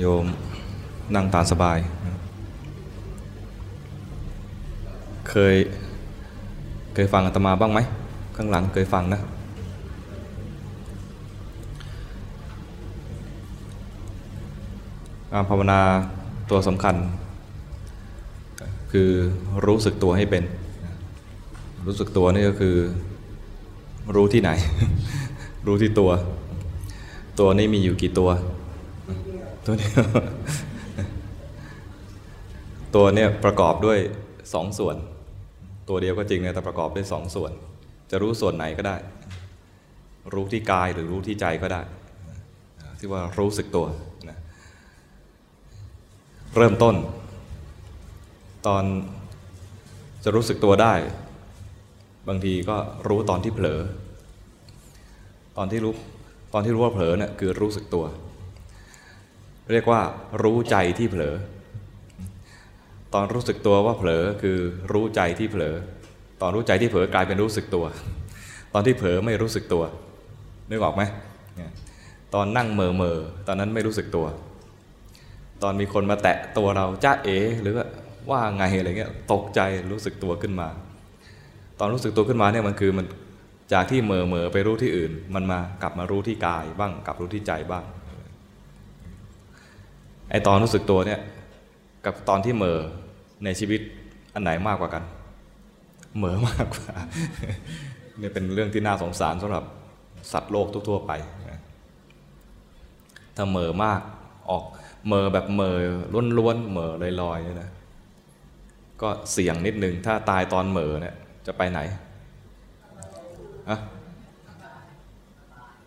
โยมนั่งตามสบาย เคย เคยฟังอาตมาบ้างไหม ข้างหลังเคยฟังนะ การภาวนาตัวสำคัญ คือรู้สึกตัวให้เป็น รู้สึกตัวนี่ก็คือ รู้ที่ไหน รู้ที่ตัว ตัวนี้มีอยู่กี่ตัว ตัวเดียวตัวเนี่ยประกอบด้วยสองส่วน ตัวเดียวก็จริงนะแต่ประกอบด้วยสองส่วน จะรู้ส่วนไหนก็ได้ รู้ที่กายหรือรู้ที่ใจก็ได้ ที่ว่ารู้สึกตัวนะเริ่มต้น ตอนจะรู้สึกตัวได้ บางทีก็รู้ตอนที่เผลอ ตอนที่รู้ตอนที่รู้ว่าเผลอเนี่ยคือรู้สึกตัว เรียกว่ารู้ใจที่เผลอ ตอนรู้สึกตัวว่าเผลอคือรู้ใจที่เผลอ ตอนรู้ใจที่เผลอกลายเป็นรู้สึกตัว ตอนที่เผลอไม่รู้สึกตัว นึกออกไหมตอนนั่งเมอเมอตอนนั้นไม่รู้สึกตัว ตอนมีคนมาแตะตัวเราจ้าเอ๋หรือว่าว่าไงอะไรเงี้ยตกใจรู้สึกตัวขึ้นมา ตอนรู้สึกตัวขึ้นมาเนี่ยมันคือมันจากที่เมอเมอไปรู้ที่อื่น มันมากลับมารู้ที่กายบ้างกลับรู้ที่ใจบ้าง ไอตอนรู้สึกตัวเนี่ยกับตอนที่เมอในชีวิตอันไหนมากกว่ากัน เหมอมากกว่าเนี่ยเป็นเรื่องที่น่าสงสารสำหรับสัตว์โลกทั่วๆไปถ้าเหมอมากออกเมอแบบเมอล้วนๆเมอลอยๆเนี่ยนะก็เสี่ยงนิดนึงถ้าตายตอนเหมอเนี่ยจะไปไหนอะ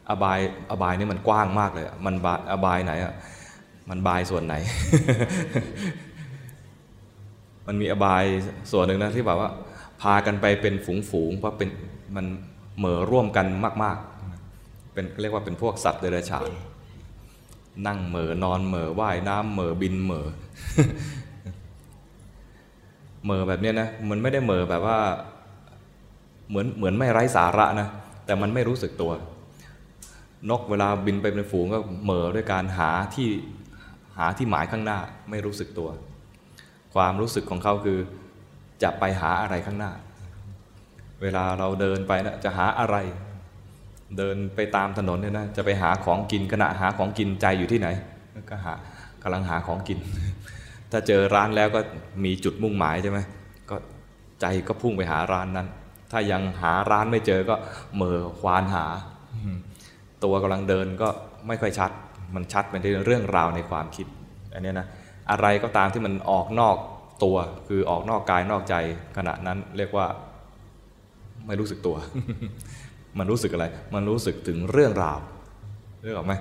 อบายอบายนี่มันกว้างมากเลย มันบาอบายไหนอะ มันบายส่วนไหน มันมีอบายส่วนหนึ่งนะที่แบบว่า พากันไปเป็นฝูงๆเพราะเป็นมันเหม่อร่วมกันมาก ๆ เป็นเรียกว่าเป็นพวกสัตว์เดรัจฉานนั่งเหม่อนอนเหม่อว่ายน้ำเหม่อบินเหม่อเหม่อแบบนี้นะมันไม่ได้เหม่อแบบว่าเหมือนเหมือนไม่ไร้สาระนะแต่มันไม่รู้สึกตัว นกเวลาบินไปเป็นฝูงก็เหม่อด้วยการหาที่าที่หมายข้างหน้าไม่รู้สึกตัว ความรู้สึกของเขาคือจะไปหาอะไรข้างหน้า เวลาเราเดินไปนะจะหาอะไร เดินไปตามถนนเนี่ยนะจะไปหาของกินขณะหาของกินใจอยู่ที่ไหนก็หากำลังหาของกิน ถ้าเจอร้านแล้วก็มีจุดมุ่งหมายใช่ไหมก็ใจก็พุ่งไปหาร้านนั้น ถ้ายังหาร้านไม่เจอก็เมื่อควานหา ตัวกำลังเดินก็ไม่ค่อยชัด มันชัดเป็นเรื่องราวในความคิดอันนี้นะอะไรก็ตามที่มันออกนอกตัว คือออกนอกกายนอกใจขณะนั้นเรียกว่าไม่รู้สึกตัว มันรู้สึกอะไร มันรู้สึกถึงเรื่องราวเรื่องออกไหม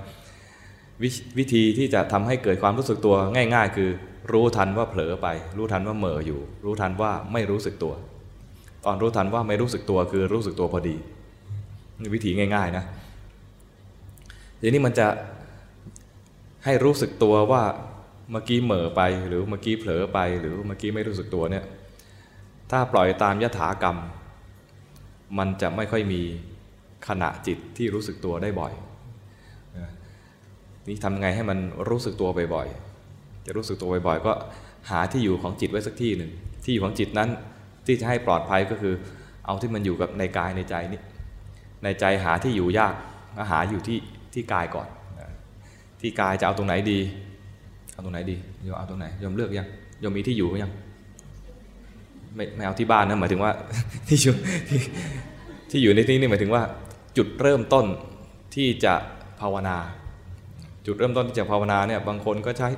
ววิธีที่จะทำให้เกิดความรู้สึกตัวง่าย ๆ คือรู้ทันว่าเผลอไป รู้ทันว่าเหม่ออยู่ รู้ทันว่าไม่รู้สึกตัว ตอนรู้ทันว่าไม่รู้สึกตัวคือรู้สึกตัวพอดีวิธีง่าย ๆ นะทีนี้มันจะ ให้รู้สึกตัวว่าเมื่อกี้เหม่อไปหรือเมื่อกี้เผลอไปหรือเมื่อกี้ไม่รู้สึกตัวเนี่ยถ้าปล่อยตามยถากรรม มันจะไม่ค่อยมีขณะจิตที่รู้สึกตัวได้บ่อยนี่ทำไงให้มันรู้สึกตัวบ่อยๆจะรู้สึกตัวบ่อยๆก็หาที่อยู่ของจิตไว้สักที่หนึ่งที่อยู่ของจิตนั้นที่จะให้ปลอดภัยก็คือ เอาที่มันอยู่กับในกายในใจนี่ในใจหาที่อยู่ยากก็หาอยู่ที่ที่กายก่อน ที่กายจะเอาตรงไหนดี เอาตรงไหนดีโยมเอาตรงไหนโยมเลือกยังโยมมีที่อยู่ยังไม่ไม่เอาที่บ้านนะหมายถึงว่าที่อยู่ที่ที่อยู่ในที่นี่หมายถึงว่า จุดเริ่มต้นที่จะภาวนา จุดเริ่มต้นที่จะภาวนาเนี่ยบางคนก็ใช้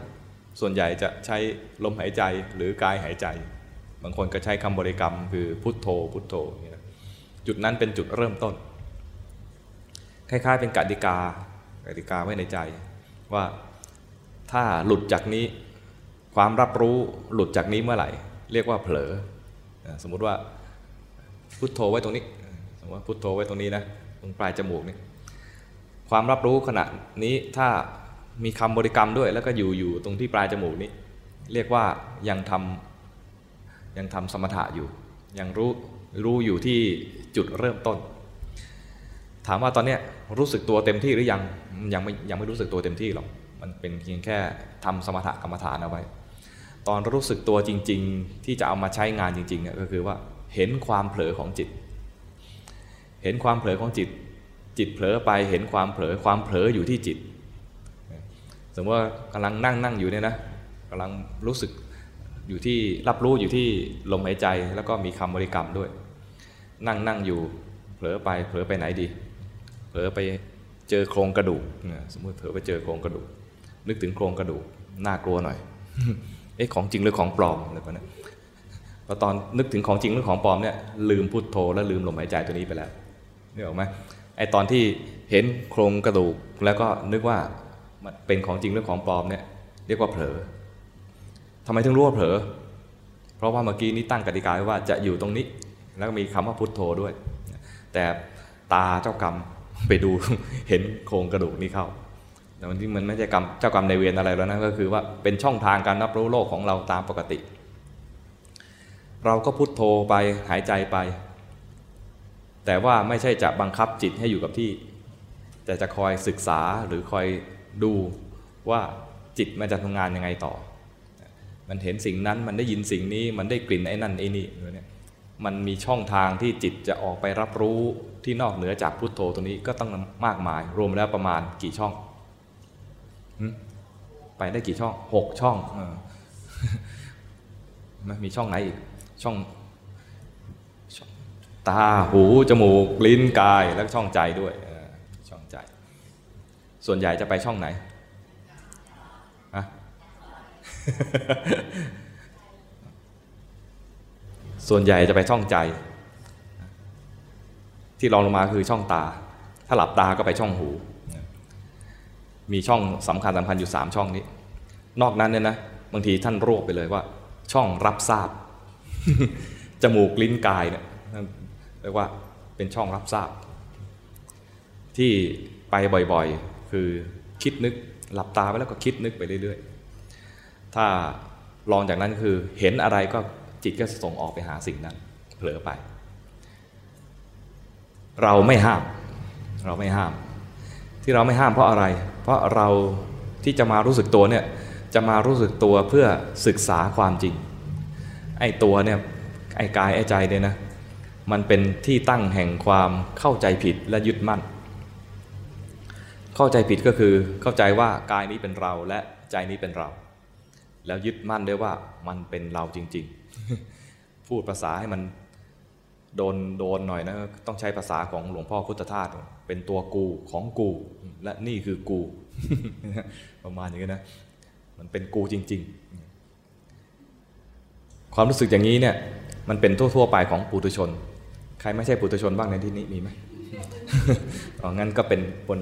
ส่วนใหญ่จะใช้ลมหายใจหรือกายหายใจ บางคนก็ใช้คำบริกรรม คือพุทโธ พุทโธจุดนั้นเป็นจุดเริ่มต้น คล้ายๆ เป็นกติกากติกาไว้ในใจ ว่าถ้าหลุดจากนี้ความรับรู้หลุดจากนี้เมื่อไหร่ เรียกว่าเผลอ สมมุติว่าพุทโธไว้ตรงนี้ สมมติว่าพุทโธไว้ตรงนี้นะตรงปลายจมูกนี่ความรับรู้ขณะนี้ถ้ามีคำบริกรรมด้วย แล้วก็อยู่อยู่ตรงที่ปลายจมูกนี้ เรียกว่ายังทำยังทำสมถะอยู่ ยังรู้รู้อยู่ที่จุดเริ่มต้น ถามว่าตอนนี้รู้สึกตัวเต็มที่หรือยังยังไม่ยังไม่รู้สึกตัวเต็มที่หรอกมันเป็นเพียงแค่ทำสมถกรรมฐานเอาไว้ ตอนรู้สึกตัวจริง ๆ ที่จะเอามาใช้งานจริงๆเนี่ยก็คือว่าเห็นความเผลอของจิต เห็นความเผลอของจิต จิตเผลอไปเห็นความเผลอความเผลออยู่ที่จิต สมมติว่ากำลังนั่งนั่งอยู่เนี่ยนะกำลังรู้สึกอยู่ที่รับรู้อยู่ที่ลมหายใจแล้วก็มีคำบริกรรมด้วย นั่งนั่งอยู่เผลอไปเผลอไปไหนดี เผลอไปเจอโครงกระดูกสมมติเผลอไปเจอโครงกระดูก นึกถึงโครงกระดูกน่ากลัวหน่อยเอ๊ะของจริงหรือของปลอมอะไรแบบนี้พอตอนนึกถึงของจริงหรือของปลอมเนี่ยลืมพุทโธและลืมลมหายใจตัวนี้ไปแล้วนี่ออกไหมไอตอนที่เห็นโครงกระดูกแล้วก็นึกว่ามันเป็นของจริงหรือของปลอมเนี่ยเรียกว่าเผลอทำไมถึงรู้ว่าเผลอ เพราะว่าเมื่อกี้นี้ตั้งกติกาไว้ว่าจะอยู่ตรงนี้ แล้วก็มีคำว่าพุทโธด้วย แต่ตาเจ้ากรรม ไปดูเห็นโครงกระดูกนี้เข้าแต่มันที่มันไม่ใช่กรรมเจ้ากรรมในเวรอะไรแล้วนะก็คือว่าเป็นช่องทางการรับรู้โลกของเราตามปกติ เราก็พุทโธไปหายใจไป แต่ว่าไม่ใช่จะบังคับจิตให้อยู่กับที่ แต่จะคอยศึกษาหรือคอยดูว่าจิตมันจะทำงานยังไงต่อ มันเห็นสิ่งนั้นมันได้ยินสิ่งนี้มันได้กลิ่นไอ้นั่นไอ้นี่เนี่ยมันมีช่องทางที่จิตจะออกไปรับรู้ ที่นอกเหนือจากพุทโธตรงนี้ก็ต้องมากมาย รวมแล้วประมาณกี่ช่อง ไปได้กี่ช่องหกช่องมันมีช่องไหนอีก ช่อง ตาหู จมูก ลิ้นกายแล้วช่องใจด้วยช่องใจ ส่วนใหญ่จะไปช่องไหนฮะส่วนใหญ่จะไปช่องใจ ที่รองลงมาคือช่องตา ถ้าหลับตาก็ไปช่องหู มีช่องสำคัญสำคัญอยู่สามช่องนี้ นอกนั้นเนี่ยนะบางทีท่านรวบไปเลยว่า ช่องรับทราบ จมูกลิ้นกายเนี่ยเรียกว่าเป็นช่องรับทราบ ที่ไปบ่อยๆ คือคิดนึกหลับตาไปแล้วก็คิดนึกไปเรื่อยๆ ถ้าลองจากนั้นคือเห็นอะไรก็จิตก็ส่งออกไปหาสิ่งนั้นเผลอไป เราไม่ห้าม เราไม่ห้าม ที่เราไม่ห้ามเพราะอะไร เพราะเราที่จะมารู้สึกตัวเนี่ยจะมารู้สึกตัวเพื่อศึกษาความจริง ไอ้ตัวเนี่ยไอ้กายไอ้ใจเนี่ยนะมันเป็นที่ตั้งแห่งความเข้าใจผิดและยึดมั่น เข้าใจผิดก็คือเข้าใจว่ากายนี้เป็นเราและใจนี้เป็นเรา แล้วยึดมั่นด้วยว่ามันเป็นเราจริง ๆ พูดภาษาให้มัน โดนโดนหน่อยนะต้องใช้ภาษาของหลวงพ่อพุทธทาสเป็นตัวกูของกู และนี่คือกู ประมาณอย่างนี้นะ มันเป็นกูจริง ๆ ความรู้สึกอย่างนี้เนี่ย มันเป็นทั่วๆไปของปุถุชน ใครไม่ใช่ปุถุชนบ้างในที่นี้มีไหมอ๋องั้นก็เป็นคน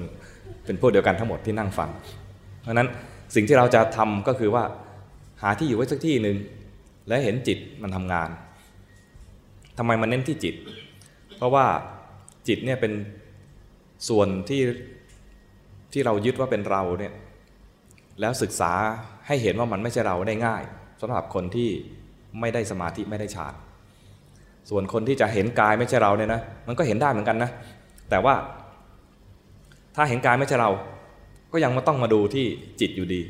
เป็นพวกเดียวกันทั้งหมดที่นั่งฟัง เพราะนั้นสิ่งที่เราจะทำก็คือว่าหาที่อยู่ไว้สักที่หนึ่งและเห็นจิตมันทำงาน ทำไมมันเน้นที่จิต เพราะว่าจิตเนี่ยเป็นส่วนที่ที่เรายึดว่าเป็นเราเนี่ยแล้วศึกษาให้เห็นว่ามันไม่ใช่เราได้ง่ายสำหรับคนที่ไม่ได้สมาธิไม่ได้ฌานส่วนคนที่จะเห็นกายไม่ใช่เราเนี่ยนะมันก็เห็นได้เหมือนกันนะ แต่ว่า ถ้าเห็นกายไม่ใช่เรา ก็ยังมาต้องมาดูที่จิตอยู่ดี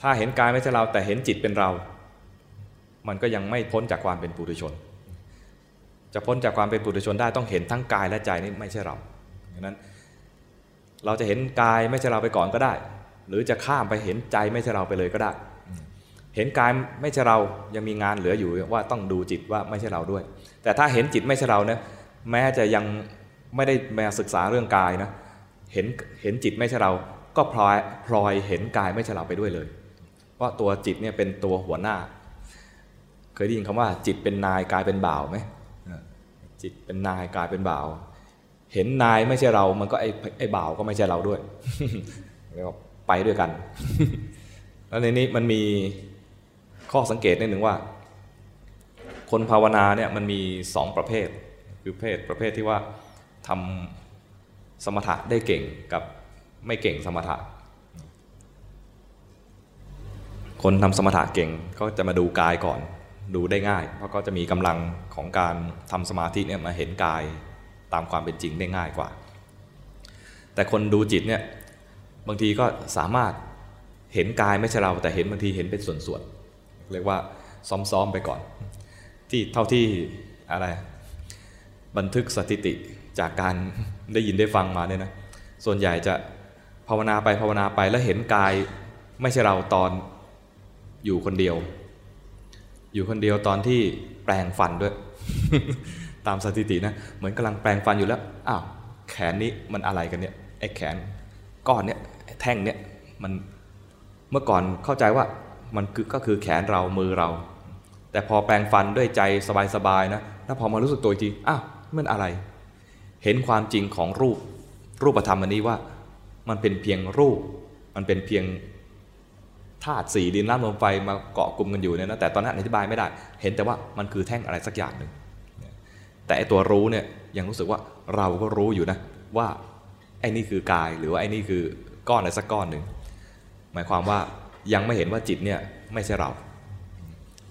ถ้าเห็นกายไม่ใช่เราแต่เห็นจิตเป็นเรา มันก็ยังไม่พ้นจากความเป็นปุถุชน จะพ้นจากความเป็นปุถุชนได้ต้องเห็นทั้งกายและใจนี่ไม่ใช่เราดังนั้น เราจะเห็นกายไม่ใช่เราไปก่อนก็ได้ หรือจะข้ามไปเห็นใจไม่ใช่เราไปเลยก็ได้ เห็นกายไม่ใช่เรายังมีงานเหลืออยู่ว่าต้องดูจิตว่าไม่ใช่เราด้วย แต่ถ้าเห็นจิตไม่ใช่เราเนี่ยแม้จะยังไม่ได้มาศึกษาเรื่องกายนะเห็นเห็นจิตไม่ใช่เราก็พลอยพลอยเห็นกายไม่ใช่เราไปด้วยเลยเพราะตัวจิตเนี่ยเป็นตัวหัวหน้า เคยได้ยินคำว่าจิตเป็นนายกายเป็นบ่าวไหม จิตเป็นนายกลายเป็นบ่าว เห็นนายไม่ใช่เรา มันก็ไอ้ไอ้บ่าวก็ไม่ใช่เราด้วยแล้วไปด้วยกัน แล้วในนี้มันมีข้อสังเกตนิดหนึ่งว่า คนภาวนาเนี่ยมันมีสองประเภท คือเพศประเภทที่ว่าทำสมถะได้เก่งกับไม่เก่งสมถะ คนทำสมถะเก่งก็จะมาดูกายก่อน ดูได้ง่าย เพราะก็จะมีกำลังของการทำสมาธิเนี่ยมาเห็นกายตามความเป็นจริงได้ง่ายกว่า แต่คนดูจิตเนี่ยบางทีก็สามารถเห็นกายไม่ใช่เรา แต่เห็นบางทีเห็นเป็นส่วนๆเรียกว่าซ้อมๆไปก่อน ที่เท่าที่อะไรบันทึกสถิติจากการได้ยินได้ฟังมาเนี่ยนะส่วนใหญ่จะภาวนาไปภาวนาไปแล้วเห็นกายไม่ใช่เราตอนอยู่คนเดียว อยู่คนเดียวตอนที่แปลงฟันด้วย ตามสถิตินะ เหมือนกำลังแปลงฟันอยู่แล้ว อ้าว แขนนี้มันอะไรกันเนี่ย ไอ้แขนก้อนเนี่ยแท่งเนี่ย มันเมื่อก่อนเข้าใจว่ามันก็คือแขนเรามือเรา แต่พอแปลงฟันด้วยใจสบายๆนะ แล้วพอมารู้สึกตัวจริง อ้าว มันอะไร เห็นความจริงของรูป รูปธรรมอันนี้ว่า มันเป็นเพียงรูป มันเป็นเพียง ธาตุสี่ดินน้ำลมไฟมาเกาะกลุ่มกันอยู่เนี่ยนะแต่ตอนนั้นอธิบายไม่ได้ เห็นแต่ว่ามันคือแท่งอะไรสักอย่างหนึ่งแต่ไอตัวรู้เนี่ยยังรู้สึกว่าเราก็รู้อยู่นะว่าไอ้นี่คือกายหรือว่าไอ้นี่คือก้อนอะไรสักก้อนหนึ่งหมายความว่ายังไม่เห็นว่าจิตเนี่ยไม่ใช่เรา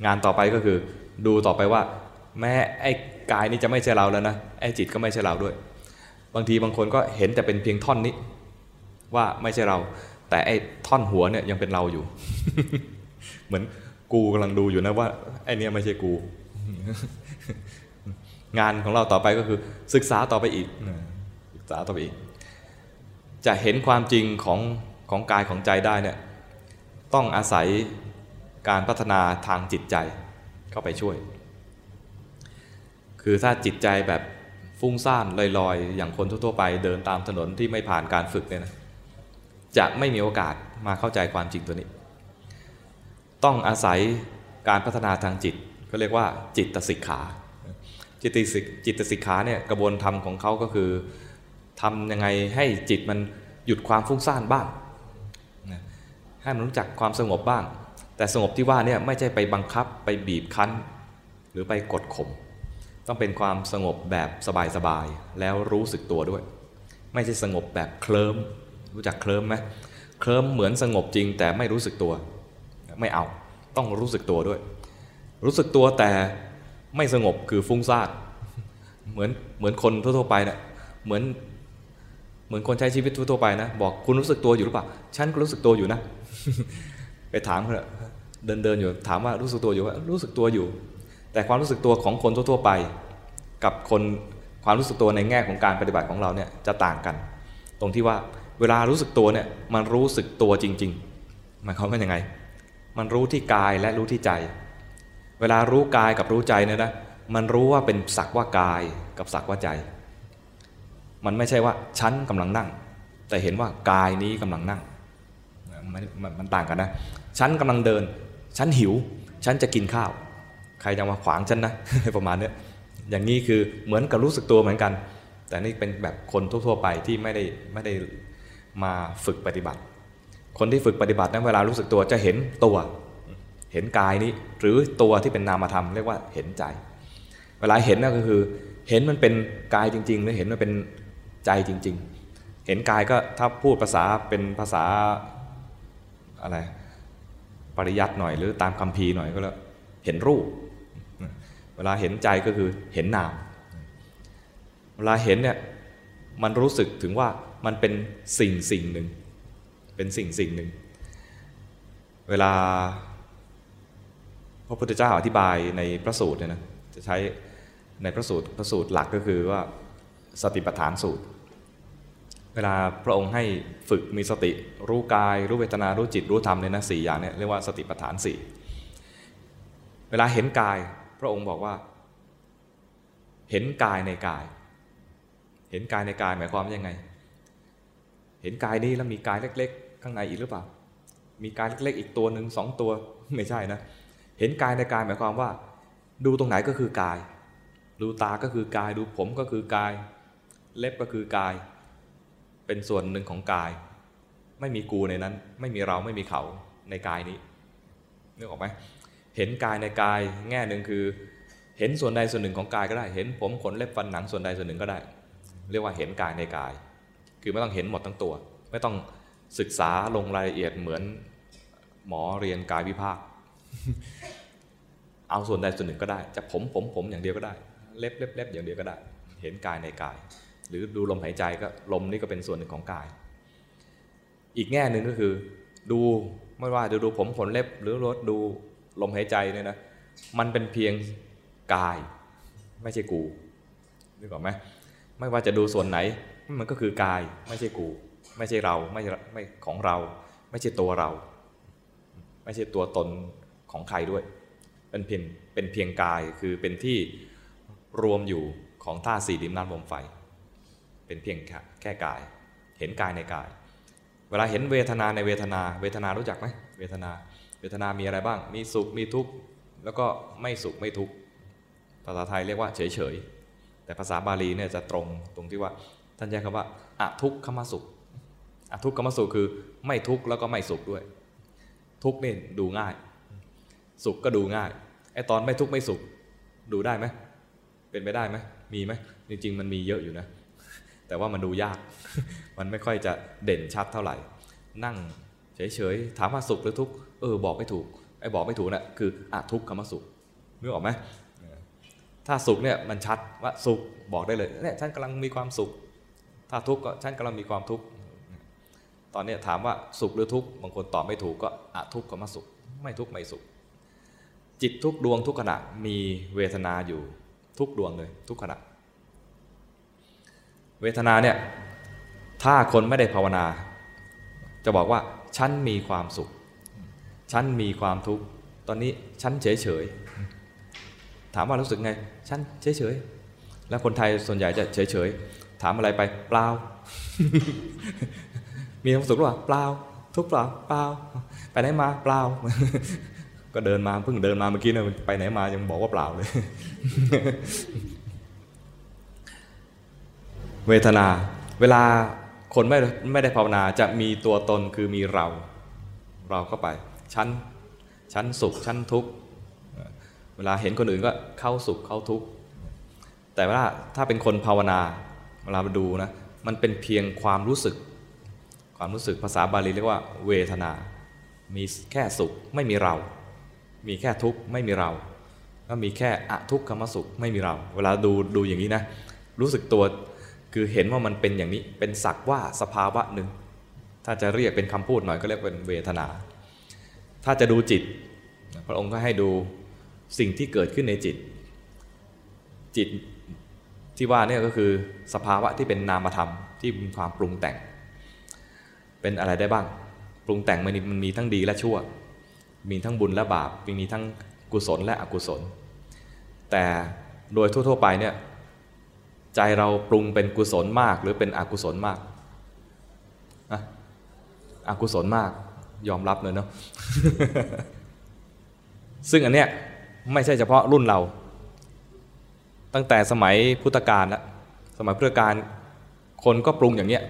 งานต่อไปก็คือดูต่อไปว่า แม้ไอ้กายนี่จะไม่ใช่เราแล้วนะไอ้จิตก็ไม่ใช่เราด้วย บางทีบางคนก็เห็นแต่เป็นเพียงท่อนนี้ว่าไม่ใช่เรา แต่ไอ้ท่อนหัวเนี่ยยังเป็นเราอยู่ เหมือนกูกำลังดูอยู่นะว่าไอ้นี่ไม่ใช่กู งานของเราต่อไปก็คือ ศึกษาต่อไปอีกศึกษาต่อไปอีก จะเห็นความจริงของของกายของใจได้เนี่ยต้องอาศัยการพัฒนาทางจิตใจเข้าไปช่วย คือถ้าจิตใจแบบฟุ้งซ่านลอยๆ อย่างคนทั่วๆไปเดินตามถนนที่ไม่ผ่านการฝึกเนี่ยนะ จะไม่มีโอกาสมาเข้าใจความจริงตัวนี้ ต้องอาศัยการพัฒนาทางจิตก็เรียกว่าจิตสิกขา จิตสิกจิตสิกขาเนี่ยกระบวนธรรของเขาก็คือทำยังไงให้จิตมันหยุดความฟุ้งซ่านบ้าง ให้มันรู้จักความสงบบ้าง แต่สงบที่ว่าเนี่ยไม่ใช่ไปบังคับไปบีบคั้น หรือไปกดข่ม ต้องเป็นความสงบแบบสบายๆ แล้วรู้สึกตัวด้วย ไม่ใช่สงบแบบเคลิ้ม รู้จักเคลิ้มไหมเคลิ้มเหมือนสงบจริง แต่ไม่รู้สึกตัว ไม่เอา ต้องรู้สึกตัวด้วย รู้สึกตัวแต่ไม่สงบคือฟุ้งซ่านเหมือนเหมือนคนทั่วๆไปเนะี่ยเหมือนเหมือนคนใช้ชีวิตทั่วๆไปนะ บอกคุณรู้สึกตัวอยู่หรือเปล่าฉันก็รู้สึกตัวอยู่นะ ไปถามเขาเดินเดินอยู่ถามว่ารู้สึกตัวอยู่ว่ารู้สึกตัวอยู่ แต่ความรู้สึกตัวของคนทั่วๆไป กับคนความรู้สึกตัวในแง่ของการปฏิบัติของเราเนี่ยจะต่างกัน ตรงที่ว่า เวลารู้สึกตัวเนี่ยมันรู้สึกตัวจริง ๆ หมายความว่ายังไง มันรู้ที่กายและรู้ที่ใจ เวลารู้กายกับรู้ใจเนี่ยนะมันรู้ว่าเป็นสักว่ากายกับสักว่าใจ มันไม่ใช่ว่าฉันกำลังนั่ง แต่เห็นว่ากายนี้กำลังนั่งมันมันต่างกันนะฉันกำลังเดิน ฉันหิว ฉันจะกินข้าว ใครจะมาขวางฉันนะประมาณนี้อย่างนี้คือเหมือนกับรู้สึกตัวเหมือนกัน แต่นี่เป็นแบบคนทั่วๆไปที่ไม่ได้ไม่ได้ มาฝึกปฏิบัติ คนที่ฝึกปฏิบัตินั้นเวลารู้สึกตัวจะเห็นตัว เห็นกายนี้ หรือตัวที่เป็นนามธรรมเรียกว่าเห็นใจ เวลาเห็นนั่นก็คือ เห็นมันเป็นกายจริง ๆ หรือเห็นมันเป็นใจจริง ๆ เห็นกายก็ถ้าพูดภาษาเป็นภาษาอะไรปริยัติหน่อยหรือตามคำพีหน่อยก็แล้วเห็นรูป เวลาเห็นใจก็คือเห็นนาม เวลาเห็นเนี่ยมันรู้สึกถึงว่า มันเป็นสิ่งสิ่งหนึ่ง เป็นสิ่งสิ่งหนึ่ง เวลาพระพุทธเจ้าอธิบายในพระสูตรเนี่ยนะจะใช้ในพระสูตรพระสูตรหลักก็คือว่าสติปัฏฐานสูตร เวลาพระองค์ให้ฝึกมีสติรู้กาย รู้เวทนารู้จิตรู้ธรรมเนี่ยนะสี่อย่างเนี่ยเรียกว่าสติปัฏฐานสี่เวลาเห็นกายพระองค์บอกว่า เห็นกายในกาย เห็นกายในกายหมายความว่ายังไง เห็นกายนี้แล้วมีกายเล็ก ๆ ข้างในอีกหรือเปล่า มีกายเล็ก ๆ อีกตัวหนึ่งสองตัวไม่ใช่นะ เห็นกายในกายหมายความว่า ดูตรงไหนก็คือกาย ดูตาก็คือกาย ดูผมก็คือกาย เล็บก็คือกาย เป็นส่วนหนึ่งของกาย ไม่มีกูในนั้น ไม่มีเราไม่มีเขาในกายนี้นึกออกไหมเห็นกายในกายแง่หนึ่งคือ เห็นส่วนใดส่วนหนึ่งของกายก็ได้ เห็นผมขนเล็บฟันหนังส่วนใดส่วนหนึ่งก็ได้ เรียกว่าเห็นกายในกาย คือไม่ต้องเห็นหมดทั้งตัว ไม่ต้องศึกษาลงรายละเอียดเหมือนหมอเรียนกายวิภาค เอาส่วนใดส่วนหนึ่งก็ได้ จะผมผมผมอย่างเดียวก็ได้ เล็บเล็บเล็บอย่างเดียวก็ได้ เห็นกายในกาย หรือดูลมหายใจก็ลมนี่ก็เป็นส่วนหนึ่งของกาย อีกแง่หนึ่งก็คือ ดูไม่ว่าจะดูผมขนเล็บหรือรถดูลมหายใจเนี่ยนะมันเป็นเพียงกาย ไม่ใช่กูนึกออกไหมไม่ว่าจะดูส่วนไหน มันก็คือกายไม่ใช่กู ไม่ใช่เราไม่ไม่ของเรา ไม่ใช่ตัวเรา ไม่ใช่ตัวตนของใครด้วย เป็นเพียงเป็นเพียงกายคือเป็นที่รวมอยู่ของธาตุสี่ดิมน้ำลมไฟ เป็นเพียงแค่กาย เห็นกายในกาย เวลาเห็นเวทนาในเวทนา เวทนารู้จักไหมเวทนา เวทนามีอะไรบ้าง มีสุขมีทุกข์แล้วก็ไม่สุขไม่ทุกข์ภาษาไทยเรียกว่าเฉยเฉยแต่ภาษาบาลีเนี่ยจะตรงตรงที่ว่า ท่านใช้คำว่าอะทุกขมสุขอะทุกขมสุขคือไม่ทุกข์แล้วก็ไม่สุขด้วย ทุกข์นี่ดูง่าย สุขก็ดูง่ายไอตอนไม่ทุกข์ไม่สุข ดูได้ไหมเป็นไปได้ไหมมีไหมจริงๆมันมีเยอะอยู่นะ แต่ว่ามันดูยาก มันไม่ค่อยจะเด่นชัดเท่าไหร่ นั่งเฉยๆถามว่าสุขหรือทุกข์เออบอกไม่ถูกไอ้บอกไม่ถูกนะ่ะคืออะทุกขมสุขนึกออกไหมถ้าสุขเนี่ยมันชัดว่าสุขบอกได้เลยเนี่ยฉันกำลังมีความสุข ถ้าทุกข์ก็ฉันกำลังมีความทุกข์ตอนนี้ถามว่าสุขหรือทุกข์บางคนตอบไม่ถูกก็อะทุกขมสุข ไม่ทุกข์ไม่สุข จิตทุกดวงทุกขณะมีเวทนาอยู่ทุกดวงเลยทุกขณะ เวทนาเนี่ยถ้าคนไม่ได้ภาวนา จะบอกว่าฉันมีความสุข ฉันมีความทุกข์ตอนนี้ฉันเฉยเฉยถามว่ารู้สึกไง ฉันเฉยเฉยแล้วคนไทยส่วนใหญ่จะเฉยเฉย ถามอะไรไปเปล่า มีความสุขหรือเปล่าเปล่า ทุกเปล่าเปล่า ไปไหนมาเปล่า ก็เดินมาเพิ่งเดินมาเมื่อกี้นะไปไหนมายังบอกว่าเปล่าเลย เวทนา เวลาคนไม่ไม่ได้ภาวนาจะมีตัวตนคือมีเรา เราเข้าไป ชั้นชั้นสุขชั้นทุกข์เวลาเห็นคนอื่นก็เข้าสุขเข้าทุกข์แต่ว่าถ้าเป็นคนภาวนา วลาไปดูนะมันเป็นเพียงความรู้สึก ความรู้สึกภาษาบาลีเรียกว่า เวทนา มีแค่สุขไม่มีเรา มีแค่ทุกข์ไม่มีเราก็มีแค่อะทุกขมสุขไม่มีเรา เวลาดูดูอย่างนี้นะรู้สึกตัวคือเห็นว่ามันเป็นอย่างนี้เป็นสักว่าสภาวะหนึ่ง ถ้าจะเรียกเป็นคำพูดหน่อยก็เรียกเป็นเวทนา ถ้าจะดูจิต พระองค์ก็ให้ดูสิ่งที่เกิดขึ้นในจิต จิต ที่ว่าเนี่ยก็คือสภาวะที่เป็นนามธรรมที่มีความปรุงแต่ง เป็นอะไรได้บ้าง ปรุงแต่งมันมันมีทั้งดีและชั่ว มีทั้งบุญและบาปมีทั้งกุศลและอกุศล แต่โดยทั่ว ๆ ไปเนี่ยใจเราปรุงเป็นกุศลมากหรือเป็นอกุศลมากอะอกุศลมากยอมรับเลยเนาะซึ่งอันเนี้ยไม่ใช่เฉพาะรุ่นเรา ตั้งแต่สมัยพุทธกาลละสมัยพุทธกาลคนก็ปรุงอย่างเนี้ย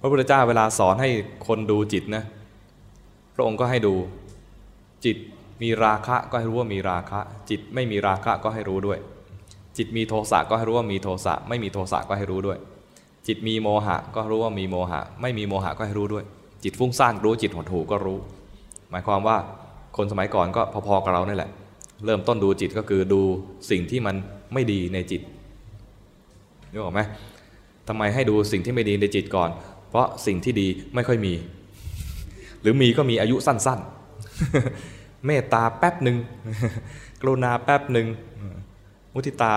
พระพุทธเจ้าเวลาสอนให้คนดูจิตนะพระองค์ก็ให้ดูจิตมีราคะก็ให้รู้ว่ามีราคะ จิตไม่มีราคะก็ให้รู้ด้วย จิตมีโทสะก็ให้รู้ว่ามีโทสะไม่มีโทสะก็ให้รู้ด้วย จิตมีโมหะก็รู้ว่ามีโมหะ ไม่มีโมหะก็ให้รู้ด้วย จิตฟุ้งซ่านรู้จิตหดหู่ก็รู้ หมายความว่าคนสมัยก่อนก็พอๆกับเรานี่แหละ เริ่มต้นดูจิตก็คือดูสิ่งที่มัน ไม่ดีในจิตนึกออกไหมทำไมให้ดูสิ่งที่ไม่ดีในจิตก่อน เพราะสิ่งที่ดีไม่ค่อยมี หรือมีก็มีอายุสั้น ๆ เมตตาแป๊บหนึ่งกรุณาแป๊บหนึ่งมุทิตา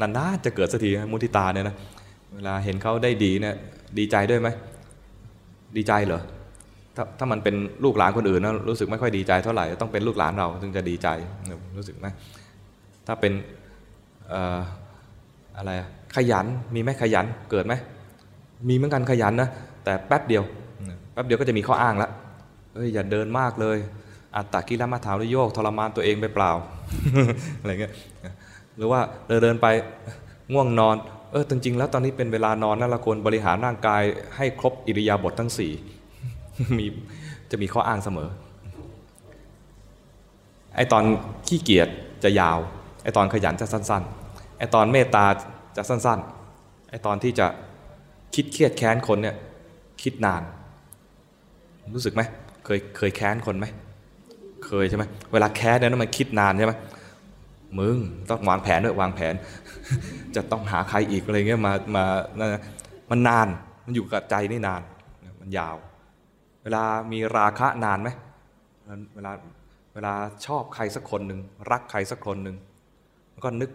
นานๆจะเกิดสักทีมุทิตาเนี่ยนะเวลาเห็นเขาได้ดีเนี่ยดีใจด้วยไหมดีใจเหรอถ้าถ้ามันเป็นลูกหลานคนอื่นนะรู้สึกไม่ค่อยดีใจเท่าไหร่ต้องเป็นลูกหลานเราถึงจะดีใจรู้สึกไหมถ้าเป็น อะไรขยันมีไหมขยันเกิดไหมมีเหมือนกันขยันนะแต่แป๊บเดียวแป๊บเดียวก็จะมีข้ออ้างละเอ้ยอย่าเดินมากเลยอัตตากิลมาถาวโยกทรมานตัวเองไปเปล่าอะไรเงี้ยหรือว่าเดินเดินไปง่วงนอนเออจริงๆแล้วตอนนี้เป็นเวลานอนนะเราควรบริหารร่างกายให้ครบอิริยาบถททั้งสี่มีจะมีข้ออ้างเสมอไอตอนขี้เกียจจะยาว ไอตอนขยันจะสั้น ๆ ไอตอนเมตตาจะสั้น ๆ ไอตอนที่จะคิดเครียดแค้นคนเนี่ยคิดนาน รู้สึกไหมเคยเคยแค้นคนไหมเคยใช่ไหมเวลาแค้นเนี่ยมันคิดนานใช่ไหมมึงต้องวางแผนด้วยวางแผน จะต้องหาใครอีกอะไรเงี้ยมามามันนานมันอยู่กับใจนี่นาน มันยาว เวลามีราคะนานไหมเวลาเวลาชอบใครสักคนหนึ่งรักใครสักคนหนึ่ง ก็นึก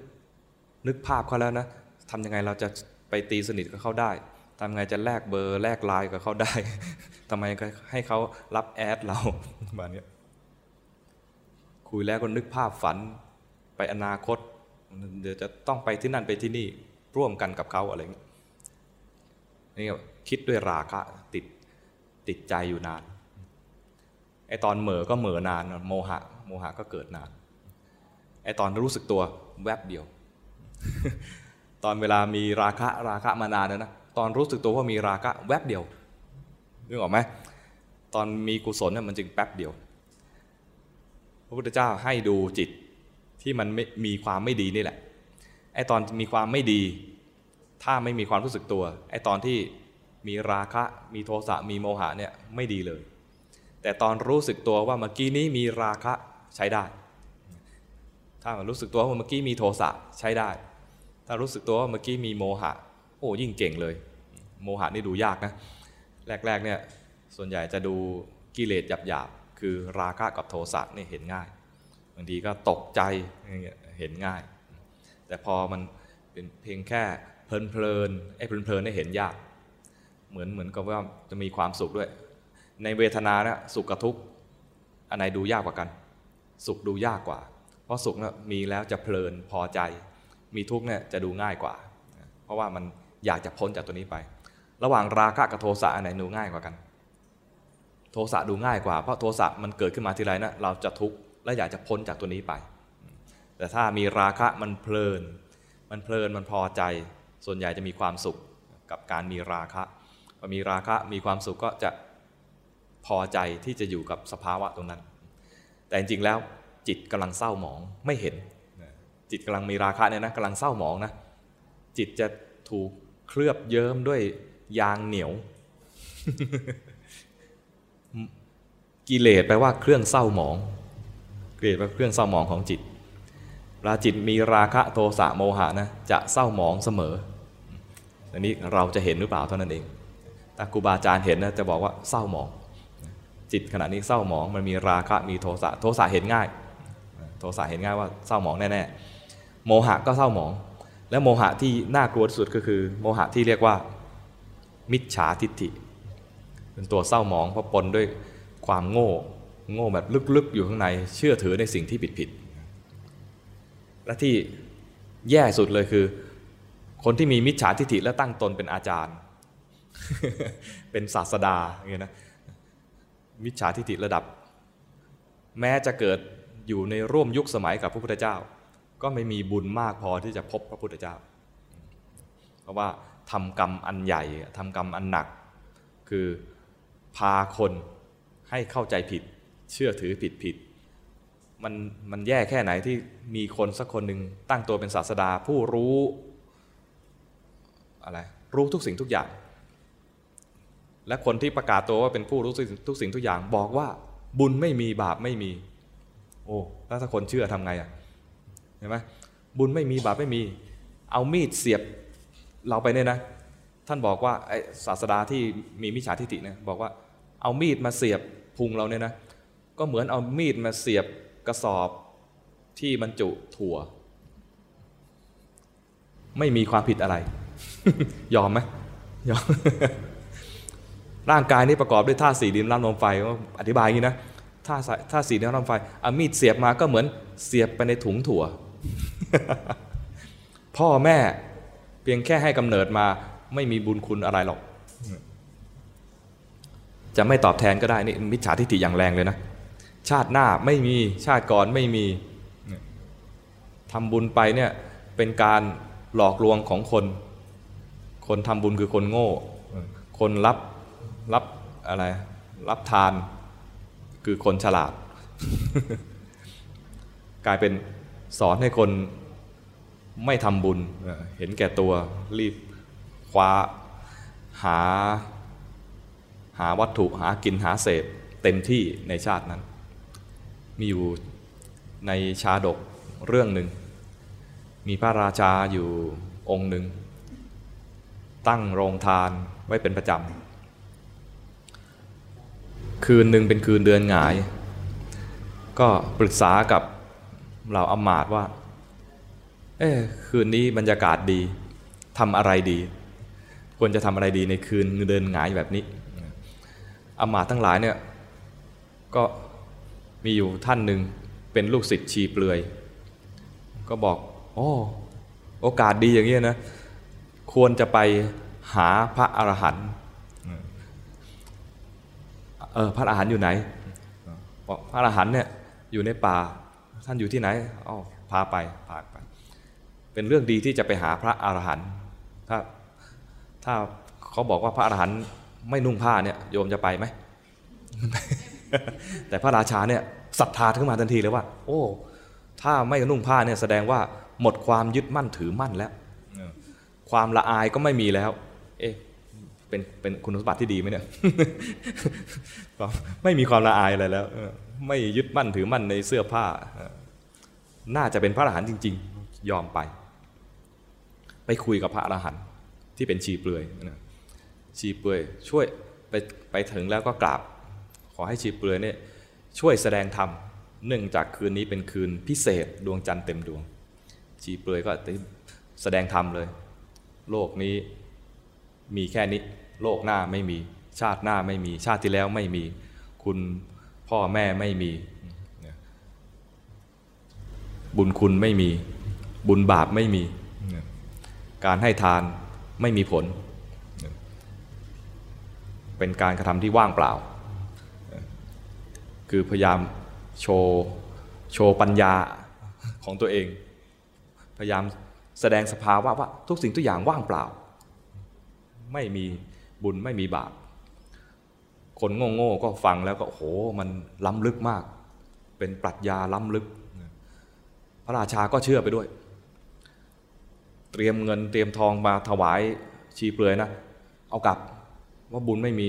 นึกภาพเขาแล้วนะทำยังไงเราจะไปตีสนิทกับเขาได้ทำไงจะแลกเบอร์แลกไลน์กับเขาได้ทำไมให้เขารับแอดเราประมาณนี้คุยแล้วก็นึกภาพฝันไปอนาคต เดี๋ยวจะต้องไปที่นั่นไปที่นี่ร่วมกันกับเขาอะไรอย่างนี้นี่คิดด้วยราคะติดติดใจอยู่นานไอตอนเหม่อก็เหม่อนาน โมหะ โมหะก็เกิดนานไอตอนรู้สึกตัว แวบเดียว ตอนเวลามีราคะราคะมานานนะนะตอนรู้สึกตัวว่ามีราคะแวบเดียวนึกออกไหมตอนมีกุศลเนี่ยมันจึงแป๊บเดียว พระพุทธเจ้าให้ดูจิตที่มันไม่มีความไม่ดีนี่แหละไอตอนมีความไม่ดี ถ้าไม่มีความรู้สึกตัวไอตอนที่มีราคะมีโทสะมีโมหะเนี่ยไม่ดีเลย แต่ตอนรู้สึกตัวว่าเมื่อกี้นี้มีราคะใช้ได้ ถ้ารู้สึกตัวว่าเมื่อกี้มีโทสะใช้ได้ ถ้ารู้สึกตัวว่าเมื่อกี้มีโมหะ โอ้ยิ่งเก่งเลย โมหะนี่ดูยากนะ แรกๆเนี่ยส่วนใหญ่จะดูกิเลสหยาบๆ คือราคะกับโทสะนี่เห็นง่าย บางทีก็ตกใจเห็นง่าย แต่พอมันเป็นเพียงแค่เพลินๆไอ้เพลินๆนี่เห็นยาก เหมือนเหมือนกับว่าจะมีความสุขด้วย ในเวทนาเนี่ยสุขกับทุกข์อันไหนดูยากกว่ากัน สุขดูยากกว่า เพราะสุขเนี่ยมีแล้วจะเพลินพอใจ มีทุกข์เนี่ยจะดูง่ายกว่า เพราะว่ามันอยากจะพ้นจากตัวนี้ไป ระหว่างราคะกับโทสะอันไหนดูง่ายกว่ากัน โทสะดูง่ายกว่าเพราะโทสะมันเกิดขึ้นมาทีไรนะเราจะทุกข์และอยากจะพ้นจากตัวนี้ไป แต่ถ้ามีราคะมันเพลิน มันเพลินมันพอใจ ส่วนใหญ่จะมีความสุขกับการมีราคะพอมีราคะมีความสุขก็จะพอใจที่จะอยู่กับสภาวะตรงนั้น แต่จริงๆแล้ว จิตกำลังเศร้าหมองไม่เห็น จิตกำลังมีราคะเนี่ยนะกำลังเศร้าหมองนะ จิตจะถูกเคลือบเยิ้มด้วยยางเหนียว กิเลสแปลว่าเครื่องเศร้าหมองกิเลสแปลว่าเครื่องเศร้าหมองของจิตเวลาจิตมีราคะโทสะโมหะนะจะเศร้าหมองเสมอ อันนี้เราจะเห็นหรือเปล่าเท่านั้นเองถ้าครูบาอาจารย์เห็นนะจะบอกว่าเศร้าหมอง จิตขณะนี้เศร้าหมองมันมีราคะมีโทสะโทสะเห็นง่าย โทสะเห็นง่ายว่าเศร้าหมองแน่ๆโมหะก็เศร้าหมอง และโมหะที่น่ากลัวที่สุดก็คือ โมหะที่เรียกว่า มิจฉาทิฏฐิ เป็นตัวเศร้าหมองเพราะปนด้วยความโง่ โง่แบบลึกๆอยู่ข้างในเชื่อถือในสิ่งที่ผิดๆและที่แย่สุดเลยคือ คนที่มีมิจฉาทิฏฐิและตั้งตนเป็นอาจารย์ เป็นศาสดาอย่างเงี้ยนะมิจฉาทิฏฐิระดับ แม้จะเกิด อยู่ในร่วมยุคสมัยกับพระพุทธเจ้า ก็ไม่มีบุญมากพอที่จะพบพระพุทธเจ้า เพราะว่าทำกรรมอันใหญ่ทำกรรมอันหนัก คือพาคนให้เข้าใจผิด เชื่อถือผิดผิดมันมันแย่แค่ไหนที่มีคนสักคนหนึ่งตั้งตัวเป็นศาสดาผู้รู้อะไรรู้ทุกสิ่งทุกอย่าง และคนที่ประกาศตัวว่าเป็นผู้รู้ทุกสิ่งทุกอย่าง บอกว่าบุญไม่มีบาปไม่มี โอ้แล้วถ้าคนเชื่อทำไงอะเห็นไหมบุญไม่มีบาปไม่มี เอามีดเสียบเราไปเนี่ยนะ ท่านบอกว่าไอ้ศาสดาที่มีมิจฉาทิฏฐิเนี่ยบอกว่าเอามีดมาเสียบพุงเราเนี่ยนะ ก็เหมือนเอามีดมาเสียบกระสอบที่บรรจุถั่ว ไม่มีความผิดอะไร ยอมไหมยอมร่างกายนี้ประกอบด้วยธาตุสี่ดินน้ำลมไฟอธิบายอย่างนี้นะ ธาตุธาสี่ดินน้ำลมไฟเอามีดเสียบมาก็เหมือนเสียบไปในถุงถั่ว พ่อแม่เพียงแค่ให้กำเนิดมาไม่มีบุญคุณอะไรหรอก จะไม่ตอบแทนก็ได้นี่มิจฉาทิฏฐิอย่างแรงเลยนะ ชาติหน้าไม่มีชาติก่อนไม่มีทำบุญไปเนี่ยเป็นการหลอกลวงของคน คนทำบุญคือคนโง่ คนรับรับอะไร รับทาน คือคนฉลาด กลายเป็นสอนให้คนไม่ทำบุญ เห็นแก่ตัวรีบคว้าหา หาวัตถุหากินหาเศษเต็มที่ในชาตินั้น มีอยู่ในชาดกเรื่องหนึ่ง มีพระราชาอยู่องค์หนึ่ง ตั้งโรงทานไว้เป็นประจำ คืนหนึ่งเป็นคืนเดือนหงาย ก็ปรึกษากับเราอำมาตว่า เอ้คืนนี้บรรยากาศดีทำอะไรดี ควรจะทำอะไรดีในคืนเดินหงายแบบนี้อำมาตทั้งหลายเนี่ย ก็มีอยู่ท่านหนึ่งเป็นลูกศิษย์ชีเปลือย ก็บอกโอ้โอกาสดีอย่างนี้นะ ควรจะไปหาพระอรหันต์ เออพระอรหันต์อยู่ไหนบอกพระอรหันต์เนี่ยอยู่ในป่าท่านอยู่ที่ไหนอ๋อพาไปพาไป เป็นเรื่องดีที่จะไปหาพระอรหันต์ถ้าถ้าเขาบอกว่าพระอรหันต์ไม่นุ่งผ้าเนี่ยโยมจะไปไหมแต่พระราชาเนี่ยศรัทธาขึ้นมาทันทีเลยว่า โอ้ ถ้าไม่นุ่งผ้าเนี่ยแสดงว่าหมดความยึดมั่นถือมั่นแล้ว ความละอายก็ไม่มีแล้วเอ๊ะ เป็นเป็นคุณสมบัติที่ดีไหมเนี่ยไม่มีความละอายอะไรแล้ว ไม่ยึดมั่นถือมั่นในเสื้อผ้า น่าจะเป็นพระอรหันต์จริง ๆ ยอมไป ไปคุยกับพระอรหันต์ที่เป็นชีเปลือยชีเปลือยช่วยไปไปถึงแล้วก็กราบ ขอให้ชีเปลือยเนี่ยช่วยแสดงธรรมเนื่องจากคืนนี้เป็นคืนพิเศษดวงจันทร์เต็มดวง ชีเปลือยก็แสดงธรรมเลย โลกนี้ มีแค่นี้ โลกหน้าไม่มี ชาติหน้าไม่มี ชาติที่แล้วไม่มี คุณพ่อแม่ไม่มี บุญคุณไม่มี บุญบาปไม่มี การให้ทานไม่มีผล เป็นการกระทำที่ว่างเปล่า คือพยายามโชว์โชว์ปัญญาของตัวเอง พยายามแสดงสภาวะว่าทุกสิ่งทุกอย่างว่างเปล่า ไม่มีบุญไม่มีบาป คนโง่ๆก็ฟังแล้วก็โอ้โหมันล้ำลึกมาก เป็นปรัชญาล้ำลึก พระราชาก็เชื่อไปด้วย เตรียมเงินเตรียมทองมาถวายชีเปลือยนะ เอากลับว่าบุญไม่มี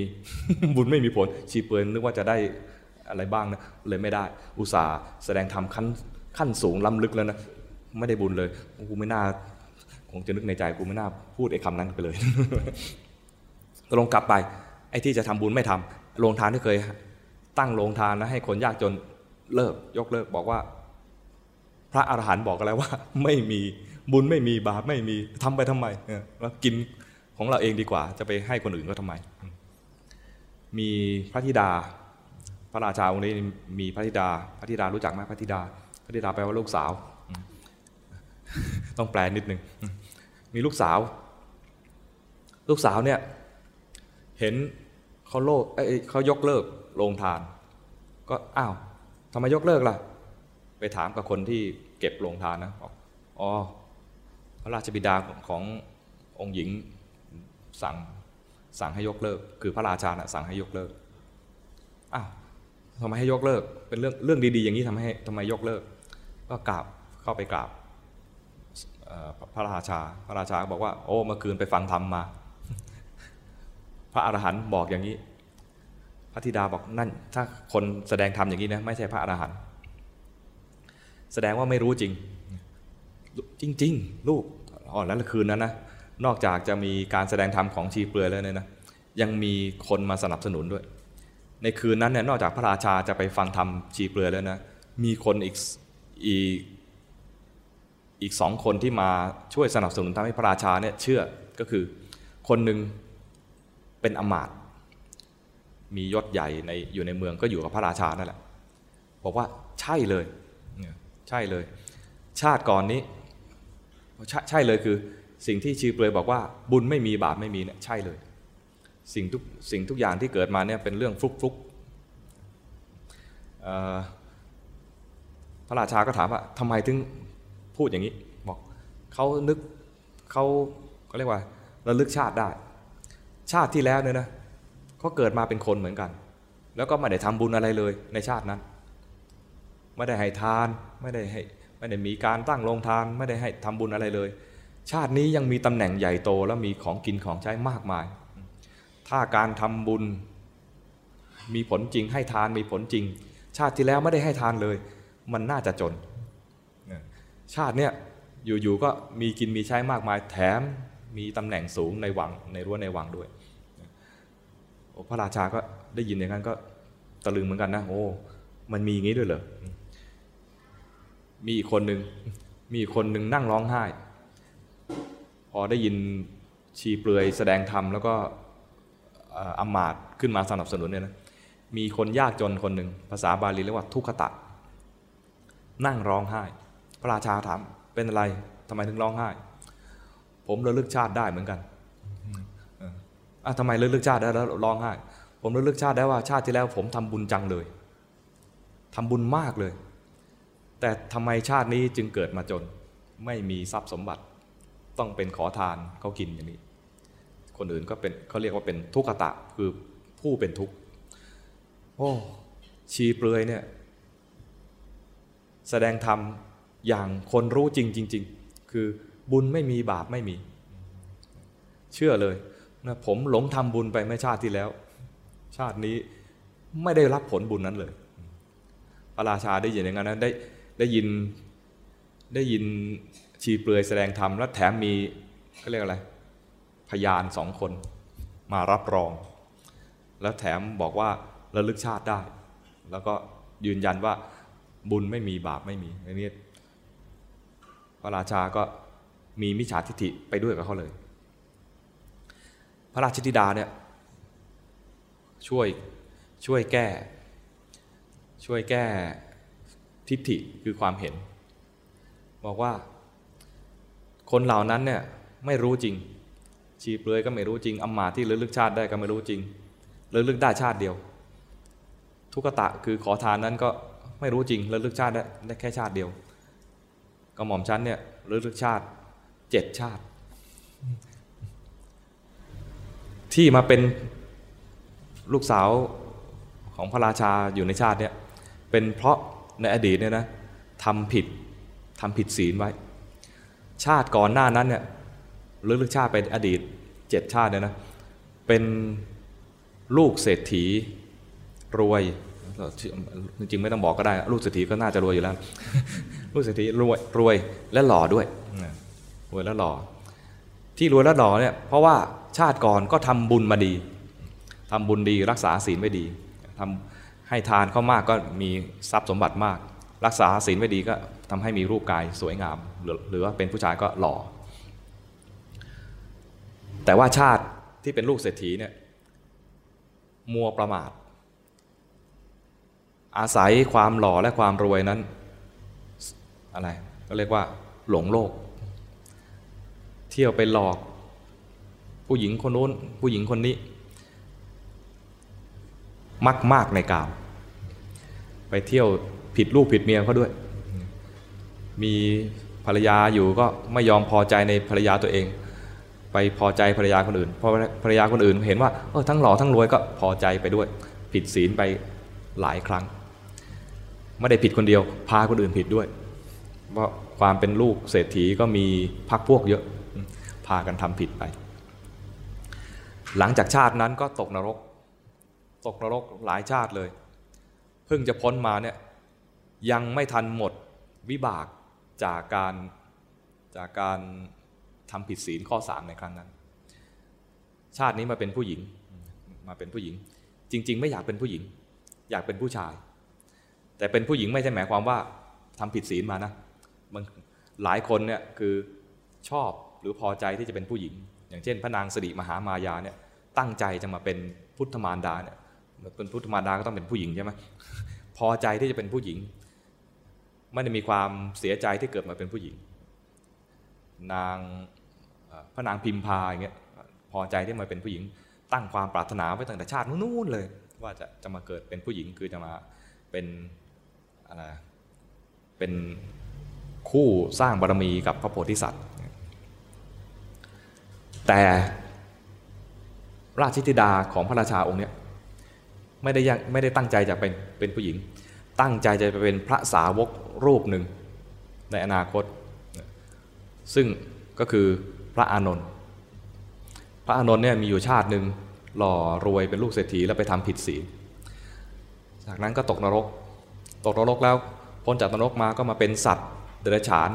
บุญไม่มีผล ชีเปลือยนึกว่าจะได้อะไรบ้างนะเลยไม่ได้ อุตส่าห์แสดงธรรมขั้นขั้นสูงล้ำลึกแล้วนะไม่ได้บุญเลยกูไม่น่า คงจะนึกในใจกูไม่น่าพูดไอ้คำนั้นไปเลยลงกลับไป ไอ้ที่จะทำบุญไม่ทำโรงทานที่เคย ตั้งโรงทานนะให้คนยากจนเลิกยกเลิกบอกว่า พระอรหันต์บอกแล้วว่า ไม่มีบุญไม่มีบาปไม่มีทำไปทำไมแล้วกินของเราเองดีกว่า จะไปให้คนอื่นก็ทำไม มีพระธิดา พระราชาองค์นี้มีพระธิดา พระธิดารู้จักไหมพระธิดา พระธิดาแปลว่าลูกสาว ต้องแปลนิดนึง มีลูกสาว ลูกสาวเนี่ยเห็นเขาโลกเขายกเลิกโรงทาน ก็อ้าวทำไมยกเลิกล่ะ ไปถามกับคนที่เก็บโรงทานนะบอกอ๋อพระราชบิดาขององค์หญิงสั่งสั่งให้ยกเลิก คือพระราชานะสั่งให้ยกเลิกอ้าวทำไมให้ยกเลิก เป็นเรื่องเรื่องดีๆ อย่างนี้ทำให้ทำไมยกเลิก ก็กราบเข้าไปกราบ พระราชา พระราชาบอกว่า โอ้เมื่อคืนไปฟังธรรมมา พระอรหันต์บอกอย่างนี้ พระธิดาบอกนั่น ถ้าคนแสดงธรรมอย่างนี้นะไม่ใช่พระอรหันต์แสดงว่าไม่รู้จริง จริง ๆ ลูกอ๋อแล้วคืนนั้นนะนอกจากจะมีการแสดงธรรมของชีเปลือยแล้วเนี่ยนะยังมีคนมาสนับสนุนด้วย ในคืนนั้นเนี่ยนอกจากพระราชาจะไปฟังธรรมชีเปลือยแล้วนะมีคนอีกอีก อีกสองคนที่มาช่วยสนับสนุนทำให้พระราชาเนี่ยเชื่อก็คือคนหนึ่งเป็นอมาตมียศใหญ่ในอยู่ในเมืองก็อยู่กับพระราชานั่นแหละบอกว่าใช่เลยใช่เลย ชาติก่อนนี้ใช่ใช่เลยคือสิ่งที่ชีเปลยบอกว่าบุญไม่มีบาปไม่มีเนี่ยใช่เลย สิ่งทุกสิ่งทุกอย่างที่เกิดมาเนี่ยเป็นเรื่องฟลุกฟลุกพระราชาก็ถามว่าทำไมถึง พูดอย่างนี้บอกเขานึกเขาเขาเรียกว่าระลึกชาติได้ ชาติที่แล้วเนี่ยนะเขาเกิดมาเป็นคนเหมือนกัน แล้วก็ไม่ได้ทำบุญอะไรเลยในชาตินั้น ไม่ได้ให้ทานไม่ได้ให้ไม่ได้มีการตั้งโรงทานไม่ได้ให้ทำบุญอะไรเลย ชาตินี้ยังมีตำแหน่งใหญ่โตแล้วมีของกินของใช้มากมาย ถ้าการทำบุญมีผลจริงให้ทานมีผลจริง ชาติที่แล้วไม่ได้ให้ทานเลย มันน่าจะจน ชาติเนี้ยอยู่ๆก็มีกินมีใช้มากมายแถมมีตำแหน่งสูงในวังในรั้วในวังด้วยพระราชาก็ได้ยินอย่างนั้นก็ตะลึงเหมือนกันนะโอ้มันมีอย่างนี้ด้วยเหรอมีอีกคนหนึ่งมีอีกคนหนึ่งนั่งร้องไห้ พอได้ยินชีเปลือยแสดงธรรมแล้วก็อามาตขึ้นมาสนับสนุนเนี่ยนะมีคนยากจนคนหนึ่งภาษาบาลีเรียกว่าทุกขตะ นั่งร้องไห้ พระราชาถามเป็นอะไรทำไมถึงร้องไห้ ผมระลึกชาติได้เหมือนกันอะทำไมระลึกชาติได้แล้วร้องไห้ ผมระลึกชาติได้ว่าชาติที่แล้ว ผมทำบุญจังเลยทำบุญมากเลย แต่ทำไมชาตินี้จึงเกิดมาจน ไม่มีทรัพย์สมบัติ ต้องเป็นขอทานเขากินอย่างนี้ คนอื่นก็เป็นเขาเรียกว่าเป็นทุกขตะคือผู้เป็นทุกข์โอ้ชีเปลือยเนี่ย แสดงธรรม อย่างคนรู้จริงจริง ๆ คือบุญไม่มีบาปไม่มี เชื่อเลยนะผมหลงทำบุญไปเมื่อชาติที่แล้ว ชาตินี้ไม่ได้รับผลบุญนั้นเลยพระราชาได้ยินอย่างนั้นนะได้ได้ยินได้ยินชีเปลือยแสดงธรรมแล้วแถมมีเขาเรียกอะไร พยานสองคนมารับรอง แล้วแถมบอกว่าระลึกชาติได้ แล้วก็ยืนยันว่าบุญไม่มีบาปไม่มีอันนี้ ระราชาก็มีมิจฉาทิฏฐิไปด้วยกับเขาเลย พระราชธิดาเนี่ยช่วยช่วยแก้ ช่วยแก้ทิฏฐิคือความเห็น บอกว่า คนเหล่านั้นเนี่ยไม่รู้จริง ชีเปลือยก็ไม่รู้จริงอำมาที่ระลึกชาติได้ก็ไม่รู้จริงระลึกได้ชาติเดียว ทุกตะคือขอทานนั้นก็ไม่รู้จริงระลึกชาติได้แค่ชาติเดียว ก็หม่อมชั้นเนี่ยระลึกชาติเจ็ดชาติ ที่มาเป็นลูกสาวของพระราชาอยู่ในชาติเนี่ยเป็นเพราะในอดีตเนี่ยนะทำผิดทำผิดศีลไว้ ชาติก่อนหน้านั้นเนี่ยลึกลึกชาติเป็นอดีตเจ็ดชาติเนี่ยนะเป็นลูกเศรษฐีรวยจริงๆไม่ต้องบอกก็ได้ ลูกเศรษฐีก็น่าจะรวยอยู่แล้ว ลูกเศรษฐีรวยรวยและหล่อด้วยรวยและหล่อ ที่รวยและหล่อเนี่ยเพราะว่าชาติก่อนก็ทำบุญมาดีทำบุญดีรักษาศีลไม่ดีทำให้ทานเขามากก็มีทรัพย์สมบัติมาก รักษาศีลไม่ดีก็ทำให้มีรูปกายสวยงาม หรือว่าเป็นผู้ชายก็หล่อ แต่ว่าชาติที่เป็นลูกเศรษฐีเนี่ยมัวประมาทอาศัยความหล่อและความรวยนั้น อะไรก็เรียกว่า หลงโลก เที่ยวไปหลอก ผู้หญิงคนนู้น ผู้หญิงคนนี้มักมากในกามไปเที่ยวผิดลูกผิดเมียเขาด้วย มีภรรยาอยู่ก็ไม่ยอมพอใจในภรรยาตัวเอง ไปพอใจภรรยาคนอื่นพอภรรยาคนอื่นเห็นว่าเออทั้งหล่อทั้งรวยก็พอใจไปด้วย ผิดศีลไปหลายครั้ง ไม่ได้ผิดคนเดียว พาคนอื่นผิดด้วย เพราะความเป็นลูกเศรษฐีก็มีพักพวกเยอะ พากันทำผิดไป หลังจากชาตินั้นก็ตกนรก ตกนรกหลายชาติเลย เพิ่งจะพ้นมาเนี่ยยังไม่ทันหมดวิบากจากการจากการทำผิดศีลข้อสามในครั้งนั้น ชาตินี้มาเป็นผู้หญิงมาเป็นผู้หญิง จริง ๆ ไม่อยากเป็นผู้หญิง อยากเป็นผู้ชาย แต่เป็นผู้หญิงไม่ใช่หมายความว่าทำผิดศีลมานะ มันหลายคนเนี่ยคือชอบหรือพอใจที่จะเป็นผู้หญิง อย่างเช่น พระนางสิริมหามายาเนี่ยตั้งใจจะมาเป็นพุทธมารดาเนี่ยเป็นพุทธมารดาก็ต้องเป็นผู้หญิงใช่ไหมพอใจที่จะเป็นผู้หญิง ไม่ได้มีความเสียใจที่เกิดมาเป็นผู้หญิง นางพระนางพิมพาอย่างเงี้ยพอใจที่มาเป็นผู้หญิง ตั้งความปรารถนาไว้ตั้งแต่ชาตินู้นเลย ว่าจะจะมาเกิดเป็นผู้หญิงคือจะมาเป็นอะไรเป็น คู่สร้างบารมีกับพระโพธิสัตว์ แต่ราชธิดาของพระราชาองค์เนี้ยไม่ได้ยังไม่ได้ตั้งใจจะเป็นเป็นผู้หญิง ตั้งใจจะไปเป็นพระสาวกรูปหนึ่งในอนาคต ซึ่งก็คือพระอานนท์พระอานนท์เนี่ยมีอยู่ชาติหนึ่งหล่อรวยเป็นลูกเศรษฐีแล้วไปทำผิดศีลจากนั้นก็ตกนรก ตกนรกแล้วพ้นจากนรกมาก็มาเป็นสัตว์ เดรัจฉาน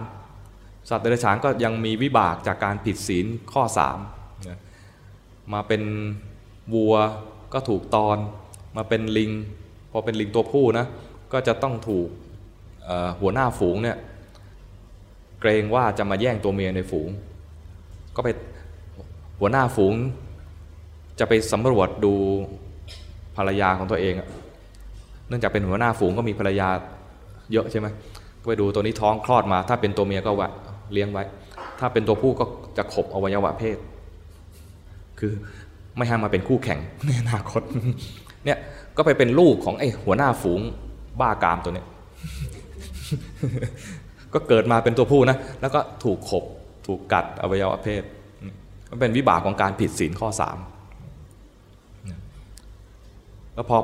สัตว์เดรัจฉานก็ยังมีวิบากจากการผิดศีลข้อสามมาเป็นวัวก็ถูกตอน มาเป็นลิง พอเป็นลิงตัวผู้นะก็จะต้องถูกหัวหน้าฝูงเนี่ยเกรงว่าจะมาแย่งตัวเมียในฝูง ก็ไปหัวหน้าฝูง จะไปสำรวจดูภรรยาของตัวเอง เนื่องจากเป็นหัวหน้าฝูงก็มีภรรยาเยอะใช่ไหม ไปดูตัวนี้ท้องคลอดมา ถ้าเป็นตัวเมียก็วะเลี้ยงไว้ ถ้าเป็นตัวผู้ก็จะขบอวัยวะเพศ คือไม่ให้มาเป็นคู่แข่งในอนาคตเนี่ยก็ไปเป็นลูกของไอ้หัวหน้าฝูงบ้ากามตัวเนี้ยก็เกิดมาเป็นตัวผู้นะ แล้วก็ถูกขบ ถูกกัดอวัยวะเพศ มันเป็นวิบากของการผิดศีลข้อสามแล้วพอ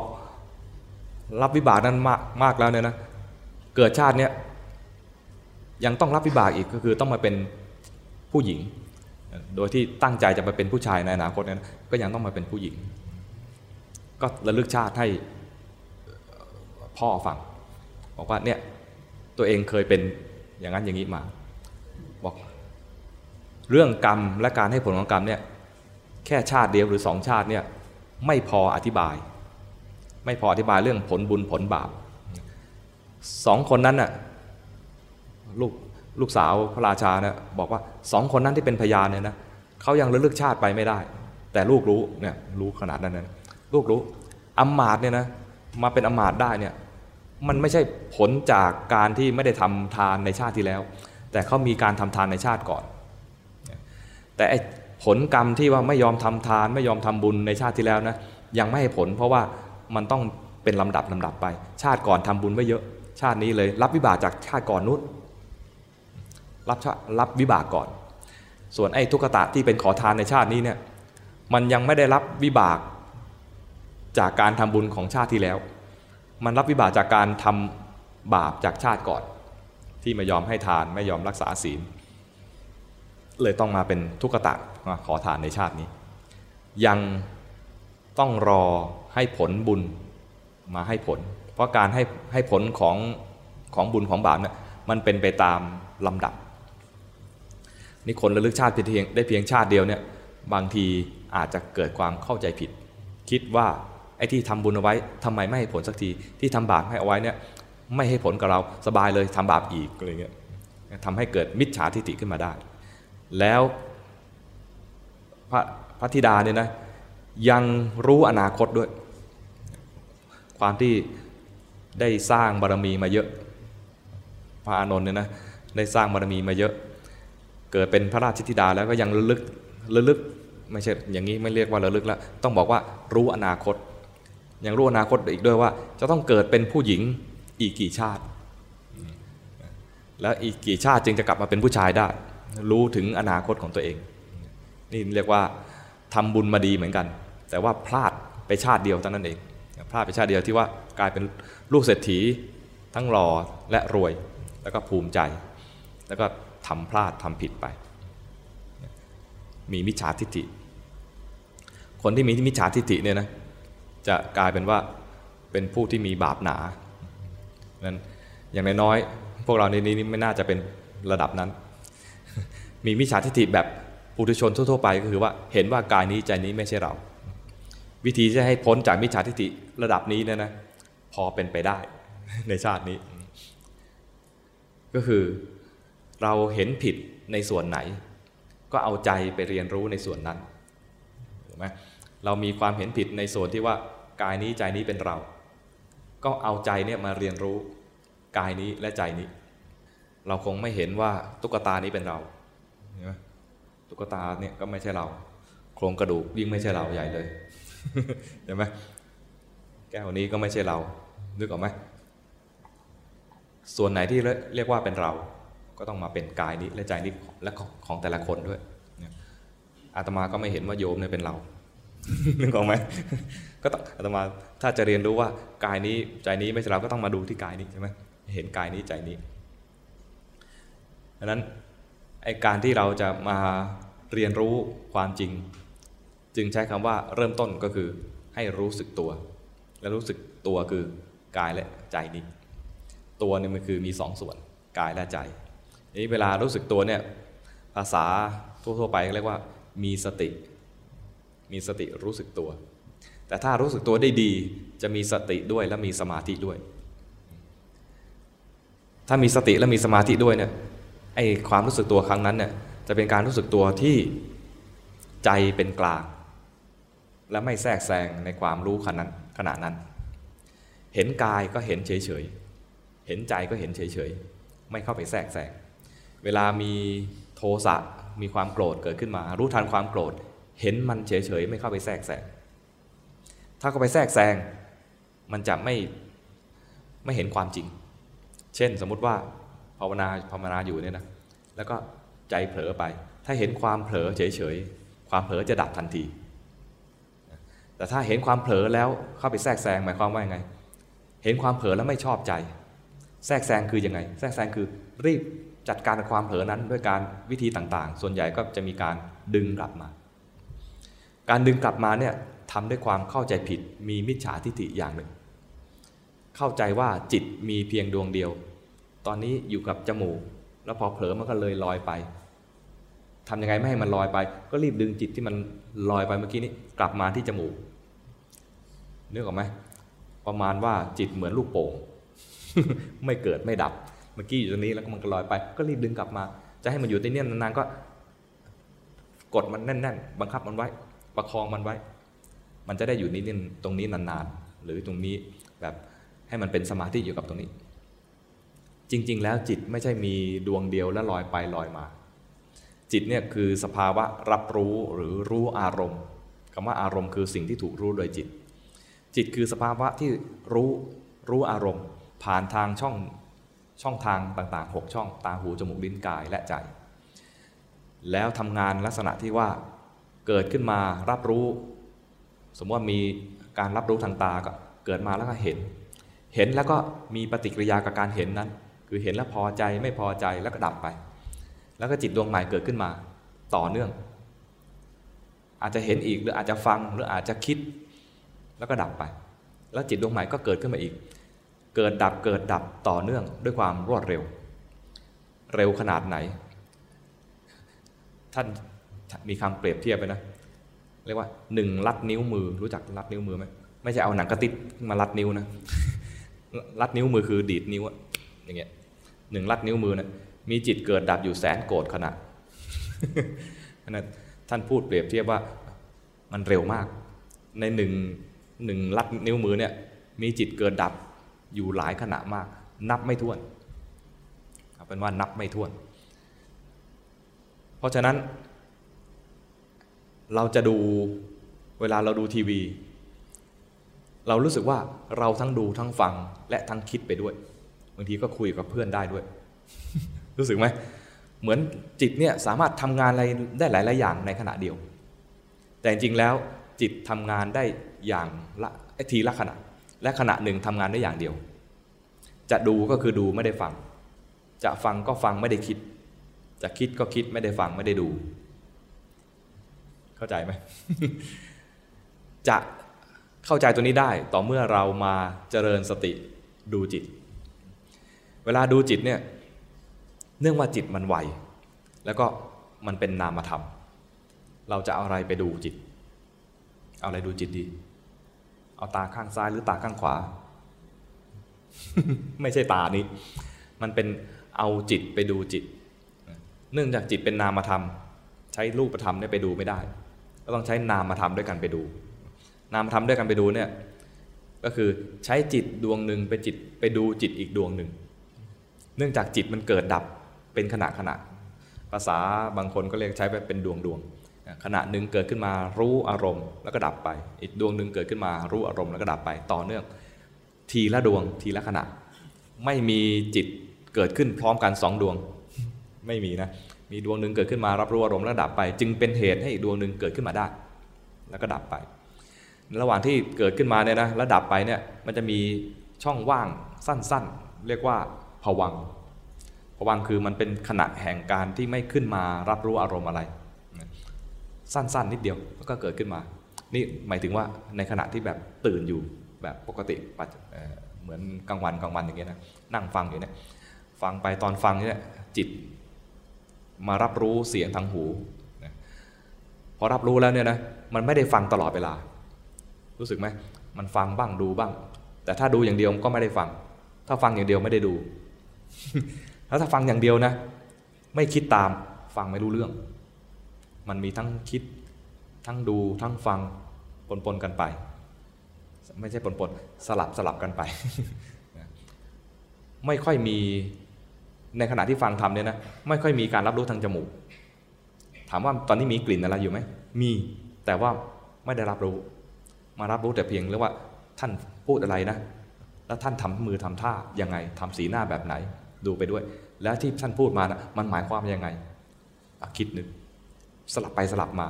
รับวิบากนั้นมากมากแล้วเนี่ยนะ เกิดชาติเนี้ย ยังต้องรับวิบากอีกก็คือต้องมาเป็นผู้หญิง โดยที่ตั้งใจจะมาเป็นผู้ชายในอนาคตนั้นก็ยังต้องมาเป็นผู้หญิง ก็ระลึกชาติให้พ่อฟังบอกว่าเนี่ยตัวเองเคยเป็นอย่างนั้นอย่างนี้มาบอกเรื่องกรรมและการให้ผลของกรรมเนี่ยแค่ชาติเดียวหรือสองชาติเนี่ยไม่พออธิบาย ไม่พออธิบายเรื่องผลบุญผลบาปสองคนนั้นน่ะ ลูกลูกสาวพระราชาเนี่ยบอกว่าสองคนนั้นที่เป็นพยานเนี่ยนะเขายังระลึกชาติไปไม่ได้ แต่ลูกรู้เนี่ยรู้ขนาดนั้นนะลูกรู้อำมาตเนี่ยนะมาเป็นอำมาตได้เนี่ยมันไม่ใช่ผลจากการที่ไม่ได้ทำทานในชาติที่แล้ว แต่เขามีการทำทานในชาติก่อน แต่ผลกรรมที่ว่าไม่ยอมทำทาน ไม่ยอมทำบุญในชาติที่แล้วนะยังไม่ให้ผล เพราะว่ามันต้องเป็นลำดับลำดับไป ชาติก่อนทำบุญไว้เยอะ ชาตินี้เลยรับวิบากจากชาติก่อนนู้น รับรับวิบากก่อน ส่วนไอ้ทุกขตะที่เป็นขอทานในชาตินี้เนี่ยมันยังไม่ได้รับวิบากจากการทำบุญของชาติที่แล้ว มันรับวิบากจากการทำบาปจากชาติก่อน ที่ไม่ยอมให้ทานไม่ยอมรักษาศีล เลยต้องมาเป็นทุกขตะขอทานในชาตินี้ ยังต้องรอให้ผลบุญมาให้ผล เพราะการให้ให้ผลของของบุญของบาปเนี่ยมันเป็นไปตามลำดับ นี่คนระลึกชาติเพียงได้เพียงชาติเดียวเนี่ยบางทีอาจจะเกิดความเข้าใจผิด คิดว่าไอ้ที่ทำบุญเอาไว้ทำไมไม่ให้ผลสักทีที่ทำบาปให้เอาไว้เนี่ยไม่ให้ผลกับเราสบายเลยทำบาปอีกอะไรเงี้ยทำให้เกิดมิจฉาทิฏฐิขึ้นมาได้ แล้วพระพระธิดาเนี่ยนะยังรู้อนาคตด้วย ความที่ได้สร้างบารมีมาเยอะ พระอานนท์เนี่ยนะได้สร้างบารมีมาเยอะ เกิดเป็นพระราชธิดาแล้วก็ยังระลึกระลึกไม่ใช่อย่างนี้ไม่เรียกว่าระลึกแล้วต้องบอกว่ารู้อนาคต ยังรู้อนาคตอีกด้วยว่า จะต้องเกิดเป็นผู้หญิงอีกกี่ชาติ แล้วอีกกี่ชาติจึงจะกลับมาเป็นผู้ชายได้ รู้ถึงอนาคตของตัวเอง นี่เรียกว่าทำบุญมาดีเหมือนกัน แต่ว่าพลาดไปชาติเดียวเท่านั้นเองพลาดไปชาติเดียวที่ว่ากลายเป็นลูกเศรษฐีทั้งหล่อและรวย แล้วก็ภูมิใจ แล้วก็ ทำพลาดทำผิดไป มีมิจฉาทิฏฐิ คนที่มีมิจฉาทิฏฐิเนี่ยนะจะกลายเป็นว่าเป็นผู้ที่มีบาปหนานั้นอย่างน้อยๆพวกเราในนี้ไม่น่าจะเป็นระดับนั้น มีมิจฉาทิฏฐิแบบปุถุชนทั่วๆไปก็คือว่าเห็นว่ากายนี้ใจนี้ไม่ใช่เรา วิธีจะให้พ้นจากมิจฉาทิฏฐิระดับนี้เนี่ยนะพอเป็นไปได้ในชาตินี้ ก็คือ เราเห็นผิดในส่วนไหน ก็เอาใจไปเรียนรู้ในส่วนนั้นถูกไหมเรามีความเห็นผิดในส่วนที่ว่ากายนี้ใจนี้เป็นเรา ก็เอาใจเนี่ยมาเรียนรู้กายนี้และใจนี้ เราคงไม่เห็นว่าตุ๊กตานี้เป็นเราเห็นไหมตุ๊กตาเนี่ยก็ไม่ใช่เรา โครงกระดูกยิ่งไม่ใช่เราใหญ่เลยเห็นไหมแก้วนี้ก็ไม่ใช่เรานึกออกไหมส่วนไหนที่เรียกว่าเป็นเรา ก็ต้องมาเป็นกายนี้และใจนี้และของแต่ละคนด้วยอาตมาก็ไม่เห็นว่าโยมเนี่ยเป็นเรานึกออกไหมก็ต้องอาตมาถ้าจะเรียนรู้ว่ากายนี้ใจนี้ไม่ใช่เราก็ต้องมาดูที่กายนี้ใช่ไหมเห็นกายนี้ใจนี้ดังนั้นไอการที่เราจะมาเรียนรู้ความจริง จึงใช้คำว่าเริ่มต้นก็คือให้รู้สึกตัว และรู้สึกตัวคือกายและใจนี้ ตัวนี่มันคือมีสองส่วน กายและใจ นี้เวลารู้สึกตัวเนี่ยภาษาทั่วๆไปเรียกว่า มีสติ มีสติรู้สึกตัว แต่ถ้ารู้สึกตัวได้ดี จะมีสติด้วยและมีสมาธิด้วย ถ้ามีสติและมีสมาธิด้วยเนี่ยไอความรู้สึกตัวครั้งนั้นเนี่ยจะเป็นการรู้สึกตัวที่ใจเป็นกลาง และไม่แทรกแซงในความรู้ขณะขณะนั้น เห็นกายก็เห็นเฉยๆเห็นใจก็เห็นเฉยๆไม่เข้าไปแทรกแซง เวลามีโทสะมีความโกรธเกิดขึ้นมา รู้ทันความโกรธ เห็นมันเฉยๆไม่เข้าไปแทรกแซงถ้าเข้าไปแทรกแซงมันจะไม่ไม่เห็นความจริง เช่นสมมุติว่าภาวนาภาวนาอยู่เนี่ยนะแล้วก็ใจเผลอไป ถ้าเห็นความเผลอเฉยๆความเผลอจะดับทันที แต่ถ้าเห็นความเผลอแล้วเข้าไปแทรกแซงหมายความว่าไง เห็นความเผลอแล้วไม่ชอบใจ แทรกแซงคือยังไง แทรกแซงคือรีบ จัดการกับความเผลอนั้นด้วยการวิธีต่างๆ ส่วนใหญ่ก็จะมีการดึงกลับมา การดึงกลับมาเนี่ยทำด้วยความเข้าใจผิดมีมิจฉาทิฏฐิอย่างหนึ่ง เข้าใจว่าจิตมีเพียงดวงเดียว ตอนนี้อยู่กับจมูก แล้วพอเผลอมันก็เลยลอยไปทำยังไงไม่ให้มันลอยไป ก็รีบดึงจิตที่มันลอยไปเมื่อกี้นี้กลับมาที่จมูกนึกออกไหมประมาณว่าจิตเหมือนลูกโป่งไม่เกิดไม่ดับ มื่อกี้อยู่ตรงนี้แล้วมันก็ลอยไป ก็รีบดึงกลับมา จะให้มันอยู่ที่นี่นานๆก็ กดมันแน่น ๆ บังคับมันไว้ ประคองมันไว้ มันจะได้อยู่นี่ตรงนี้นานๆ หรือตรงนี้แบบให้มันเป็นสมาธิอยู่กับตรงนี้ จริง ๆ แล้วจิตไม่ใช่มีดวงเดียวแล้วลอยไปลอยมา จิตเนี่ยคือสภาวะรับรู้หรือรู้อารมณ์คำว่าอารมณ์คือสิ่งที่ถูกรู้โดยจิต จิตคือสภาวะที่รู้รู้อารมณ์ ผ่านทางช่อง ช่องทางต่างๆ 6 ช่องตาหูจมูกลิ้นกายและใจ แล้วทำงานลักษณะที่ว่าเกิดขึ้นมารับรู้ สมมติว่ามีการรับรู้ทางตาก็เกิดมาแล้วก็เห็น เห็นแล้วก็มีปฏิกิริยากับการเห็นนั้น คือเห็นแล้วพอใจไม่พอใจแล้วก็ดับไป แล้วก็จิตดวงใหม่เกิดขึ้นมาต่อเนื่อง อาจจะเห็นอีกหรืออาจจะฟังหรืออาจจะคิดแล้วก็ดับไป แล้วจิตดวงใหม่ก็เกิดขึ้นมาอีก เกิดดับเกิดดับต่อเนื่องด้วยความรวดเร็ว เร็วขนาดไหน ท่านมีคำเปรียบเทียบไปนะ เรียกว่าหนึ่งลัดนิ้วมือรู้จักลัดนิ้วมือไหมไม่ใช่เอาหนังกระติดมาลัดนิ้วนะลัดนิ้วมือคือดีดนิ้วอย่างเงี้ยหนึ่งลัดนิ้วมือนะมีจิตเกิดดับอยู่แสนโกรธขณะนั้นท่านพูดเปรียบเทียบว่ามันเร็วมาก ในหนึ่งหนึ่งลัดนิ้วมือเนี่ยมีจิตเกิดดับ อยู่หลายขณะมาก นับไม่ถ้วนเป็นว่านับไม่ถ้วน เพราะฉะนั้น เราจะดูเวลาเราดูทีวี เรารู้สึกว่าเราทั้งดูทั้งฟังและทั้งคิดไปด้วยบางทีก็คุยกับเพื่อนได้ด้วย รู้สึกไหมเหมือนจิตเนี่ยสามารถทำงานอะไรได้หลาย ๆ อย่างในขณะเดียว แต่จริงๆแล้วจิตทำงานได้อย่างละทีละขณะ และขณะหนึ่งทำงานได้อย่างเดียว จะดูก็คือดูไม่ได้ฟัง จะฟังก็ฟังไม่ได้คิด จะคิดก็คิดไม่ได้ฟังไม่ได้ดู เข้าใจไหมจะเข้าใจตัวนี้ได้ต่อเมื่อเรามาเจริญสติดูจิต เวลาดูจิตเนี่ยเนื่องว่าจิตมันไวแล้วก็มันเป็นนามธรรม เราจะเอาอะไรไปดูจิต เอาอะไรดูจิตดี เอาตาข้างซ้ายหรือตาข้างขวา ไม่ใช่ตานี้ มันเป็นเอาจิตไปดูจิต เนื่องจากจิตเป็นนามธรรม ใช้รูปธรรมเนี่ยไปดูไม่ได้ ก็ต้องใช้นามธรรมด้วยกันไปดู นามธรรมด้วยกันไปดูเนี่ยก็คือใช้จิตดวงหนึ่งไปจิตไปดูจิตอีกดวงหนึ่ง เนื่องจากจิตมันเกิดดับเป็นขณะขณะภาษาบางคนก็เรียกใช้ไปเป็นดวงดวง ขณะหนึ่งเกิดขึ้นมารู้อารมณ์แล้วก็ดับไป อีกดวงหนึ่งเกิดขึ้นมารู้อารมณ์แล้วก็ดับไปต่อเนื่อง ทีละดวงทีละขณะ ไม่มีจิตเกิดขึ้นพร้อมกันสองดวง ไม่มีนะมีดวงหนึ่งเกิดขึ้นมารับรู้อารมณ์แล้วดับไป จึงเป็นเหตุให้อีกดวงหนึ่งเกิดขึ้นมาได้ แล้วก็ดับไป ระหว่างที่เกิดขึ้นมาเนี่ยนะแล้วดับไปเนี่ยมันจะมีช่องว่างสั้นๆ เรียกว่าผวังผวังคือมันเป็นขณะแห่งการที่ไม่ขึ้นมารับรู้อารมณ์อะไร สั้น ๆ นิดเดียวแล้วก็เกิดขึ้นมา นี่หมายถึงว่าในขณะที่แบบตื่นอยู่แบบปกติเหมือนกลางวันกลางวันอย่างเงี้ยนะนั่งฟังอยู่เนี่ยฟังไปตอนฟังเนี่ยจิตมารับรู้เสียงทางหูพอรับรู้แล้วเนี่ยนะมันไม่ได้ฟังตลอดเวลา รู้สึกไหมมันฟังบ้างดูบ้าง แต่ถ้าดูอย่างเดียวก็ไม่ได้ฟัง ถ้าฟังอย่างเดียวไม่ได้ดู แล้วถ้าฟังอย่างเดียวนะ ไม่คิดตามฟังไม่รู้เรื่อง มันมีทั้งคิด ทั้งดูทั้งฟังปนๆกันไป ไม่ใช่ปนๆสลับสลับกันไป ไม่ค่อยมีในขณะที่ฟังทำเนี่ยนะไม่ค่อยมีการรับรู้ทางจมูก ถามว่าตอนนี้มีกลิ่นอะไรอยู่ไหมมีแต่ว่าไม่ได้รับรู้ มารับรู้แต่เพียงเรียกว่าท่านพูดอะไรนะ แล้วท่านทำมือทำท่ายังไงทำสีหน้าแบบไหน ดูไปด้วย แล้วที่ท่านพูดมานะมันหมายความยังไงคิดนึก สลับไปสลับมา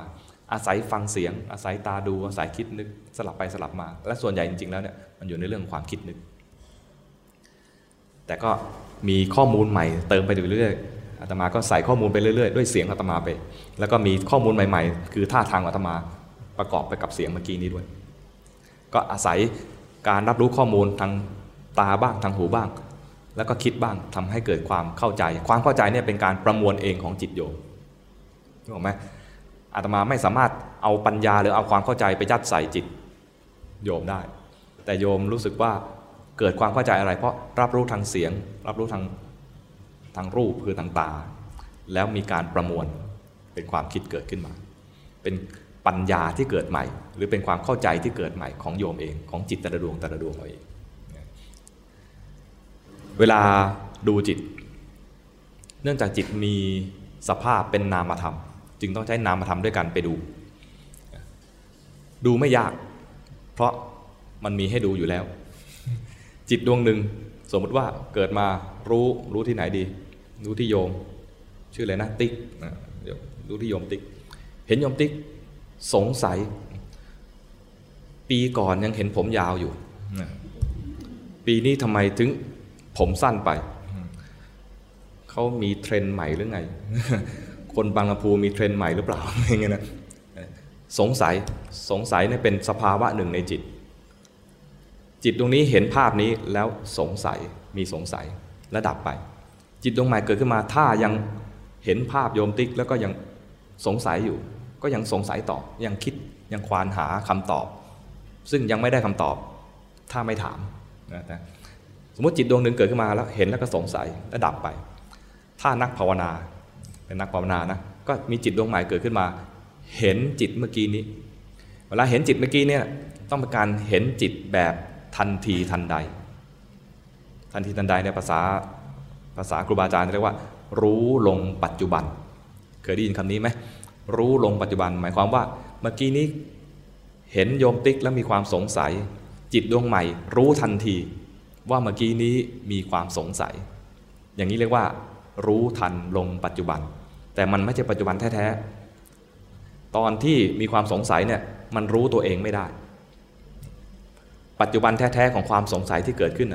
อาศัยฟังเสียง อาศัยตาดู อาศัยคิดนึก สลับไปสลับมา และส่วนใหญ่จริงๆแล้วเนี่ยมันอยู่ในเรื่องความคิดนึก แต่ก็มีข้อมูลใหม่เติมไปเรื่อยๆอาตมาก็ใส่ข้อมูลไปเรื่อยๆ ด้วยเสียงอาตมาไป แล้วก็มีข้อมูลใหม่ๆ คือท่าทางอาตมาประกอบไปกับเสียงเมื่อกี้นี้ด้วย ก็อาศัยการรับรู้ข้อมูลทางตาบ้างทางหูบ้าง แล้วก็คิดบ้างทำให้เกิดความเข้าใจ ความเข้าใจเนี่ยเป็นการประมวลเองของจิตโยม ถูกไหมอาตมาไม่สามารถเอาปัญญาหรือเอาความเข้าใจไปยัดใส่จิต โยมได้ แต่โยมรู้สึกว่าเกิดความเข้าใจอะไร เพราะรับรู้ทางเสียง รับรู้ทางทางรูปคือทางตา แล้วมีการประมวลเป็นความคิดเกิดขึ้นมา เป็นปัญญาที่เกิดใหม่ หรือเป็นความเข้าใจที่เกิดใหม่ของโยมเองของจิตแต่ละดวงแต่ละดวงเราเองเวลาดูจิต เนื่องจากจิตมีสภาพเป็นนามธรรม จึงต้องใช้นามธรรมด้วยกันไปดู ดูไม่ยาก เพราะมันมีให้ดูอยู่แล้ว จิตดวงหนึ่งสมมติว่าเกิดมารู้รู้ที่ไหนดี รู้ที่โยม ชื่ออะไรนะติ๊กรู้ที่โยมติ๊ก เห็นโยมติ๊กสงสัย ปีก่อนยังเห็นผมยาวอยู่ ปีนี้ทำไมถึงผมสั้นไป เขามีเทรนด์ใหม่หรือไง คนบางลำพูมีเทรนด์ใหม่หรือเปล่าอย่างเงี้ยนะสงสัยสงสัยเนี่ยเป็นสภาวะหนึ่งในจิต จิตตรงนี้เห็นภาพนี้แล้วสงสัยมีสงสัยและดับไป จิตดวงใหม่เกิดขึ้นมาถ้ายังเห็นภาพโยมติ๊กแล้วก็ยังสงสัยอยู่ ก็ยังสงสัยต่อยังคิดยังควานหาคำตอบ ซึ่งยังไม่ได้คำตอบ ถ้าไม่ถามนะสมมติจิตดวงหนึ่งเกิดขึ้นมาแล้วเห็นแล้วก็สงสัยแล้วดับไป ถ้านักภาวนา เป็นนักภาวนานะก็มีจิตดวงใหม่เกิดขึ้นมา เห็นจิตเมื่อกี้นี้ เวลาเห็นจิตเมื่อกี้เนี่ยต้องเป็นการเห็นจิตแบบทันทีทันใด ทันทีทันใดในภาษาภาษาครูบาอาจารย์เรียกว่า รู้ลงปัจจุบัน เคยได้ยินคำนี้ไหมรู้ลงปัจจุบัน หมายความว่าเมื่อกี้นี้เห็นโยมติ๊กแล้วมีความสงสัย จิตดวงใหม่ รู้ทันที ว่าเมื่อกี้นี้มีความสงสัย อย่างนี้เรียกว่า รู้ทันลงปัจจุบัน แต่มันไม่ใช่ปัจจุบันแท้ๆ ตอนที่มีความสงสัยเนี่ยมันรู้ตัวเองไม่ได้ ปัจจุบันแท้ๆของความสงสัยที่เกิดขึ้น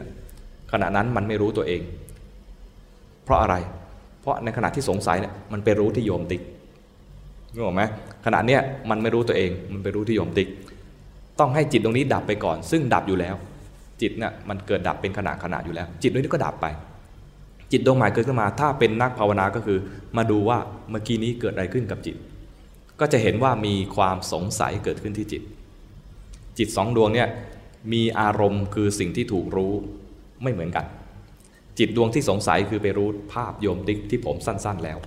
ขณะนั้นมันไม่รู้ตัวเอง เพราะอะไร เพราะในขณะที่สงสัยเนี่ยมันไปรู้ที่โยมติ๊กรู้ไหมขณะเนี้ยมันไม่รู้ตัวเอง มันไปรู้ที่โยมติ๊ก ต้องให้จิตตรงนี้ดับไปก่อน ซึ่งดับอยู่แล้ว จิตเนี่ยมันเกิดดับเป็นขณะขณะอยู่แล้ว จิตตรงนี้ก็ดับไป จิตดวงใหม่เกิดขึ้นมา ถ้าเป็นนักภาวนาก็คือ มาดูว่าเมื่อกี้นี้เกิดอะไรขึ้นกับจิต ก็จะเห็นว่ามีความสงสัยเกิดขึ้นที่จิต จิตสองดวงเนี่ยมีอารมณ์คือสิ่งที่ถูกรู้ไม่เหมือนกัน จิตดวงที่สงสัยคือไปรู้ภาพโยมติ๊กที่ผมสั้น ๆ แล้ว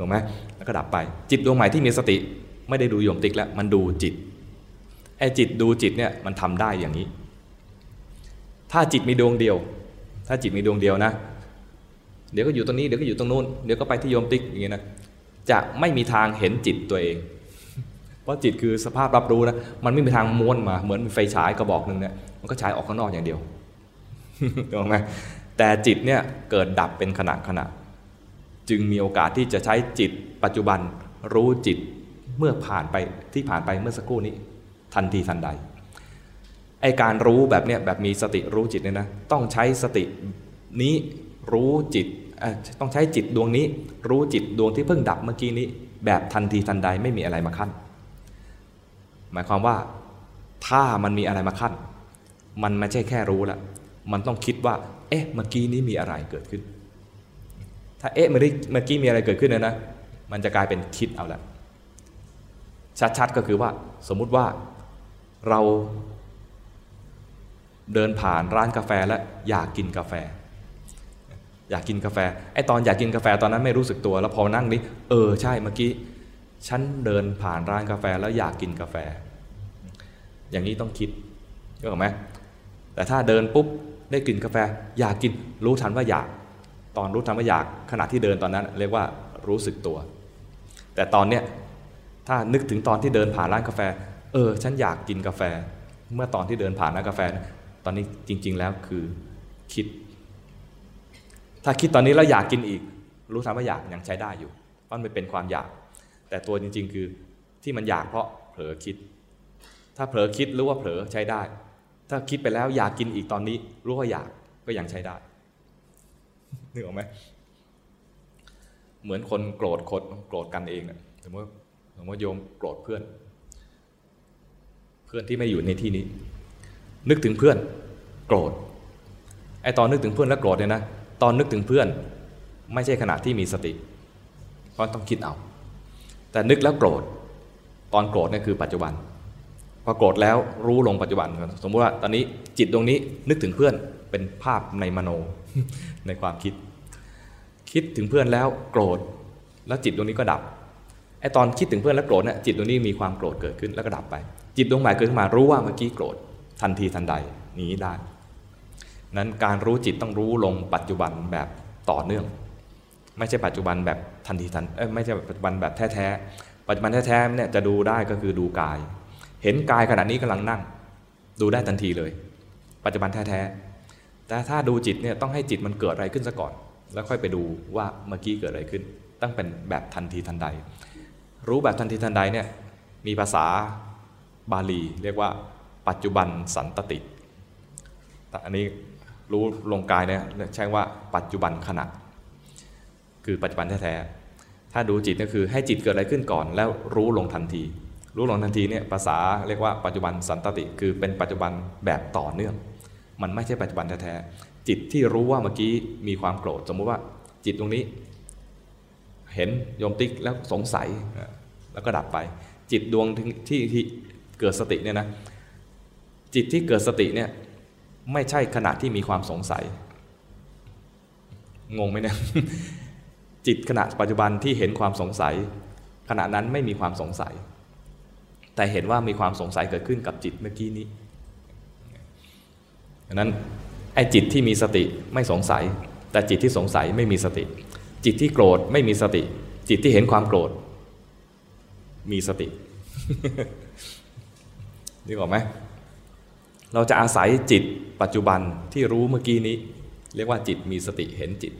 ถูกไหมแล้วก็ดับไป จิตดวงใหม่ที่มีสติ ไม่ได้ดูโยมติ๊กแล้วมันดูจิตไอ้จิตดูจิตเนี่ยมันทำได้อย่างนี้ ถ้าจิตมีดวงเดียว ถ้าจิตมีดวงเดียวนะ เดี๋ยวก็อยู่ตรงนี้เดี๋ยวก็อยู่ตรงนู้นเดี๋ยวก็ไปที่โยมติ๊กอย่างนี้นะจะไม่มีทางเห็นจิตตัวเอง เพราะจิตคือสภาพรับรู้นะมันไม่มีทางม้วนมาเหมือนไฟฉายกระบอกหนึ่งเนี่ยมันก็ฉายออกข้างนอกอย่างเดียวถูกไหมแต่จิตเนี่ยเกิดดับเป็นขณะขณะ จึงมีโอกาสที่จะใช้จิตปัจจุบันรู้จิตเมื่อผ่านไปที่ผ่านไปเมื่อสักครู่นี้ ทันทีทันใดไอการรู้แบบเนี้ยแบบมีสติรู้จิตเนี่ยนะต้องใช้สตินี้ รู้จิตต้องใช้จิตดวงนี้ รู้จิตดวงที่เพิ่งดับเมื่อกี้นี้ แบบทันทีทันใดไม่มีอะไรมาขั้น หมายความว่าถ้ามันมีอะไรมาขั้น มันไม่ใช่แค่รู้ละมันต้องคิดว่า เอ๊ะเมื่อกี้นี้มีอะไรเกิดขึ้น ถ้าเอ๊ะเมื่อกี้มีอะไรเกิดขึ้นนะนะมันจะกลายเป็นคิดเอาละชัดๆก็คือว่าสมมุติว่าเราเดินผ่านร้านกาแฟแล้วอยากกินกาแฟ อยากกินกาแฟไอตอนอยากกินกาแฟตอนนั้นไม่รู้สึกตัว แล้วพอนั่งนี้เออใช่เมื่อกี้ฉันเดินผ่านร้านกาแฟแล้วอยากกินกาแฟ อย่างนี้ต้องคิดก็ถูกไหมแต่ถ้าเดินปุ๊บได้กลิ่นกาแฟ อยากกินรู้ทันว่าอยาก ตอนรู้ทันว่าอยากขณะที่เดินตอนนั้น เรียกว่ารู้สึกตัว แต่ตอนเนี้ยถ้านึกถึงตอนที่เดินผ่านร้านกาแฟ เออ ฉันอยากกินกาแฟ เมื่อตอนที่เดินผ่านร้านกาแฟ ตอนนี้จริง ๆ แล้วคือคิด ถ้าคิดตอนนี้แล้วอยากกินอีก รู้ทันว่าอยากยังใช้ได้อยู่เพราะมันเป็นความอยาก แต่ตัวจริง ๆ คือที่มันอยากเพราะเผลอคิด ถ้าเผลอคิดรู้ว่าเผลอใช้ได้ ถ้าคิดไปแล้วอยากกินอีกตอนนี้ รู้ว่าอยากก็ยังใช้ได้นึกออกไหมเหมือนคนโกรธคนโกรธกันเองอะสมมติสมมติโยมโกรธเพื่อน เพื่อนที่ไม่อยู่ในที่นี้ นึกถึงเพื่อน โกรธไอตอนนึกถึงเพื่อนแล้วโกรธเนี่ยนะ ตอนนึกถึงเพื่อน ไม่ใช่ขณะที่มีสติ เพราะต้องคิดเอา แต่นึกแล้วโกรธ ตอนโกรธนี่คือปัจจุบัน พอโกรธแล้วรู้ลงปัจจุบัน สมมติว่าตอนนี้จิตดวงนี้นึกถึงเพื่อนเป็นภาพในมโนในความคิด คิดถึงเพื่อนแล้วโกรธ แล้วจิตดวงนี้ก็ดับไอตอนคิดถึงเพื่อนแล้วโกรธเนี่ยจิตดวงนี้มีความโกรธเกิดขึ้นแล้วก็ดับไป จิตดวงใหม่เกิดขึ้นมารู้ว่าเมื่อกี้โกรธทันทีทันใดนี้ได้ นั้นการรู้จิตต้องรู้ลงปัจจุบันแบบต่อเนื่อง ไม่ใช่ปัจจุบันแบบทันทีทันเอ้ไม่ใช่ปัจจุบันแบบแท้ๆปัจจุบันแท้ๆเนี่ยจะดูได้ก็คือดูกาย เห็นกายขณะนี้กำลังนั่ง ดูได้ทันทีเลย ปัจจุบันแท้ๆแต่ถ้าดูจิตเนี่ยต้องให้จิตมันเกิดอะไรขึ้นซะก่อน แล้วค่อยไปดูว่าเมื่อกี้เกิดอะไรขึ้นต้องเป็นแบบทันทีทันใด รู้แบบทันทีทันใดเนี่ยมีภาษาบาลี เรียกว่า ปัจจุบันสันตติ อันนี้ รู้ลงกายเนี่ยใช้ว่าปัจจุบันขณะ คือปัจจุบันแท้ๆถ้าดูจิตก็คือให้จิตเกิดอะไรขึ้นก่อน แล้วรู้ลงทันที รู้ลงทันทีเนี่ยภาษาเรียกว่าปัจจุบันสันตติ คือเป็นปัจจุบันแบบต่อเนื่อง มันไม่ใช่ปัจจุบันแท้ๆจิตที่รู้ว่าเมื่อกี้มีความโกรธสมมุติว่าจิตตรงนี้ เห็นโยมติ๊กแล้วสงสัยแล้วก็ดับไป จิตดวงที่ที่เกิดสติเนี่ยนะจิตที่เกิดสติเนี่ย ไม่ใช่ขณะที่มีความสงสัย งงไหมเนี่ยจิตขณะปัจจุบันที่เห็นความสงสัย ขณะนั้นไม่มีความสงสัย แต่เห็นว่ามีความสงสัยเกิดขึ้นกับจิตเมื่อกี้นี้ดังนั้นไอ้จิตที่มีสติไม่สงสัย แต่จิตที่สงสัยไม่มีสติ จิตที่โกรธไม่มีสติ จิตที่เห็นความโกรธ มีสตินึกออกไหม เราจะอาศัยจิตปัจจุบันที่รู้เมื่อกี้นี้ เรียกว่าจิตมีสติเห็นจิต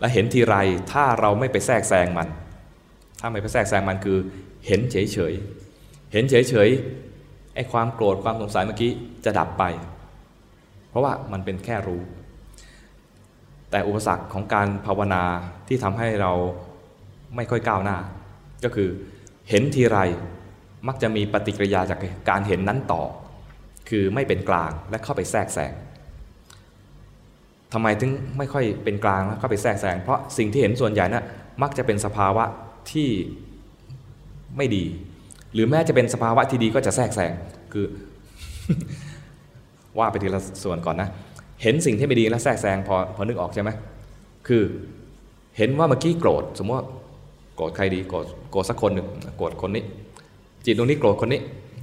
และเห็นทีไรถ้าเราไม่ไปแทรกแซงมัน ถ้าไม่ไปแทรกแซงมันคือ เห็นเฉยเฉยเห็นเฉยเฉยไอ้ความโกรธความสงสัยเมื่อกี้จะดับไป เพราะว่ามันเป็นแค่รู้ แต่อุปสรรคของการภาวนาที่ทำให้เราไม่ค่อยก้าวหน้า ก็คือเห็นทีไรมักจะมีปฏิกิริยาจากการเห็นนั้นต่อ คือไม่เป็นกลางและเข้าไปแทรกแซงทำไมถึงไม่ค่อยเป็นกลางแล้วเข้าไปแทรกแซงเพราะสิ่งที่เห็นส่วนใหญ่นะ่ะมักจะเป็นสภาวะที่ไม่ดี หรือแม้จะเป็นสภาวะที่ดีก็จะแทรกแซงคือ ว่าไปทีละส่วนก่อนนะ เห็นสิ่งที่ไม่ดีแล้วแทรกแซงพอพอนึกออกใช่ไหมคือเห็นว่าเมื่อกี้โกรธสมมติว่าโกรธใครดีโกรธโกรธสักคนหนึ่งโกรธคนนี้ จิตตรงนี้โกรธคนนี้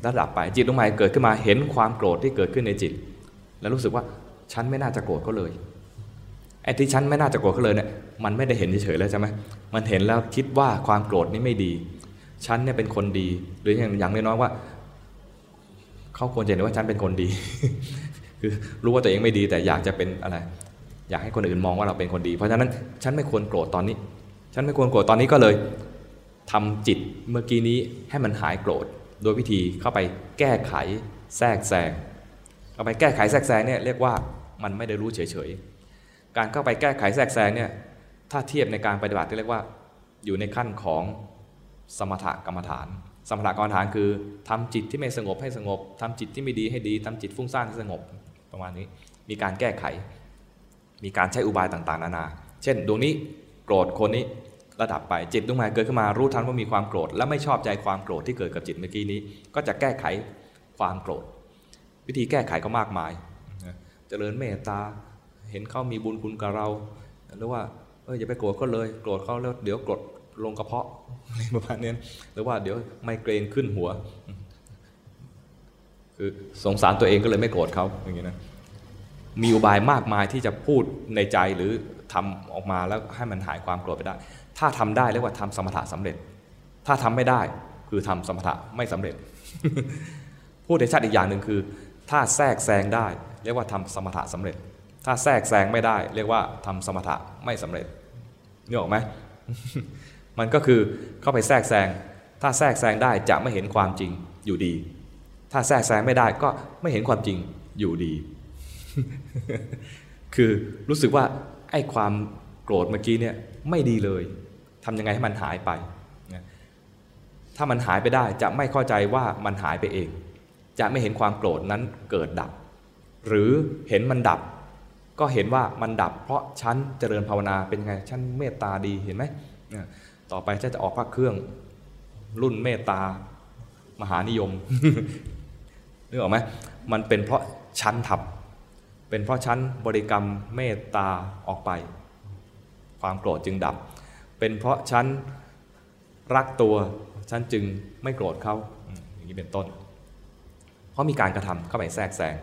แล้วดับไปจิตดวงใหม่เกิดขึ้นมาเห็นความโกรธที่เกิดขึ้นในจิต แล้วรู้สึกว่าฉันไม่น่าจะโกรธเขาเลยไอ้ที่ฉันไม่น่าจะโกรธเขาเลยเนี่ยมันไม่ได้เห็นเฉยๆแล้วใช่ไหมมันเห็นแล้วคิดว่าความโกรธนี้ไม่ดีฉันเนี่ยเป็นคนดี หรืออย่างอย่างน้อยๆว่าเขาควรจะเห็นว่าฉันเป็นคนดี คือรู้ว่าตัวเองไม่ดีแต่อยากจะเป็นอะไร อยากให้คนอื่นมองว่าเราเป็นคนดี เพราะฉะนั้นฉันไม่ควรโกรธตอนนี้ ฉันไม่ควรโกรธตอนนี้ก็เลยทำจิตเมื่อกี้นี้ให้มันหายโกรธ โดยวิธีเข้าไปแก้ไขแทรกแซงเข้าไปแก้ไขแทรกแซงเนี่ยเรียกว่ามันไม่ได้รู้เฉยๆ การเข้าไปแก้ไขแทรกแซงเนี่ยถ้าเทียบในการปฏิบัติเรียกว่าอยู่ในขั้นของสมถกรรมฐาน สมถกรรมฐานคือทำจิตที่ไม่สงบให้สงบทำจิตที่ไม่ดีให้ดีทำจิตฟุ้งซ่านให้สงบประมาณนี้ มีการแก้ไข มีการใช้อุบายต่างๆ นานา เช่น ดวงนี้โกรธคนนี้ ระดับไปจิตดวงใหม่เกิดขึ้นมารู้ทันว่ามีความโกรธ และไม่ชอบใจความโกรธที่เกิดกับจิตเมื่อกี้นี้ ก็จะแก้ไขความโกรธ วิธีแก้ไขก็มากมายเจริญเมตตาเห็นเขามีบุญคุณกับเราหรือว่าเอออย่าไปโกรธเขาเลยโกรธเขาแล้วเดี๋ยวกรดลงกระเพาะอะไรประมาณนี้หรือว่าเดี๋ยวไมเกรนขึ้นหัว คือสงสารตัวเองก็เลยไม่โกรธเขาอย่างนี้นะมีอุบายมากมายที่จะพูดในใจหรือทำออกมาแล้วให้มันหายความโกรธไปได้ ถ้าทำได้เรียกว่าทำสมถะสำเร็จ ถ้าทำไม่ได้คือทำสมถะไม่สำเร็จ พูดในชัดอีกอย่างหนึ่งคือ ถ้าแทรกแซงได้ เรียกว่าทำสมถะสำเร็จ ถ้าแทรกแซงไม่ได้ เรียกว่าทำสมถะไม่สำเร็จนึกออกไหมมันก็คือเข้าไปแทรกแซง ถ้าแทรกแซงได้จะไม่เห็นความจริงอยู่ดี ถ้าแทรกแซงไม่ได้ก็ไม่เห็นความจริงอยู่ดี คือรู้สึกว่าไอ้ความโกรธเมื่อกี้เนี่ยไม่ดีเลย ทำยังไงให้มันหายไป ถ้ามันหายไปได้จะไม่เข้าใจว่ามันหายไปเอง จะไม่เห็นความโกรธนั้นเกิดดับ หรือเห็นมันดับ ก็เห็นว่ามันดับ เพราะฉันเจริญภาวนาเป็นไงฉันเมตตาดีเห็นไหมต่อไปจะจะออกพระเครื่องรุ่นเมตตามหานิยมนึกออกไหมมันเป็นเพราะชั้นทำเป็นเพราะชั้นบริกรรมเมตตาออกไป ความโกรธจึงดับ เป็นเพราะชั้นรักตัว ฉันจึงไม่โกรธเขาอย่างนี้เป็นต้น เพราะมีการกระทำเข้าไปแทรกแซง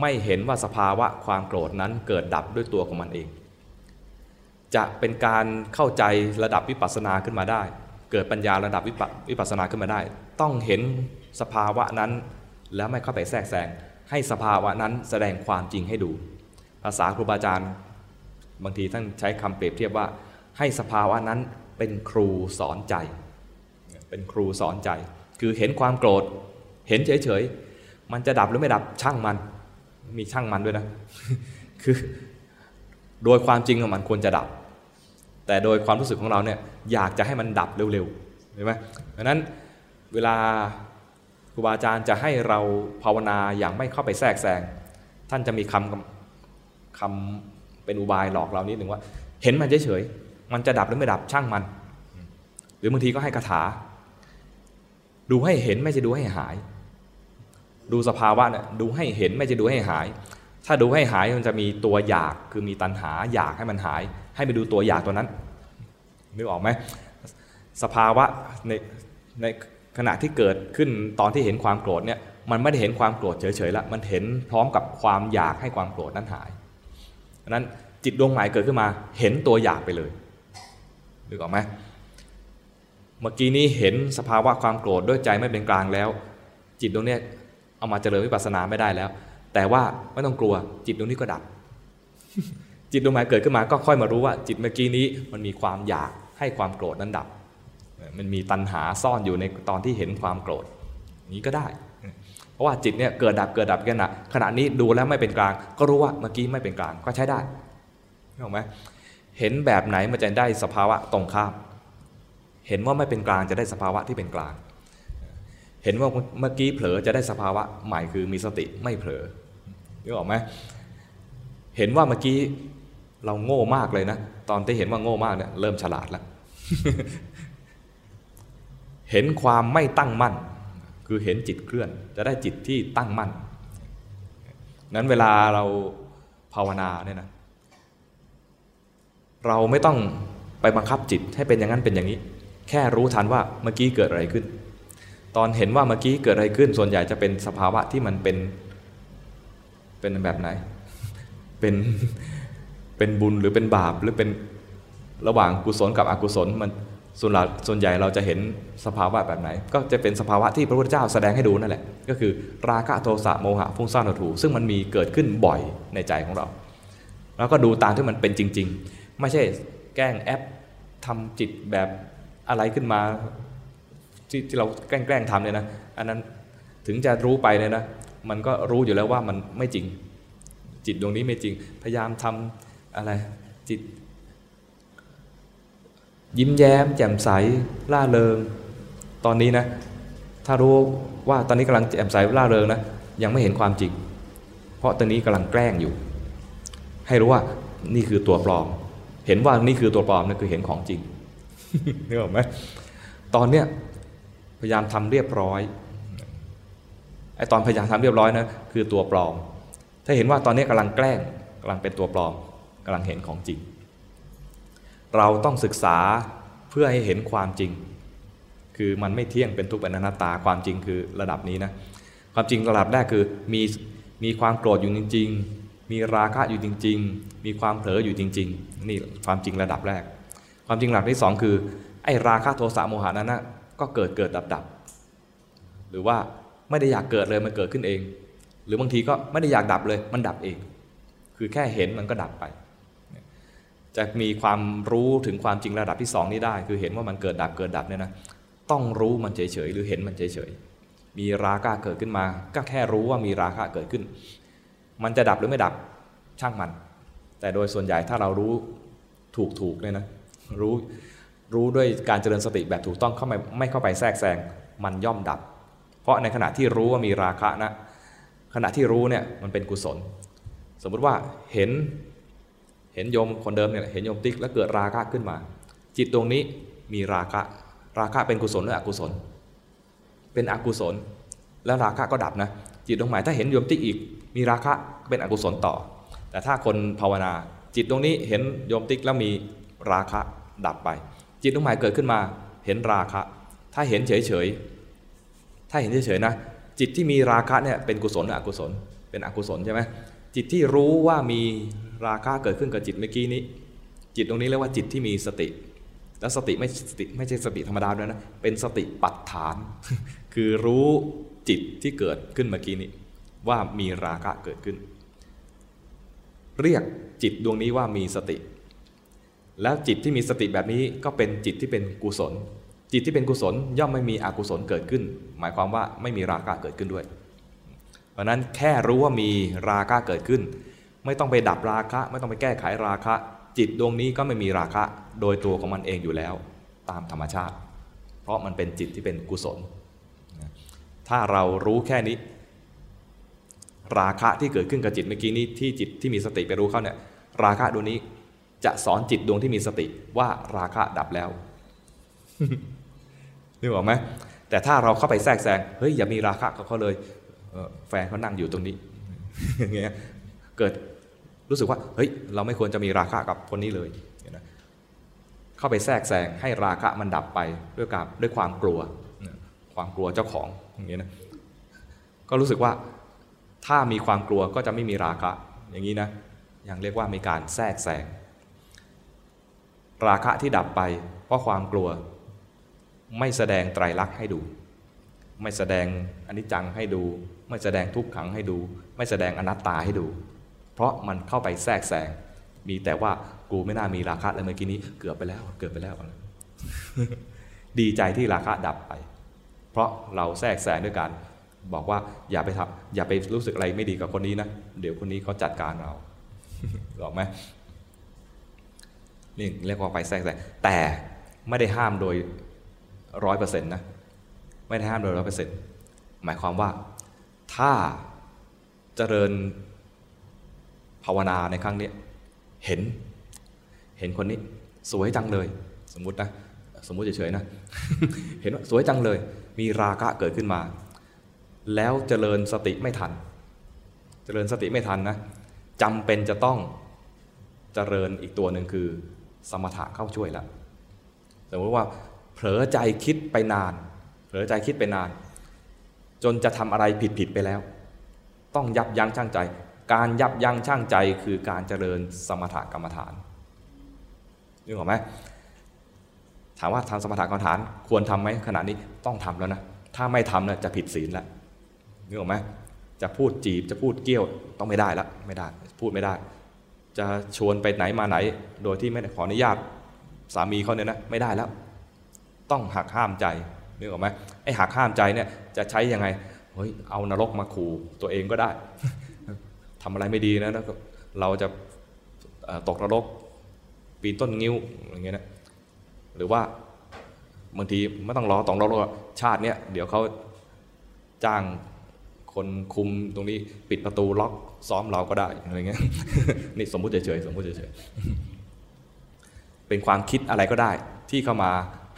ไม่เห็นว่าสภาวะความโกรธนั้นเกิดดับด้วยตัวของมันเอง จะเป็นการเข้าใจระดับวิปัสสนาขึ้นมาได้ เกิดปัญญาระดับวิปัสสนาขึ้นมาได้ ต้องเห็นสภาวะนั้น แล้วไม่เข้าไปแทรกแซงให้สภาวะนั้นแสดงความจริงให้ดู ภาษาครูบาอาจารย์ บางทีท่านใช้คำเปรียบเทียบว่า ให้สภาวะนั้นเป็นครูสอนใจ เป็นครูสอนใจ คือเห็นความโกรธ เห็นเฉยๆ มันจะดับหรือไม่ดับช่างมัน มีช่างมันด้วยนะ คือโดยความจริงของมันควรจะดับ แต่โดยความรู้สึกของเราเนี่ยอยากจะให้มันดับเร็วๆเห็นไหมเพราะนั้นเวลาครูบาอาจารย์จะให้เราภาวนาอย่างไม่เข้าไปแทรกแซง ท่านจะมีคำคำเป็นอุบายหลอกเรานิดหนึ่งว่า เห็นมันเฉยๆ มันจะดับหรือไม่ดับช่างมัน หรือบางทีก็ให้คาถา ดูให้เห็นไม่ใช่ดูให้หาย ดูสภาวะเนี่ยดูให้เห็นไม่ใช่ดูให้หาย ถ้าดูให้หายมันจะมีตัวอยากคือมีตัณหาอยากให้มันหาย ให้ไปดูตัวอยากตัวนั้นนึกออกไหมสภาวะในในขณะที่เกิดขึ้นตอนที่เห็นความโกรธเนี่ยมันไม่ได้เห็นความโกรธเฉยๆละมันเห็นพร้อมกับความอยากให้ความโกรธนั้นหายดังนั้นจิตดวงใหม่เกิดขึ้นมาเห็นตัวอยากไปเลย นึกออกไหมเมื่อกี้นี้เห็นสภาวะความโกรธด้วยใจไม่เป็นกลางแล้ว จิตดวงนี้เอามาเจริญวิปัสสนาไม่ได้แล้ว แต่ว่าไม่ต้องกลัวจิตดวงนี้ก็ดับ จิตดวงใหม่เกิดขึ้นมาก็ค่อยมารู้ว่า จิตเมื่อกี้นี้มันมีความอยากให้ความโกรธนั้นดับ มันมีตัณหาซ่อนอยู่ในตอนที่เห็นความโกรธนี้ก็ได้ เพราะว่าจิตเนี่ยเกิดดับเกิดดับกันนะขณะนี้ดูแล้วไม่เป็นกลาง ก็รู้ว่าเมื่อกี้ไม่เป็นกลางก็ใช้ได้ถูกไหม เห็นแบบไหนมันจะได้สภาวะตรงข้าม เห็นว่าไม่เป็นกลางจะได้สภาวะที่เป็นกลาง เห็นว่าเมื่อกี้เผลอจะได้สภาวะใหม่คือมีสติไม่เผลอนึกออกไหมเห็นว่าเมื่อกี้เราโง่มากเลยนะ ตอนที่เห็นว่าโง่มากเนี่ยเริ่มฉลาดแล้ว เห็นความไม่ตั้งมั่น คือเห็นจิตเคลื่อน จะได้จิตที่ตั้งมั่น นั้นเวลาเราภาวนาเนี่ยนะ เราไม่ต้องไปบังคับจิตให้เป็นอย่างนั้นเป็นอย่างนี้ แค่รู้ทันว่าเมื่อกี้เกิดอะไรขึ้น ตอนเห็นว่าเมื่อกี้เกิดอะไรขึ้น ส่วนใหญ่จะเป็นสภาวะที่มันเป็นเป็นแบบไหน เป็นเป็นบุญหรือเป็นบาปหรือเป็นระหว่างกุศลกับอกุศลมันส่วนหลักส่วนใหญ่เราจะเห็นสภาวะแบบไหน ก็จะเป็นสภาวะที่พระพุทธเจ้าแสดงให้ดูนั่นแหละ ก็คือราคะโทสะโมหะฟุ้งซ่านถูซึ่งมันมีเกิดขึ้นบ่อยในใจของเรา แล้วก็ดูตามที่มันเป็นจริง ๆ ไม่ใช่แกล้งแอปทำจิตแบบอะไรขึ้นมา ที่ที่เราแกล้งแกล้งทำเนี่ยนะอันนั้นถึงจะรู้ไปเนี่ยนะมันก็รู้อยู่แล้วว่ามันไม่จริง จิตดวงนี้ไม่จริง พยายามทำอะไรจิต ยิ้มแย้ม แจ่มใสล่าเริง ตอนนี้นะ ถ้ารู้ว่าตอนนี้กำลังแจ่มใสล่าเริงนะยังไม่เห็นความจริง เพราะตอนนี้กำลังแกล้งอยู่ ให้รู้ว่านี่คือตัวปลอม เห็นว่านี่คือตัวปลอมนั่นคือเห็นของจริงนึกออกไหมตอนเนี้ยพยายามทำเรียบร้อยไอตอนพยายามทำเรียบร้อยนะคือตัวปลอม ถ้าเห็นว่าตอนนี้กำลังแกล้งกำลังเป็นตัวปลอมกำลังเห็นของจริง เราต้องศึกษาเพื่อให้เห็นความจริง คือมันไม่เที่ยงเป็นทุกข์เป็นอนัตตาความจริงคือระดับนี้นะความจริงระดับแรกคือมีมีความโกรธอยู่จริง มีราคะอยู่จริง ๆ มีความเผลออยู่จริง ๆ นี่ความจริงระดับแรก ความจริงระดับที่สองคือไอ้ราคะโทสะโมหะนั้นนะก็เกิดเกิดดับดับหรือว่าไม่ได้อยากเกิดเลยมันเกิดขึ้นเอง หรือบางทีก็ไม่ได้อยากดับเลยมันดับเอง คือแค่เห็นมันก็ดับไป จะมีความรู้ถึงความจริงระดับที่สองนี้ได้ คือเห็นว่ามันเกิดดับเกิดดับเนี่ยนะต้องรู้มันเฉยๆหรือเห็นมันเฉยๆมีราคะเกิดขึ้นมา ก็แค่รู้ว่ามีราคะเกิดขึ้น มันจะดับหรือไม่ดับช่างมัน แต่โดยส่วนใหญ่ถ้าเรารู้ถูกๆเนี่ยนะรู้รู้ด้วยการเจริญสติแบบถูกต้องเข้าไม่ไม่เข้าไปแทรกแซงมันย่อมดับ เพราะในขณะที่รู้ว่ามีราคะนะขณะที่รู้เนี่ยมันเป็นกุศล สมมุติว่าเห็นเห็นโยมคนเดิมเนี่ยเห็นโยมติ๊กแล้วเกิดราคะขึ้นมา จิตตรงนี้มีราคะ ราคะเป็นกุศลหรืออกุศล เป็นอกุศล แล้วราคะก็ดับนะจิตตรงหมายถ้าเห็นโยมติ๊กอีก มีราคะเป็นอกุศลต่อ แต่ถ้าคนภาวนา จิตตรงนี้เห็นโยมติ๊กแล้วมีราคะดับไป จิตตรงหมายเกิดขึ้นมาเห็นราคะ ถ้าเห็นเฉยๆถ้าเห็นเฉยๆนะ จิตที่มีราคะเนี่ยเป็นกุศลหรืออกุศล เป็นอกุศลใช่ไหมจิตที่รู้ว่ามีราคะเกิดขึ้นกับจิตเมื่อกี้นี้ จิตตรงนี้เรียกว่าจิตที่มีสติ แล้วสติไม่สติไม่ใช่สติธรรมดาด้วยนะ เป็นสติปัฏฐาน คือรู้จิตที่เกิดขึ้นเมื่อกี้นี้ ว่ามีราคะเกิดขึ้น เรียกจิตดวงนี้ว่ามีสติ แล้วจิตที่มีสติแบบนี้ก็เป็นจิตที่เป็นกุศล จิตที่เป็นกุศลย่อมไม่มีอกุศลเกิดขึ้น หมายความว่าไม่มีราคะเกิดขึ้นด้วย เพราะนั้นแค่รู้ว่ามีราคะเกิดขึ้น ไม่ต้องไปดับราคะ ไม่ต้องไปแก้ไขราคะ จิตดวงนี้ก็ไม่มีราคะ โดยตัวของมันเองอยู่แล้ว ตามธรรมชาติ เพราะมันเป็นจิตที่เป็นกุศลถ้าเรารู้แค่นี้ ราคะที่เกิดขึ้นกับจิตเมื่อกี้นี้ที่จิตที่มีสติไปรู้เข้าเนี่ยราคะดวงนี้จะสอนจิตดวงที่มีสติว่าราคะดับแล้วนึกออกไหมแต่ถ้าเราเข้าไปแทรกแซงเฮ้ยอย่ามีราคะกับเขาเลยแฟนเขานั่งอยู่ตรงนี้อย่างเงี้ยเกิดรู้สึกว่าเฮ้ยเราไม่ควรจะมีราคะกับคนนี้เลยเข้าไปแทรกแซงให้ราคะมันดับไปด้วยการด้วยความกลัว ความกลัวเจ้าของอย่างเงี้ยนะก็รู้สึกว่า ถ้ามีความกลัวก็จะไม่มีราคะ อย่างนี้นะยังเรียกว่ามีการแทรกแซงราคะที่ดับไป เพราะความกลัว ไม่แสดงไตรลักษณ์ให้ดู ไม่แสดงอนิจจังให้ดู ไม่แสดงทุกขังให้ดู ไม่แสดงอนัตตาให้ดู เพราะมันเข้าไปแทรกแซงมีแต่ว่ากูไม่น่ามีราคะเลยเมื่อกี้นี้เกือบไปแล้ว เกือบไปแล้ว ดีใจที่ราคะดับไป เพราะเราแทรกแซงด้วยกัน บอกว่าอย่าไปทำอย่าไปรู้สึกอะไรไม่ดีกับคนนี้นะ เดี๋ยวคนนี้เขาจัดการเราหรอกไหมนี่เรียกว่าไปแทรกแซงแต่ไม่ได้ห้ามโดยร้อยเปอร์เซ็นต์นะ ไม่ได้ห้ามโดยร้อยเปอร์เซ็นต์หมายความว่าถ้าเจริญภาวนาในครั้งนี้ เห็น เห็นคนนี้ สวยจังเลย สมมุตินะ สมมุติเฉยๆนะ เห็นว่าสวยจังเลย มีราคะเกิดขึ้นมา แล้วเจริญสติไม่ทัน เจริญสติไม่ทันนะจำเป็นจะต้องเจริญอีกตัวหนึ่งคือสมถะเข้าช่วยแล้วสมมติว่าเผลอใจคิดไปนาน เผลอใจคิดไปนาน จนจะทำอะไรผิดผิดไปแล้ว ต้องยับยั้งชั่งใจ การยับยั้งชั่งใจคือการเจริญสมถะกรรมฐานนึกออกไหมถามว่าทำสมถะกรรมฐานควรทำไหมขณะนี้ต้องทำแล้วนะถ้าไม่ทำเนี่ยจะผิดศีลแล้ว นึกออกไหมจะพูดจีบจะพูดเกี้ยวต้องไม่ได้ละไม่ได้พูดไม่ได้ จะชวนไปไหนมาไหน โดยที่ไม่ขออนุญาตสามีเขาเนี่ยนะไม่ได้แล้ว ต้องหักห้ามใจนึกออกไหมไอ้หักห้ามใจเนี่ยจะใช้ยังไงเฮ้ยเอานรกมาขู่ตัวเองก็ได้ทำอะไรไม่ดีนะแล้วเราจะตกนรกปีนต้นงิ้วอย่างเงี้ยนะหรือว่าบางทีไม่ต้องรอตองรอชาติเนี้ยเดี๋ยวเขาจ้าง คนคุมตรงนี้ปิดประตูล็อกซ้อมเราก็ได้อะไรเงี้ยนี่สมมุติเฉยๆสมมุติเฉยๆเป็นความคิดอะไรก็ได้ ที่เข้ามา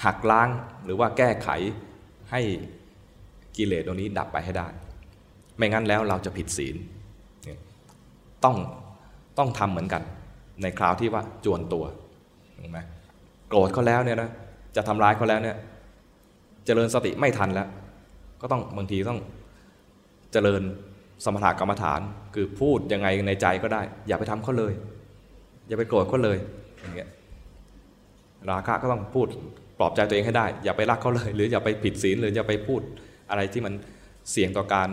หักล้างหรือว่าแก้ไขให้กิเลสตรงนี้ดับไปให้ได้ ไม่งั้นแล้วเราจะผิดศีลต้องต้องทำเหมือนกัน ในคราวที่ว่าจวนตัวถูกไหมโกรธเขาแล้วเนี่ยนะจะทำร้ายเขาแล้วเนี่ยเจริญสติไม่ทันแล้ว ก็ต้องบางทีต้อง เจริญสมถกรรมฐาน คือพูดยังไงในใจก็ได้ อย่าไปทำเขาเลย อย่าไปโกรธเขาเลยอย่างเงี้ยราคะก็ต้องพูดปลอบใจตัวเองให้ได้ อย่าไปรักเขาเลย หรืออย่าไปผิดศีลหรืออย่าไปพูดอะไรที่มันเสี่ยงต่อการ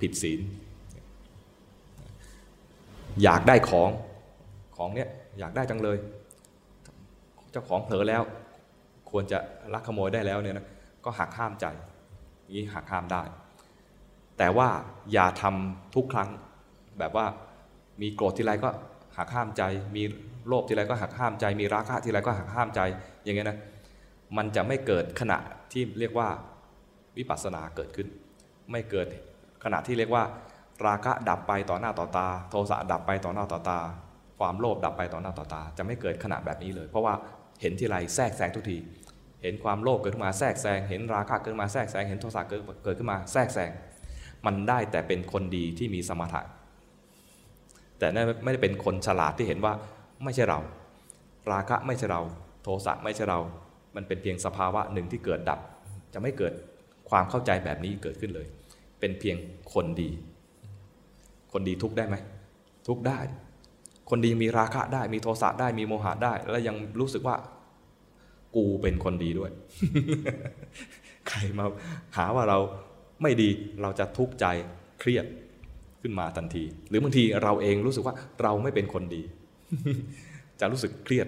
ผิดศีล อยากได้ของของเนี้ยอยากได้จังเลย เจ้าของเผลอแล้ว ควรจะลักขโมยได้แล้วเนี่ยนะก็หักห้ามใจนี้หักห้ามได้ แต่ว่าอย่าทำทุกครั้ง แบบว่ามีโกรธทีไรก็หักห้ามใจ มีโลภทีไรก็หักห้ามใจ มีราคะทีไรก็หักห้ามใจ อย่างเงี้ยนะ มันจะไม่เกิดขณะที่เรียกว่าวิปัสสนาเกิดขึ้น ไม่เกิดขณะที่เรียกว่า ราคะดับไปต่อหน้าต่อตา โทสะดับไปต่อหน้าต่อตา ความโลภดับไปต่อหน้าต่อตา จะไม่เกิดขณะแบบนี้เลย เพราะว่าเห็นที่ไรแทรกแซงทุกที เห็นความโลภเกิดขึ้นมาแทรกแซง เห็นราคะเกิดมาแทรกแซง เห็นโทสะเกิดเกิดขึ้นมาแทรกแซง มันได้แต่เป็นคนดีที่มีสมถะ แต่ไม่ได้เป็นคนฉลาดที่เห็นว่าไม่ใช่เรา ราคะไม่ใช่เรา โทสะไม่ใช่เรา มันเป็นเพียงสภาวะหนึ่งที่เกิดดับ จะไม่เกิดความเข้าใจแบบนี้เกิดขึ้นเลย เป็นเพียงคนดี คนดีทุกได้ไหม ทุกได้ คนดีมีราคะได้ มีโทสะได้ มีโมหะได้ แล้วยังรู้สึกว่ากูเป็นคนดีด้วย ใครมาหาว่าเรา ไม่ดีเราจะทุกข์ใจเครียดขึ้นมาทันที หรือบางทีเราเองรู้สึกว่าเราไม่เป็นคนดี จะรู้สึกเครียด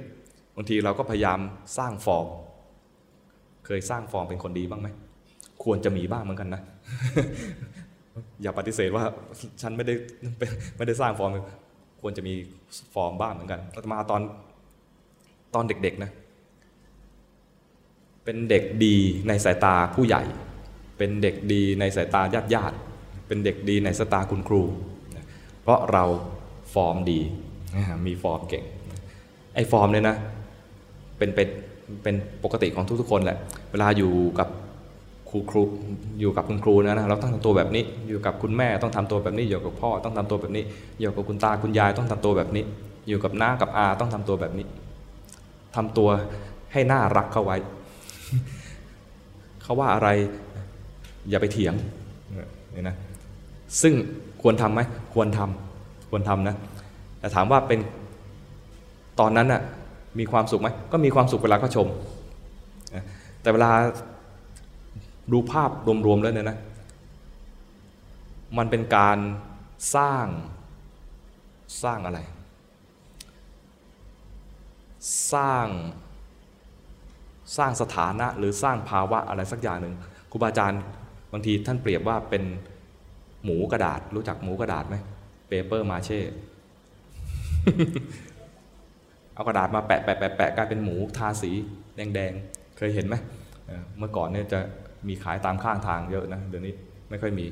บางทีเราก็พยายามสร้างฟอร์มเคยสร้างฟอร์มเป็นคนดีบ้างไหมควรจะมีบ้างเหมือนกันนะอย่าปฏิเสธว่าฉันไม่ได้ไม่ได้สร้างฟอร์ม ควรจะมีฟอร์มบ้างเหมือนกันอาตมาตอนตอนเด็กๆนะ เป็นเด็กดีในสายตาผู้ใหญ่ เป็นเด็กดีในสายตาญาติญาติเป็นเด็กดีในสายตาคุณครู เพราะเราฟอร์มดี มีฟอร์มเก่ง ไอ้ฟอร์มเนี่ยนะ เป็นเป็นเป็นปกติของทุกๆคนแหละ เวลาอยู่กับครูครูอยู่กับคุณครูนะนะเราต้องทำตัวแบบนี้ อยู่กับคุณแม่ต้องทำตัวแบบนี้ อยู่กับพ่อต้องทำตัวแบบนี้ อยู่กับคุณตาคุณยายต้องทำตัวแบบนี้ อยู่กับน้ากับอาต้องทำตัวแบบนี้ทำตัวให้น่ารักเข้าไว้ เขาว่าอะไร อย่าไปเถียงนี่นะซึ่งควรทำไหมควรทำควรทำนะแต่ถามว่าเป็นตอนนั้นน่ะมีความสุขไหมก็มีความสุขเวลาก็ชม แต่เวลาดูภาพรวมๆแล้วเนี่ยนะ มันเป็นการสร้างสร้างอะไร สร้างสร้างสถานะหรือสร้างภาวะอะไรสักอย่างหนึ่งครูบาอาจารย์ บางทีท่านเปรียบว่าเป็นหมูกระดาษ รู้จักหมูกระดาษไหมเปเปอร์มาเช่เอากระดาษมาแปะแปะแปะแปะกลายเป็นหมูทาสีแดงๆเคยเห็นไหมเมื่อก่อนเนี่ยจะมีขายตามข้างทางเยอะนะเดี๋ยวนี้ไม่ค่อยมี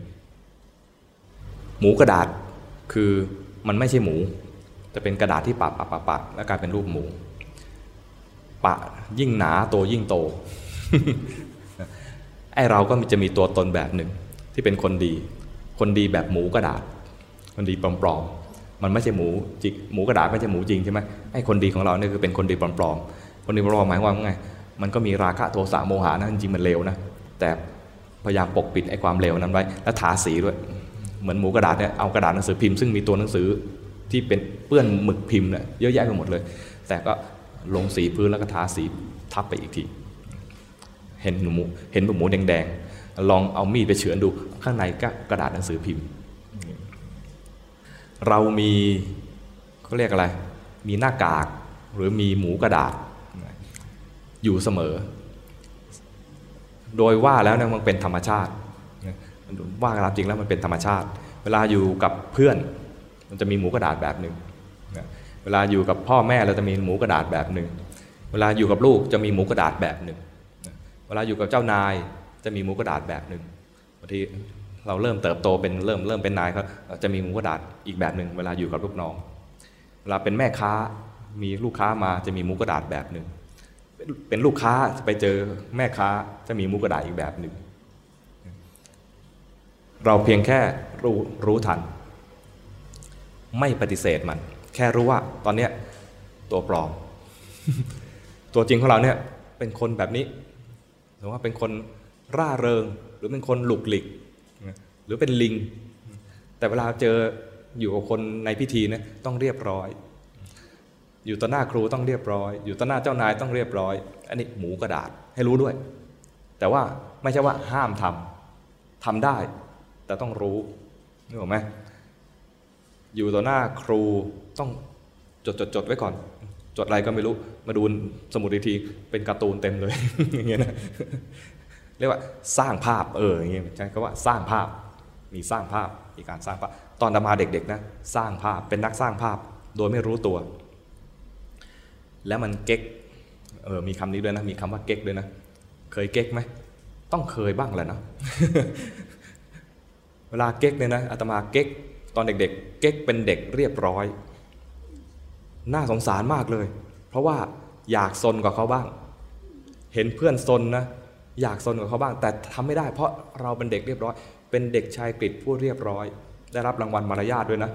หมูกระดาษคือมันไม่ใช่หมู จะเป็นกระดาษที่ปะปะปะปะแล้วกลายเป็นรูปหมู ปะยิ่งหนาโตยิ่งโต ไอเราก็จะมีตัวตนแบบหนึ่ง ที่เป็นคนดี คนดีแบบหมูกระดาษ คนดีปลอมๆมันไม่ใช่หมูจิกหมูกระดาษไม่ใช่หมูจริงใช่ไหมไอคนดีของเราเนี่ยคือเป็นคนดีปลอมๆคนดีปลอมหมายความว่าไงมันก็มีราคะโทสะโมหะนะจริงมันเลวนะแต่พยายามปกปิดไอ้ความเลวนั้นไว้ แล้วทาสีด้วย เหมือนหมูกระดาษเนี่ยเอากระดาษหนังสือพิมพ์ซึ่งมีตัวหนังสือที่เป็นเปื้อนหมึกพิมพ์เนี่ยเยอะแยะไปหมดเลย แต่ก็ลงสีพื้นแล้วก็ทาสีทับไปอีกที เห็นหมูเห็นหมูแดงๆลองเอามีดไปเฉือนดูข้างในก็กระดาษหนังสือพิมพ์ เรามีเขาเรียกอะไร มีหน้ากากหรือมีหมูกระดาษอยู่เสมอ โดยว่าแล้วนมันเป็นธรรมชาติว่ากันจริงแล้วมันเป็นธรรมชาติ เวลาอยู่กับเพื่อน มันจะมีหมูกระดาษแบบหนึ่งเวลาอยู่กับพ่อแม่เราจะมีหมูกระดาษแบบหนึ่งเวลาอยู่กับลูกจะมีหมูกระดาษแบบหนึ่ง เวลาอยู่กับเจ้านายจะมีหมูกระดาษแบบหนึ่งบางทีเราเริ่มเติบโตเป็นเริ่มเริ่มเป็นนายเขาจะมีหมูกระดาษอีกแบบหนึ่งเวลาอยู่กับลูกน้อง เวลาเป็นแม่ค้ามีลูกค้ามาจะมีหมูกระดาษแบบหนึ่งเป็นลูกค้าไปเจอแม่ค้าจะมีมุกกระดาษอีกแบบหนึ่งเราเพียงแค่รู้รู้ทัน ไม่ปฏิเสธมัน แค่รู้ว่าตอนเนี้ยตัวปลอม ตัวจริงของเราเนี่ยเป็นคนแบบนี้ หรือว่าเป็นคนร่าเริง หรือเป็นคนหลุกหลิก หรือเป็นลิง แต่เวลาเจออยู่กับคนในพิธีนี่ยต้องเรียบร้อย อยู่ต่อหน้าครูต้องเรียบร้อย อยู่ต่อหน้าเจ้านายต้องเรียบร้อย อันนี้หมูกระดาษให้รู้ด้วย แต่ว่าไม่ใช่ว่าห้ามทำทำได้ แต่ต้องรู้นึกออกไหมอยู่ต่อหน้าครูต้องจดจดจดไว้ก่อน จดอะไรก็ไม่รู้มาดูสมุดอีกทีเป็นการ์ตูนเต็มเลยอย่างเงี้ยนะเรียกว่าสร้างภาพเอออย่างเงี้ยใช่ก็ว่าสร้างภาพมีสร้างภาพมีการสร้างภาพตอนดามาเด็กๆนะสร้างภาพเป็นนักสร้างภาพโดยไม่รู้ตัว แล้วมันเก๊กเออมีคำนี้ด้วยนะมีคำว่าเก๊กด้วยนะเคยเก๊กไหมต้องเคยบ้างแหละเนาะเวลาเก๊กเนี่ยนะอาตมาเก๊กตอนเด็กๆ เก๊กเป็นเด็กเรียบร้อย น่าสงสารมากเลย เพราะว่าอยากซนกว่าเขาบ้าง เห็นเพื่อนซนนะอยากซนกว่าเขาบ้าง แต่ทำไม่ได้ เพราะเราเป็นเด็กเรียบร้อย เป็นเด็กชายกฤษผู้เรียบร้อย ได้รับรางวัลมารยาทด้วยนะ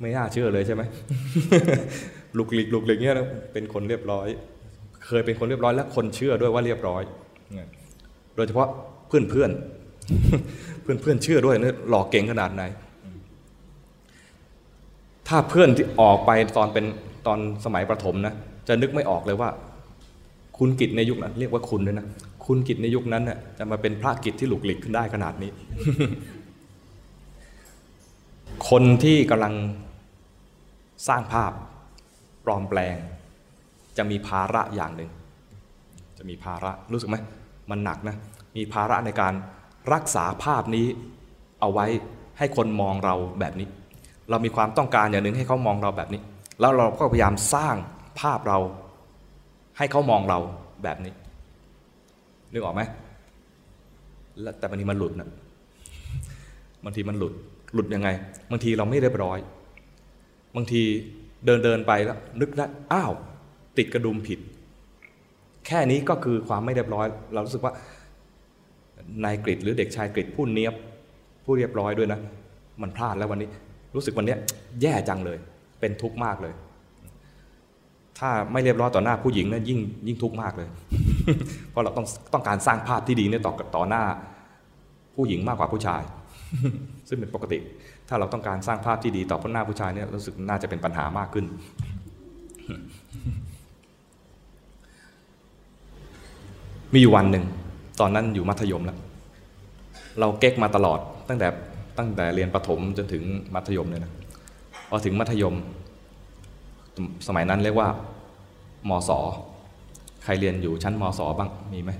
ไม่น่าเชื่อเลยใช่ไหมลุกลิกลุกลิกเนี่ยนะเป็นคนเรียบร้อย เคยเป็นคนเรียบร้อยและคนเชื่อด้วยว่าเรียบร้อย โดยเฉพาะเพื่อนเพื่อนเพื่อนเพื่อนเชื่อด้วยเนี่ยหลอกเก่งขนาดไหน ถ้าเพื่อนที่ออกไปตอนเป็นตอนสมัยประถมนะ จะนึกไม่ออกเลยว่า คุณกิจในยุคนั้นเรียกว่าคุณเลยนะ คุณกิจในยุคนั้นน่ยจะมาเป็นพระกิจที่หลุกหลิกขึ้นได้ขนาดนี้ คนที่กำลังสร้างภาพปลอมแปลง จะมีภาระอย่างหนึ่ง จะมีภาระรู้สึกไหมมันหนักนะ มีภาระในการรักษาภาพนี้เอาไว้ให้คนมองเราแบบนี้ เรามีความต้องการอย่างหนึ่งให้เขามองเราแบบนี้ แล้วเราก็พยายามสร้างภาพเราให้เขามองเราแบบนี้นึกออกไหมแล้วแต่บางทีมันหลุดนะบางทีมันหลุดหลุดยังไง บางทีเราไม่เรียบร้อย บางทีเดินเดินไปแล้ว นึกได้อ้าว ติดกระดุมผิด แค่นี้ก็คือความไม่เรียบร้อย เรารู้สึกว่านายกริดหรือเด็กชายกริดผู้เนียบผู้เรียบร้อยด้วยนะ มันพลาดแล้ววันนี้ รู้สึกวันนี้แย่จังเลย เป็นทุกข์มากเลย ถ้าไม่เรียบร้อยต่อหน้าผู้หญิงนะยิ่งยิ่งทุกข์มากเลย เพราะเราต้องต้องการสร้างภาพที่ดีเนี่ยต่อต่อหน้า ผู้หญิงมากกว่าผู้ชาย ซึ่งเป็นปกติ ถ้าเราต้องการสร้างภาพที่ดีต่อหน้าผู้ชายเนี่ยรู้สึกน่าจะเป็นปัญหามากขึ้นมีอยู่วันหนึ่ง ตอนนั้นอยู่มัธยมแล้ว เราเก๊กมาตลอดตั้งแต่ ตั้งแต่เรียนประถมจนถึงมัธยมเลยนะพอถึงมัธยม สมัยนั้นเรียกว่ามศใครเรียนอยู่ชั้นมศบ้างมีไหม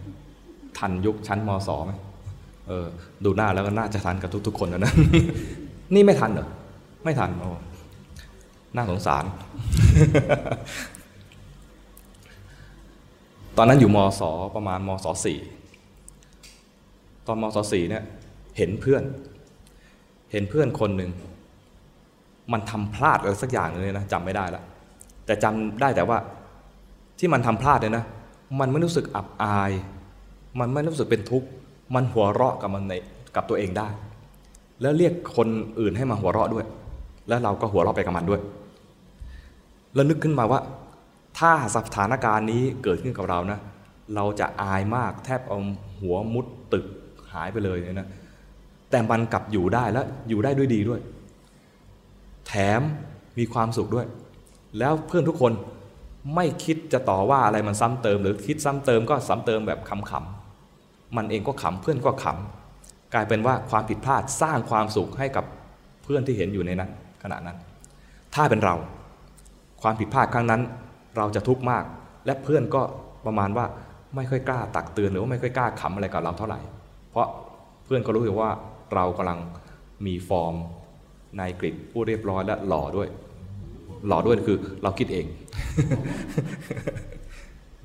ทันยุคชั้นมศไหมเออดูหน้าแล้วก็น่าจะทันกับทุก ๆ คนนะนะนี่ไม่ทันเหรอไม่ทันโอ้น่าสงสาร ตอนนั้นอยู่มศประมาณมศสี่ตอนมศสี่เนี่ยเห็นเพื่อน เห็นเพื่อนคนหนึ่งมันทำพลาดอะไรสักอย่างเลยนะจำไม่ได้ละแต่จำได้แต่ว่าที่มันทำพลาดเนี่ยนะ มันไม่รู้สึกอับอาย มันไม่รู้สึกเป็นทุกข์ มันหัวเราะกับมันในกับตัวเองได้ แล้วเรียกคนอื่นให้มาหัวเราะด้วย แล้วเราก็หัวเราะไปกับมันด้วย แล้วนึกขึ้นมาว่า ถ้าสถานการณ์นี้เกิดขึ้นกับเรานะ เราจะอายมากแทบเอาหัวมุดตึกหายไปเลยนะ แต่มันกลับอยู่ได้แล้วอยู่ได้ด้วยดีด้วย แถมมีความสุขด้วย แล้วเพื่อนทุกคนไม่คิดจะต่อว่าอะไรมันซ้ำเติม หรือคิดซ้ำเติมก็ซ้ำเติมแบบขำๆมันเองก็ขำเพื่อนก็ขำกลายเป็นว่าความผิดพลาดสร้างความสุขให้กับเพื่อนที่เห็นอยู่ในนั้นขณะนั้น ถ้าเป็นเรา ความผิดพลาดครั้งนั้น เราจะทุกข์มาก และเพื่อนก็ประมาณว่าไม่ค่อยกล้าตักเตือนหรือว่าไม่ค่อยกล้าขำอะไรกับเราเท่าไหร่ เพราะเพื่อนก็รู้อยู่ว่า เรากำลังมีฟอร์มนายกริดผู้เรียบร้อยและหล่อด้วย หล่อด้วยคือเราคิดเอง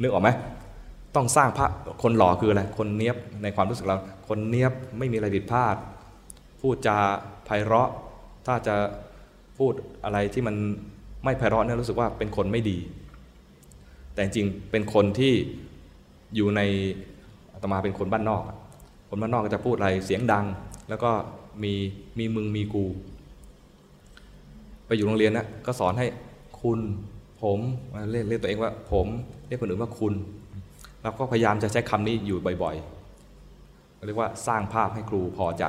นึกออกไหมต้องสร้างพระคนหล่อคืออะไร คนเนี้ยบในความรู้สึกเรา คนเนี้ยบไม่มีอะไรผิดพลาด พูดจาไพเราะ ถ้าจะพูดอะไรที่มันไม่ไพเราะเนี่ยรู้สึกว่าเป็นคนไม่ดี แต่จริงเป็นคนที่อยู่ในอาตมาเป็นคนบ้านนอก คนบ้านนอกก็จะพูดอะไรเสียงดัง แล้วก็มีมีมึงมีกู ไปอยู่โรงเรียนนะก็สอนให้คุณผมเรียกเรียกตัวเองว่าผมเรียกคนอื่นว่าคุณ เราก็พยายามจะใช้คำนี้อยู่บ่อยๆเรียกว่าสร้างภาพให้ครูพอใจ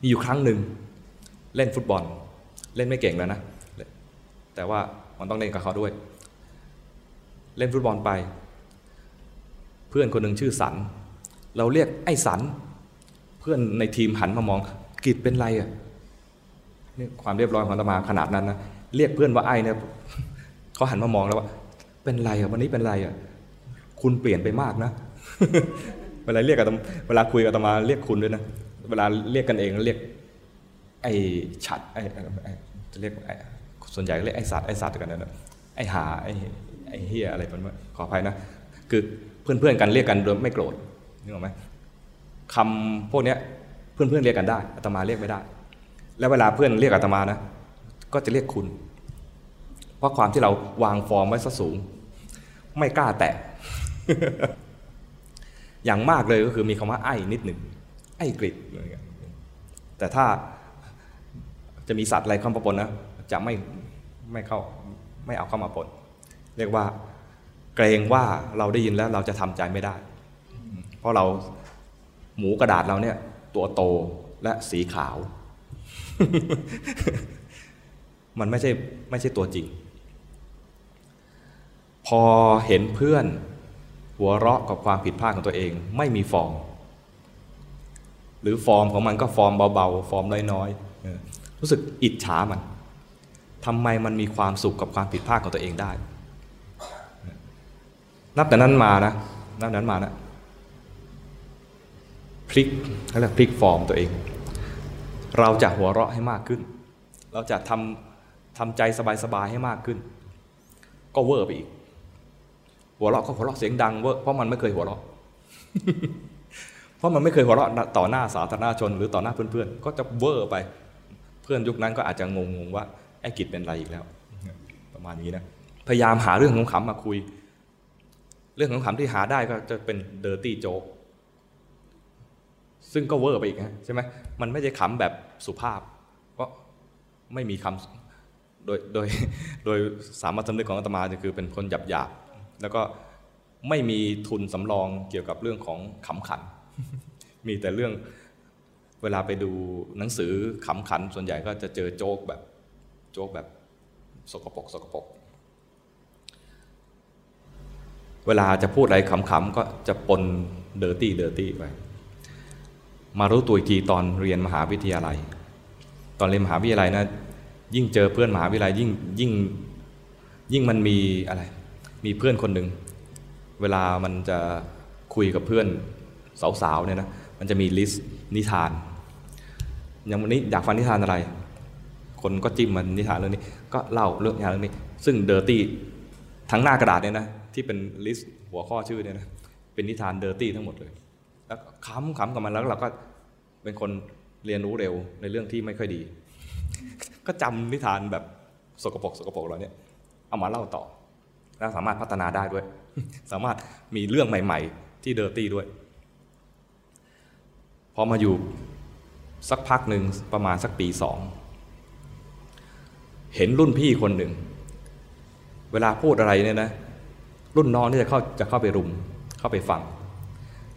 มีอยู่ครั้งหนึ่งเล่นฟุตบอล เล่นไม่เก่งแล้วนะ แต่ว่ามันต้องเล่นกับเขาด้วย เล่นฟุตบอลไป เพื่อนคนหนึ่งชื่อสัน เราเรียกไอ้สัน เพื่อนในทีมหันมามองกิดเป็นไรอะนี่ความเรียบร้อยของอาตมาขนาดนั้นนะเรียกเพื่อนว่าไอ้เนี่ยเขาหันมามองแล้วว่าเป็นไรอะวันนี้เป็นไรอะคุณเปลี่ยนไปมากนะ เวลาเรียกกับเวลาคุยกับอาตมาเรียกคุณด้วยนะเวลาเรียกกันเองเรียก ไอ้ฉัดไอ้จะเรียกส่วนใหญ่ก็เรียกไอ้สัตว์ไอ้สัตว์กันนะไอ้หาไอ้ไอ้เฮียอะไรเป็นขออภัยนะ คือเพื่อนๆกันเรียกกันโดยไม่โกรธ นึกออกไหมคำพวกเนี้ยเพื่อนๆเรียกกันได้อาตมาเรียกไม่ได้ แล้วเวลาเพื่อนเรียกอาตมานะ ก็จะเรียกคุณ เพราะความที่เราวางฟอร์มไว้ซะสูง ไม่กล้าแตะอย่างมากเลยก็คือมีคำว่าไอ้นิดหนึ่งไอ้กริดแต่ถ้าจะมีสัตว์อะไรเข้ามาปนนะจะไม่ไม่เข้าไม่เอาเข้ามาปนเรียกว่าเกรงว่าเราได้ยินแล้วเราจะทำใจไม่ได้ เพราะเราหมูกระดาษเราเนี่ย ตัวโตและสีขาว มันไม่ใช่ไม่ใช่ตัวจริง พอเห็นเพื่อนหัวเราะกับความผิดพลาดของตัวเอง ไม่มีฟอร์ม หรือฟอร์มของมันก็ฟอร์มเบาๆ ฟอร์มน้อยๆรู้สึกอิจฉามันทำไมมันมีความสุขกับความผิดพลาดของตัวเองได้ นับแต่นั้นมานะ นับนั้นมานะ พลิกเขาเรียกพลิกฟอร์มตัวเอง เราจะหัวเราะให้มากขึ้น เราจะทำทำใจสบายๆให้มากขึ้น ก็เวอร์ไปอีก หัวเราะก็หัวเราะเสียงดังเวอร์เพราะมันไม่เคยหัวเราะเพราะมันไม่เคยหัวเราะต่อหน้าสาธารณชนหรือต่อหน้าเพื่อนๆ ก็จะเวอร์ไป เพื่อนยุคนั้นก็อาจจะงงๆว่าไอ้กิจเป็นอะไรอีกแล้ว ประมาณนี้นะ พยายามหาเรื่องของขำมาคุย เรื่องของขำที่หาได้ก็จะเป็นเดอร์ตี้โจ๊ก ซึ่งก็เวอร์ไปอีกนะใช่ไหมมันไม่ใช่ขำแบบสุภาพเพราะไม่มีคำโดยโดยโดยสามัญสำนึกของอาตมาจะคือเป็นคนหยาบหยาบแล้วก็ไม่มีทุนสำรองเกี่ยวกับเรื่องของขำขัน มีแต่เรื่องเวลาไปดูหนังสือขำขัน ส่วนใหญ่ก็จะเจอโจ๊กแบบโจ๊กแบบสกปรกสกปรกเวลาจะพูดอะไรขำๆก็จะปน dirty dirty ไป มารู้ตัวอีกทีตอนเรียนมหาวิทยาลัย ตอนเรียนมหาวิทยาลัยนะยิ่งเจอเพื่อนมหาวิทยาลัยยิ่งยิ่งยิ่งมันมีอะไร มีเพื่อนคนหนึ่งเวลามันจะคุยกับเพื่อนสาวๆเนี่ยนะมันจะมี list นิทานอย่างวันนี้อยากฟังนิทานอะไร คนก็จิ้มมันนิทานเรื่องนี้ ก็เล่าเรื่องนิทานเรื่องนี้ ซึ่ง dirty ทั้งหน้ากระดาษเนี่ยนะที่เป็น list หัวข้อชื่อเนี่ยนะเป็นนิทาน dirty ทั้งหมดเลย แล้วขำขำกับมันแล้วเราก็เป็นคนเรียนรู้เร็วในเรื่องที่ไม่ค่อยดี ก็จำนิทานแบบสกปรกสกปรกเราเนี่ยเอามาเล่าต่อ แล้วสามารถพัฒนาได้ด้วย สามารถมีเรื่องใหม่ ๆ ที่เดอร์ตี้ด้วยพอมาอยู่สักพักหนึ่งประมาณสักปีสองเห็นรุ่นพี่คนหนึ่ง เวลาพูดอะไรเนี่ยนะ รุ่นน้องนี่จะเข้าจะเข้าไปรุมเข้าไปฟัง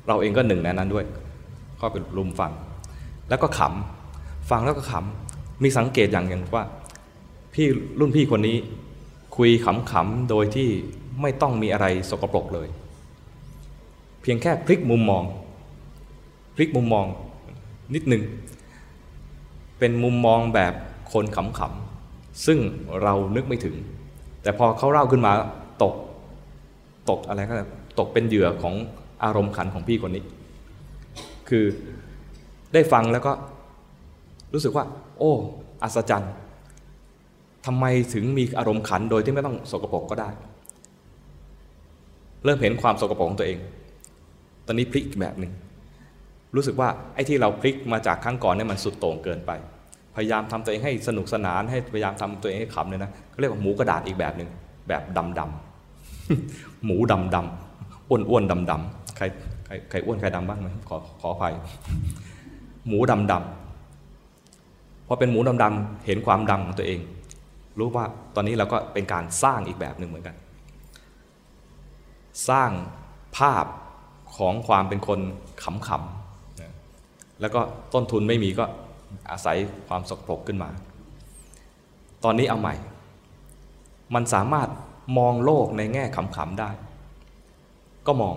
เราเองก็หนึ่งในนั้นด้วยเข้าไปรุมฟัง แล้วก็ขำฟังแล้วก็ขำมีสังเกตอย่างหนึ่งว่า พี่รุ่นพี่คนนี้คุยขำๆโดยที่ไม่ต้องมีอะไรสกปรกเลย เพียงแค่พลิกมุมมอง พลิกมุมมองนิดหนึ่งเป็นมุมมองแบบคนขำๆซึ่งเรานึกไม่ถึง แต่พอเขาเล่าขึ้นมาตก ตกอะไรก็ตกเป็นเหยื่อของ อารมณ์ขันของพี่คนนี้ คือได้ฟังแล้วก็รู้สึกว่า โอ้ อัศจรรย์ทำไมถึงมีอารมณ์ขันโดยที่ไม่ต้องสกปรกก็ได้ เริ่มเห็นความสกปรกของตัวเอง ตอนนี้พลิกแบบหนึ่งรู้สึกว่าไอ้ที่เราพลิกมาจากครั้งก่อนเนี่ยมันสุดโต่งเกินไป พยายามทำตัวเองให้สนุกสนานให้พยายามทำตัวเองให้ขำเนี่ยนะเขาเรียกว่าหมูกระดาษอีกแบบหนึ่งแบบดำดำหมูดำดำอ้วนอ้วนดำดำ ใครใครใครอ้วนใครดำบ้างไหมขอขออภัยหมูดำดำพอเป็นหมูดำดำเห็นความดำของตัวเอง รู้ว่าตอนนี้เราก็เป็นการสร้างอีกแบบหนึ่งเหมือนกัน สร้างภาพของความเป็นคนขำๆแล้วก็ต้นทุนไม่มีก็อาศัยความสกปรกขึ้นมา ตอนนี้เอาใหม่ มันสามารถมองโลกในแง่ขำๆได้ ก็มอง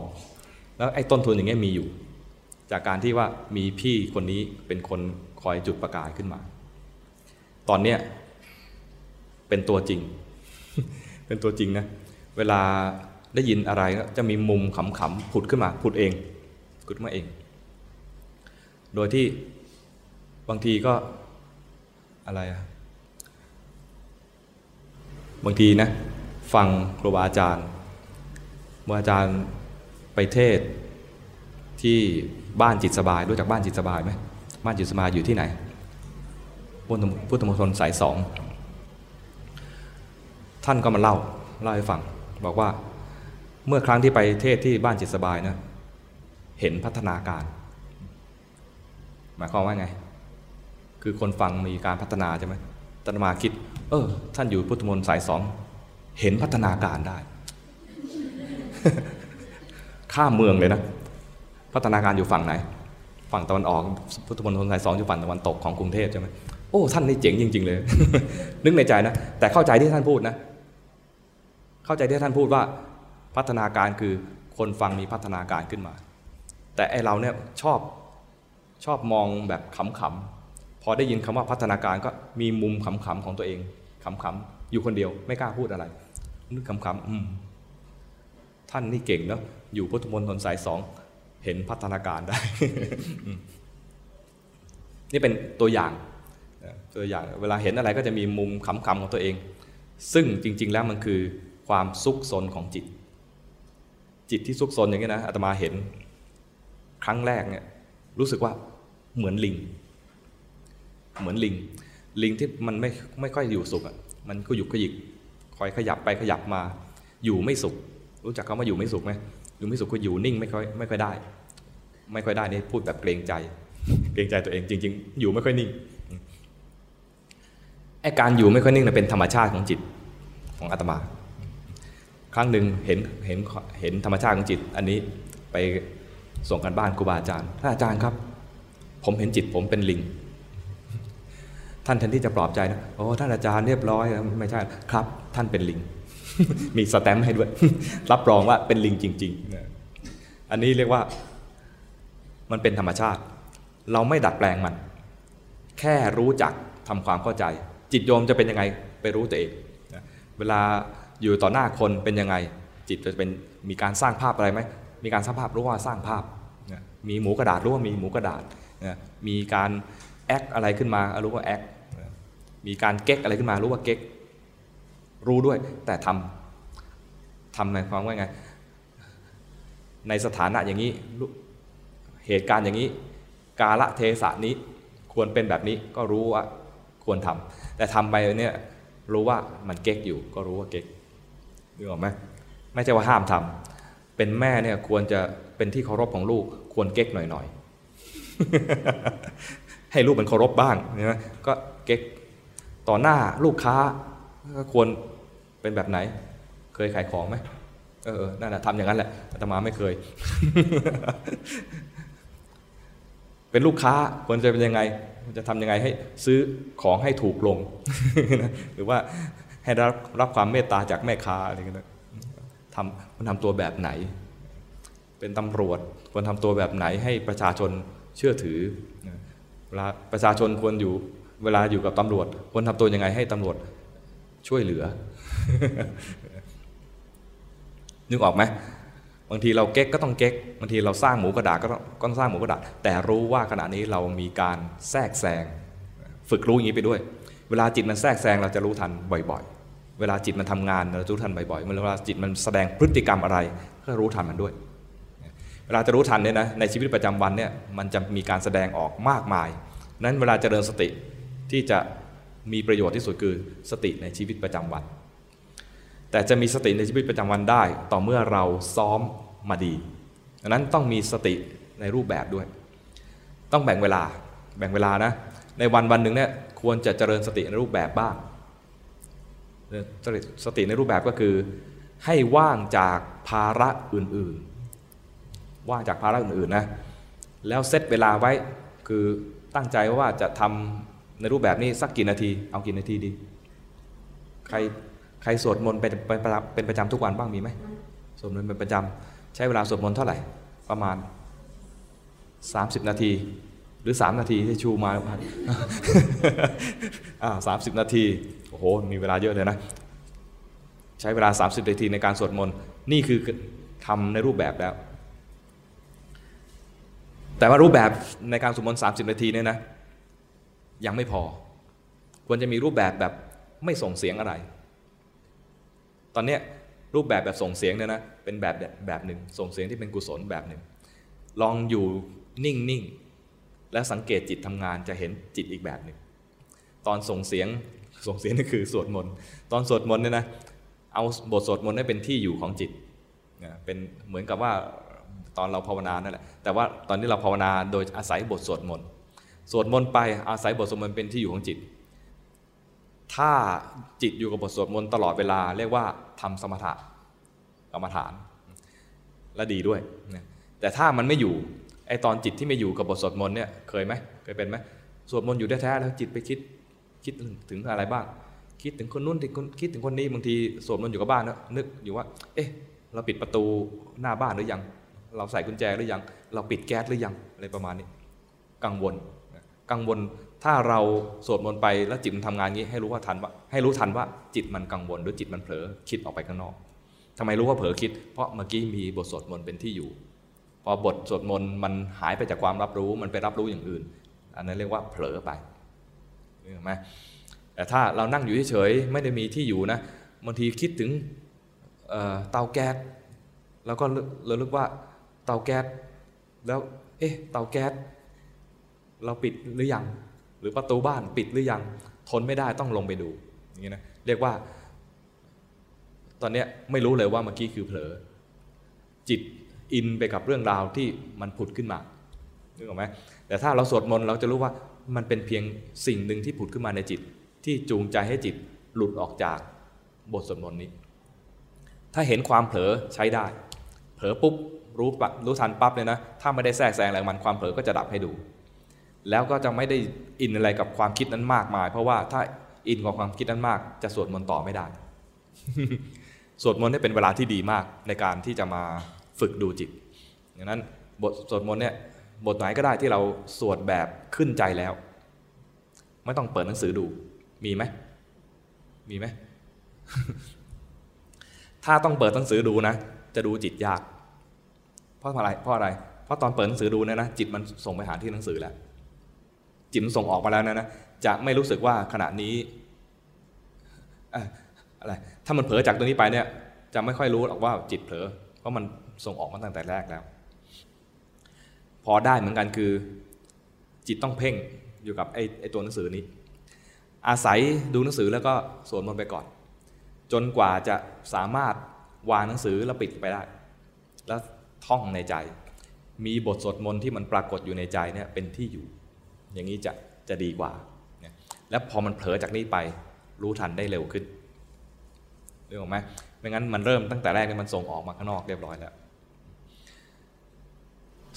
แล้วไอ้ต้นทุนอย่างเงี้ยมีอยู่ จากการที่ว่ามีพี่คนนี้เป็นคนคอยจุดประกายขึ้นมา ตอนเนี้ยเป็นตัวจริง เป็นตัวจริงนะ เวลาได้ยินอะไรจะมีมุมขำๆผุดขึ้นมาผุดเองผุดมาเอง โดยที่บางทีก็อะไรอะบางทีนะ ฟังครูบาอาจารย์ครูบาอาจารย์ ไปเทศที่บ้านจิตสบายรู้จักบ้านจิตสบายไหมบ้านจิตสบายอยู่ที่ไหนพุทธมณฑลสายสองท่านก็มาเล่าเล่าให้ฟังบอกว่าเมื่อครั้งที่ไปเทศที่บ้านจิตสบายนะเห็นพัฒนาการ หมายความว่าไง คือคนฟังมีการพัฒนาใช่ไหมตนมาคิด เออ ท่านอยู่พุทธมนต์สายสอง เห็นพัฒนาการได้ ข้ามเมืองเลยนะ พัฒนาการอยู่ฝั่งไหน ฝั่งตะวันออกพุทธมนตรสายสองอยู่ฝั่งตะวันตกของกรุงเทพใช่ไหมโอ้ท่านนี่เจ๋งจริง ๆ เลย นึกในใจนะ แต่เข้าใจที่ท่านพูดนะ เข้าใจที่ท่านพูดว่าพัฒนาการคือคนฟังมีพัฒนาการขึ้นมา แต่ไอเราเนี่ยชอบชอบมองแบบขำๆพอได้ยินคำว่าพัฒนาการก็มีมุมขำๆของตัวเองขำๆอยู่คนเดียวไม่กล้าพูดอะไรนึกขำๆท่านนี่เก่งเนาะ อยู่พุทธมณฑลสายสองเห็นพัฒนาการได้ นี่เป็นตัวอย่างตัวอย่างเวลาเห็นอะไรก็จะมีมุมขำๆของตัวเอง ซึ่งจริง ๆ แล้วมันคือความซุกซนของจิต จิตที่ซุกซนอย่างนี้นะอาตมาเห็นครั้งแรกเนี่ยรู้สึกว่าเหมือนลิง เหมือนลิง ลิงที่มันไม่ไม่ค่อยอยู่สุขอะมันก็หยุกขยิกคอยขยับไปขยับมา อยู่ไม่สุข รู้จักคำว่าอยู่ไม่สุขไหม อยู่ไม่สุขคืออยู่นิ่งไม่ค่อยไม่ค่อยได้ ไม่ค่อยได้นี่พูดแบบเกรงใจ เกรงใจตัวเองจริง ๆ อยู่ไม่ค่อยนิ่งไอ้การอยู่ไม่ค่อยนิ่งเป็นธรรมชาติของจิตของอาตมา ครั้งหนึ่งเห็นเห็นเห็นธรรมชาติของจิต อันนี้ไปส่งกันบ้านครูบาอาจารย์ท่านอาจารย์ครับ ผมเห็นจิตผมเป็นลิง ท่านแทนที่จะปลอบใจนะโอ้ท่านอาจารย์เรียบร้อยไม่ใช่ครับ ท่านเป็นลิง มีสแตมป์ให้ด้วย รับรองว่าเป็นลิงจริงๆ อันนี้เรียกว่ามันเป็นธรรมชาติ เราไม่ดัดแปลงมัน แค่รู้จักทำความเข้าใจ จิตโยมจะเป็นยังไงไปรู้ตัวเอง เวลาอยู่ต่อหน้าคนเป็นยังไง จิตจะเป็นมีการสร้างภาพอะไรไหมมีการสร้างภาพรู้ว่าสร้างภาพ มีหมูกระดาษรู้ว่ามีหมูกระดาษ มีการแอคอะไรขึ้นมารู้ว่าแอคมีการเก๊กอะไรขึ้นมารู้ว่าเก๊ก รู้ด้วย แต่ทำทำในความว่าไง ในสถานะอย่างนี้ เหตุการณ์อย่างนี้ กาละเทศะนี้ควรเป็นแบบนี้ก็รู้ว่าควรทำแต่ทำไปเนี่ยรู้ว่ามันเก๊กอยู่ ก็รู้ว่าเก๊กนึกออกไหมไม่ใช่ว่าห้ามทำเป็นแม่เนี่ยควรจะเป็นที่เคารพของลูก ควรเก๊กหน่อยๆให้ลูกมันเคารพบ้างนะก็เก๊กต่อหน้าลูกค้า ก็ควรเป็นแบบไหน เคยขายของไหมเออนั่นแหละทำอย่างนั้นแหละอาตมาไม่เคย เป็นลูกค้าควรจะเป็นยังไง จะทำยังไงให้ซื้อของให้ถูกลง หรือว่าให้รับรับความเมตตาจากแม่ค้าอะไรเงี้ยทำมันทำตัวแบบไหน เป็นตำรวจควรทำตัวแบบไหนให้ประชาชนเชื่อถือเวลาประชาชนควรอยู่เวลาอยู่กับตำรวจควรทำตัวยังไงให้ตำรวจ ช่วยเหลือ นึกออกไหมบางทีเราเก๊กก็ต้องเก๊กบางทีเราสร้างหมูกระดาษก็ต้องก็ต้องสร้างหมูกระดาษ แต่รู้ว่าขณะนี้เรามีการแทรกแซงฝึกรู้อย่างนี้ไปด้วย เวลาจิตมันแทรกแซงเราจะรู้ทันบ่อยๆ เวลาจิตมันทำงานเราจะรู้ทันบ่อยๆเวลาจิตมันแสดงพฤติกรรมอะไร ก็รู้ทันมันด้วย เวลาจะรู้ทันเนี่ยนะในชีวิตประจำวันเนี่ยมันจะมีการแสดงออกมากมายนั้นเวลาเจริญสติที่จะ มีประโยชน์ที่สุดคือสติในชีวิตประจำวัน แต่จะมีสติในชีวิตประจำวันได้ ต่อเมื่อเราซ้อมมาดีดังนั้นต้องมีสติในรูปแบบด้วย ต้องแบ่งเวลาแบ่งเวลานะ ในวันวันหนึ่งเนี่ยควรจะเจริญสติในรูปแบบบ้างสติในรูปแบบก็คือให้ว่างจากภาระอื่นๆ ว่างจากภาระอื่นๆนะ แล้วเซตเวลาไว้คือตั้งใจว่าจะทำ ในรูปแบบนี้สักกี่นาที เอากี่นาทีดี ใครใครสวดมนต์เป็นเป็นประจำทุกวันบ้างมีไหมสวดมนต์เป็นประจำใช้เวลาสวดมนต์เท่าไหร่ ประมาณ 30 นาที หรือ 3 นาทีที่ชูมาอ่าสามสิบนาทีโอ้โหมีเวลาเยอะเลยนะ ใช้เวลา 30 นาทีในการสวดมนต์นี่คือทำในรูปแบบแล้ว แต่ว่ารูปแบบในการสวดมนต์30 นาทีเนี่ยนะ ยังไม่พอ ควรจะมีรูปแบบแบบไม่ส่งเสียงอะไร ตอนนี้รูปแบบแบบส่งเสียงเนี่ยนะเป็นแบบแบบหนึ่งส่งเสียงที่เป็นกุศลแบบหนึ่งลองอยู่นิ่งนิ่งและสังเกตจิตทำงานจะเห็นจิตอีกแบบหนึ่งตอนส่งเสียงส่งเสียงนี่คือสวดมนต์ตอนสวดมนต์เนี่ยนะเอาบทสวดมนต์ให้เป็นที่อยู่ของจิตเป็นเหมือนกับว่าตอนเราภาวนานั่นแหละแต่ว่าตอนนี้เราภาวนาโดยอาศัยบทสวดมนต์ สวดมนต์ไปอาศัยบทสวดมนต์เป็นที่อยู่ของจิต ถ้าจิตอยู่กับบทสวดมนต์ตลอดเวลา เรียกว่าทำสมถะกรรมฐานและดีด้วย แต่ถ้ามันไม่อยู่ไอตอนจิตที่ไม่อยู่กับบทสวดมนต์เนี่ยเคยไหมเคยเป็นไหมสวดมนต์อยู่แท้ๆแล้วจิตไปคิดคิดถึงอะไรบ้าง คิดถึงคนนู้นคิดถึงคนนี้บางทีสวดมนต์อยู่กับบ้านนะนึกอยู่ว่า เอ๊ะเราปิดประตูหน้าบ้านหรือยัง เราใส่กุญแจหรือยัง เราปิดแก๊สหรือยังอะไรประมาณนี้ กังวล กังวลถ้าเราสวดมนต์ไปแล้วจิตมันทำงานงี้ให้รู้ว่าทันว่า ให้รู้ทันว่าจิตมันกังวลหรือจิตมันเผลอคิดออกไปข้างนอกทำไมรู้ว่าเผลอคิด เพราะเมื่อกี้มีบทสวดมนต์เป็นที่อยู่ พอบทสวดมนต์มันหายไปจากความรับรู้มันไปรับรู้อย่างอื่น อันนั้นเรียกว่าเผลอไปเห็นไหมแต่ถ้าเรานั่งอยู่เฉยๆไม่ได้มีที่อยู่นะบางทีคิดถึงเตาแก๊สแล้วก็เราลึกว่าเตาแก๊สแล้วเอ๊ะเตาแก๊ส เราปิดหรือยัง หรือประตูบ้านปิดหรือยัง ทนไม่ได้ต้องลงไปดูอย่างนี้นะเรียกว่า ตอนนี้ไม่รู้เลยว่าเมื่อกี้คือเผลอ จิตอินไปกับเรื่องราวที่มันผุดขึ้นมานึกออกไหมแต่ถ้าเราสวดมนต์เราจะรู้ว่ามันเป็นเพียงสิ่งหนึ่งที่ผุดขึ้นมาในจิต ที่จูงใจให้จิตหลุดออกจากบทสวดมนต์นี้ ถ้าเห็นความเผลอใช้ได้ เผลอปุ๊บรู้ปับรู้ทันปั๊บเลยนะ ถ้าไม่ได้แทรกแซงอะไรมันความเผลอก็จะดับให้ดู แล้วก็จะไม่ได้อินอะไรกับความคิดนั้นมากมาย เพราะว่าถ้าอินกับความคิดนั้นมาก จะสวดมนต์ต่อไม่ได้ สวดมนต์ได้เป็นเวลาที่ดีมากในการที่จะมาฝึกดูจิตดังนั้นบทสวดมนต์เนี่ยบทไหนก็ได้ที่เราสวดแบบขึ้นใจแล้ว ไม่ต้องเปิดหนังสือดูมีไหมมีไหมถ้าต้องเปิดหนังสือดูนะ จะดูจิตยาก เพราะอะไรเพราะอะไร เพราะตอนเปิดหนังสือดูเนี่ยนะจิตมันส่งไปหาที่หนังสือแล้ว จิตมันส่งออกมาแล้วนะนะจะไม่รู้สึกว่าขณะนี้อะไรถ้ามันเผลอจากตรงนี้ไปเนี่ย จะไม่ค่อยรู้หรอกว่าจิตเผลอเพราะมันส่งออกมาตั้งแต่แรกแล้ว พอได้เหมือนกันคือ จิตต้องเพ่งอยู่กับไอ้ไอตัวหนังสือนี้ อาศัยดูหนังสือแล้วก็สวดมนต์ไปก่อน จนกว่าจะสามารถวางหนังสือแล้วปิดไปได้ แล้วท่องในใจ มีบทสวดมนต์ที่มันปรากฏอยู่ในใจเนี่ยเป็นที่อยู่ อย่างนี้จะจะดีกว่า แล้วพอมันเผลอจากนี้ไปรู้ทันได้เร็วขึ้นรื่องไหมไม่งั้นมันเริ่มตั้งแต่แรกเนี่ยมันส่งออกมาข้างนอกเรียบร้อยแล้ว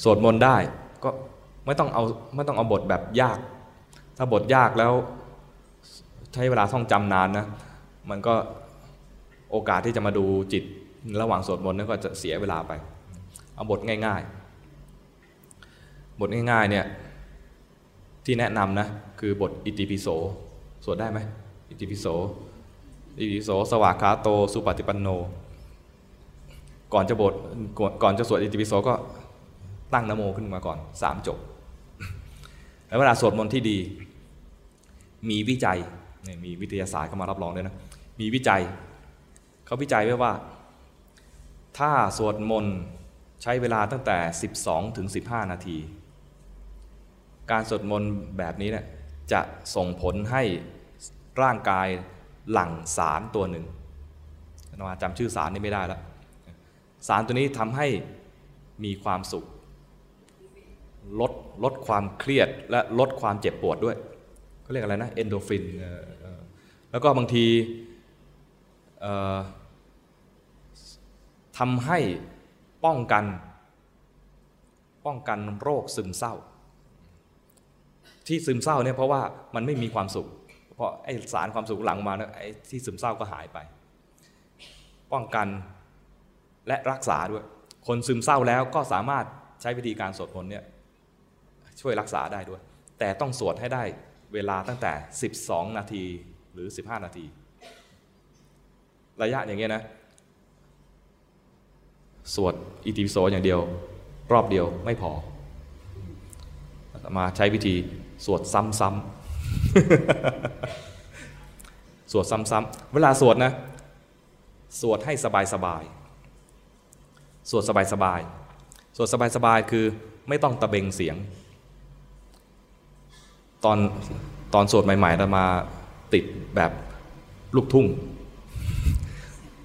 สวดมนต์ได้ก็ไม่ต้องเอาไม่ต้องเอาบทแบบยาก ถ้าบทยากแล้วใช้เวลาท่องจำนานนะมันก็โอกาสที่จะมาดูจิตระหว่างสวดมนต์นั่นก็จะเสียเวลาไป เอาบทง่าย ๆ บทง่ายๆเนี่ย ที่แนะนำนะ คือบทอิติปิโสสวดได้ไหมอิติปิโสอิติปิโสสวากขาโต สุปฏิปันโน ก่อนจะบทก่อนจะสวดอิติปิโสก็ตั้งนโมขึ้นมาก่อนสามจบแล้วเวลาสวดมนต์ที่ดี มีวิจัยเนี่ยมีวิทยาศาสตร์เข้ามารับรองด้วยนะ มีวิจัย เขาวิจัยไว้ว่า ถ้าสวดมนต์ใช้เวลาตั้งแต่ 12ถึง15 นาที การสวดมนต์แบบนี้เนี่ยจะส่งผลให้ร่างกายหลั่งสารตัวหนึ่งนาจำชื่อสารนี้ไม่ได้แล้ว สารตัวนี้ทำให้มีความสุข ลดลดความเครียดและลดความเจ็บปวดด้วยเขาเรียกอะไรนะเอนโดฟินแล้วก็บางทีทำให้ป้องกัน ป้องกันโรคซึมเศร้า ที่ซึมเศร้าเนี่ยเพราะว่ามันไม่มีความสุข เพราะไอสารความสุขหลังมาเนี่ยไอที่ซึมเศร้าก็หายไป ป้องกันและรักษาด้วย คนซึมเศร้าแล้วก็สามารถใช้วิธีการสวดมนต์เนี่ยช่วยรักษาได้ด้วย แต่ต้องสวดให้ได้เวลาตั้งแต่ 12 นาทีหรือ 15 นาที ระยะอย่างเงี้ยนะ สวดอิติปิโสอย่างเดียว รอบเดียวไม่พอมาใช้วิธี สวดซ้ำๆสวดซ้ำๆเวลาสวดนะ สวดให้สบายๆสวดสบายๆสวดสบายๆคือไม่ต้องตะเบงเสียง ตอนตอนสวดใหม่ๆเรามาติดแบบลูกทุ่ง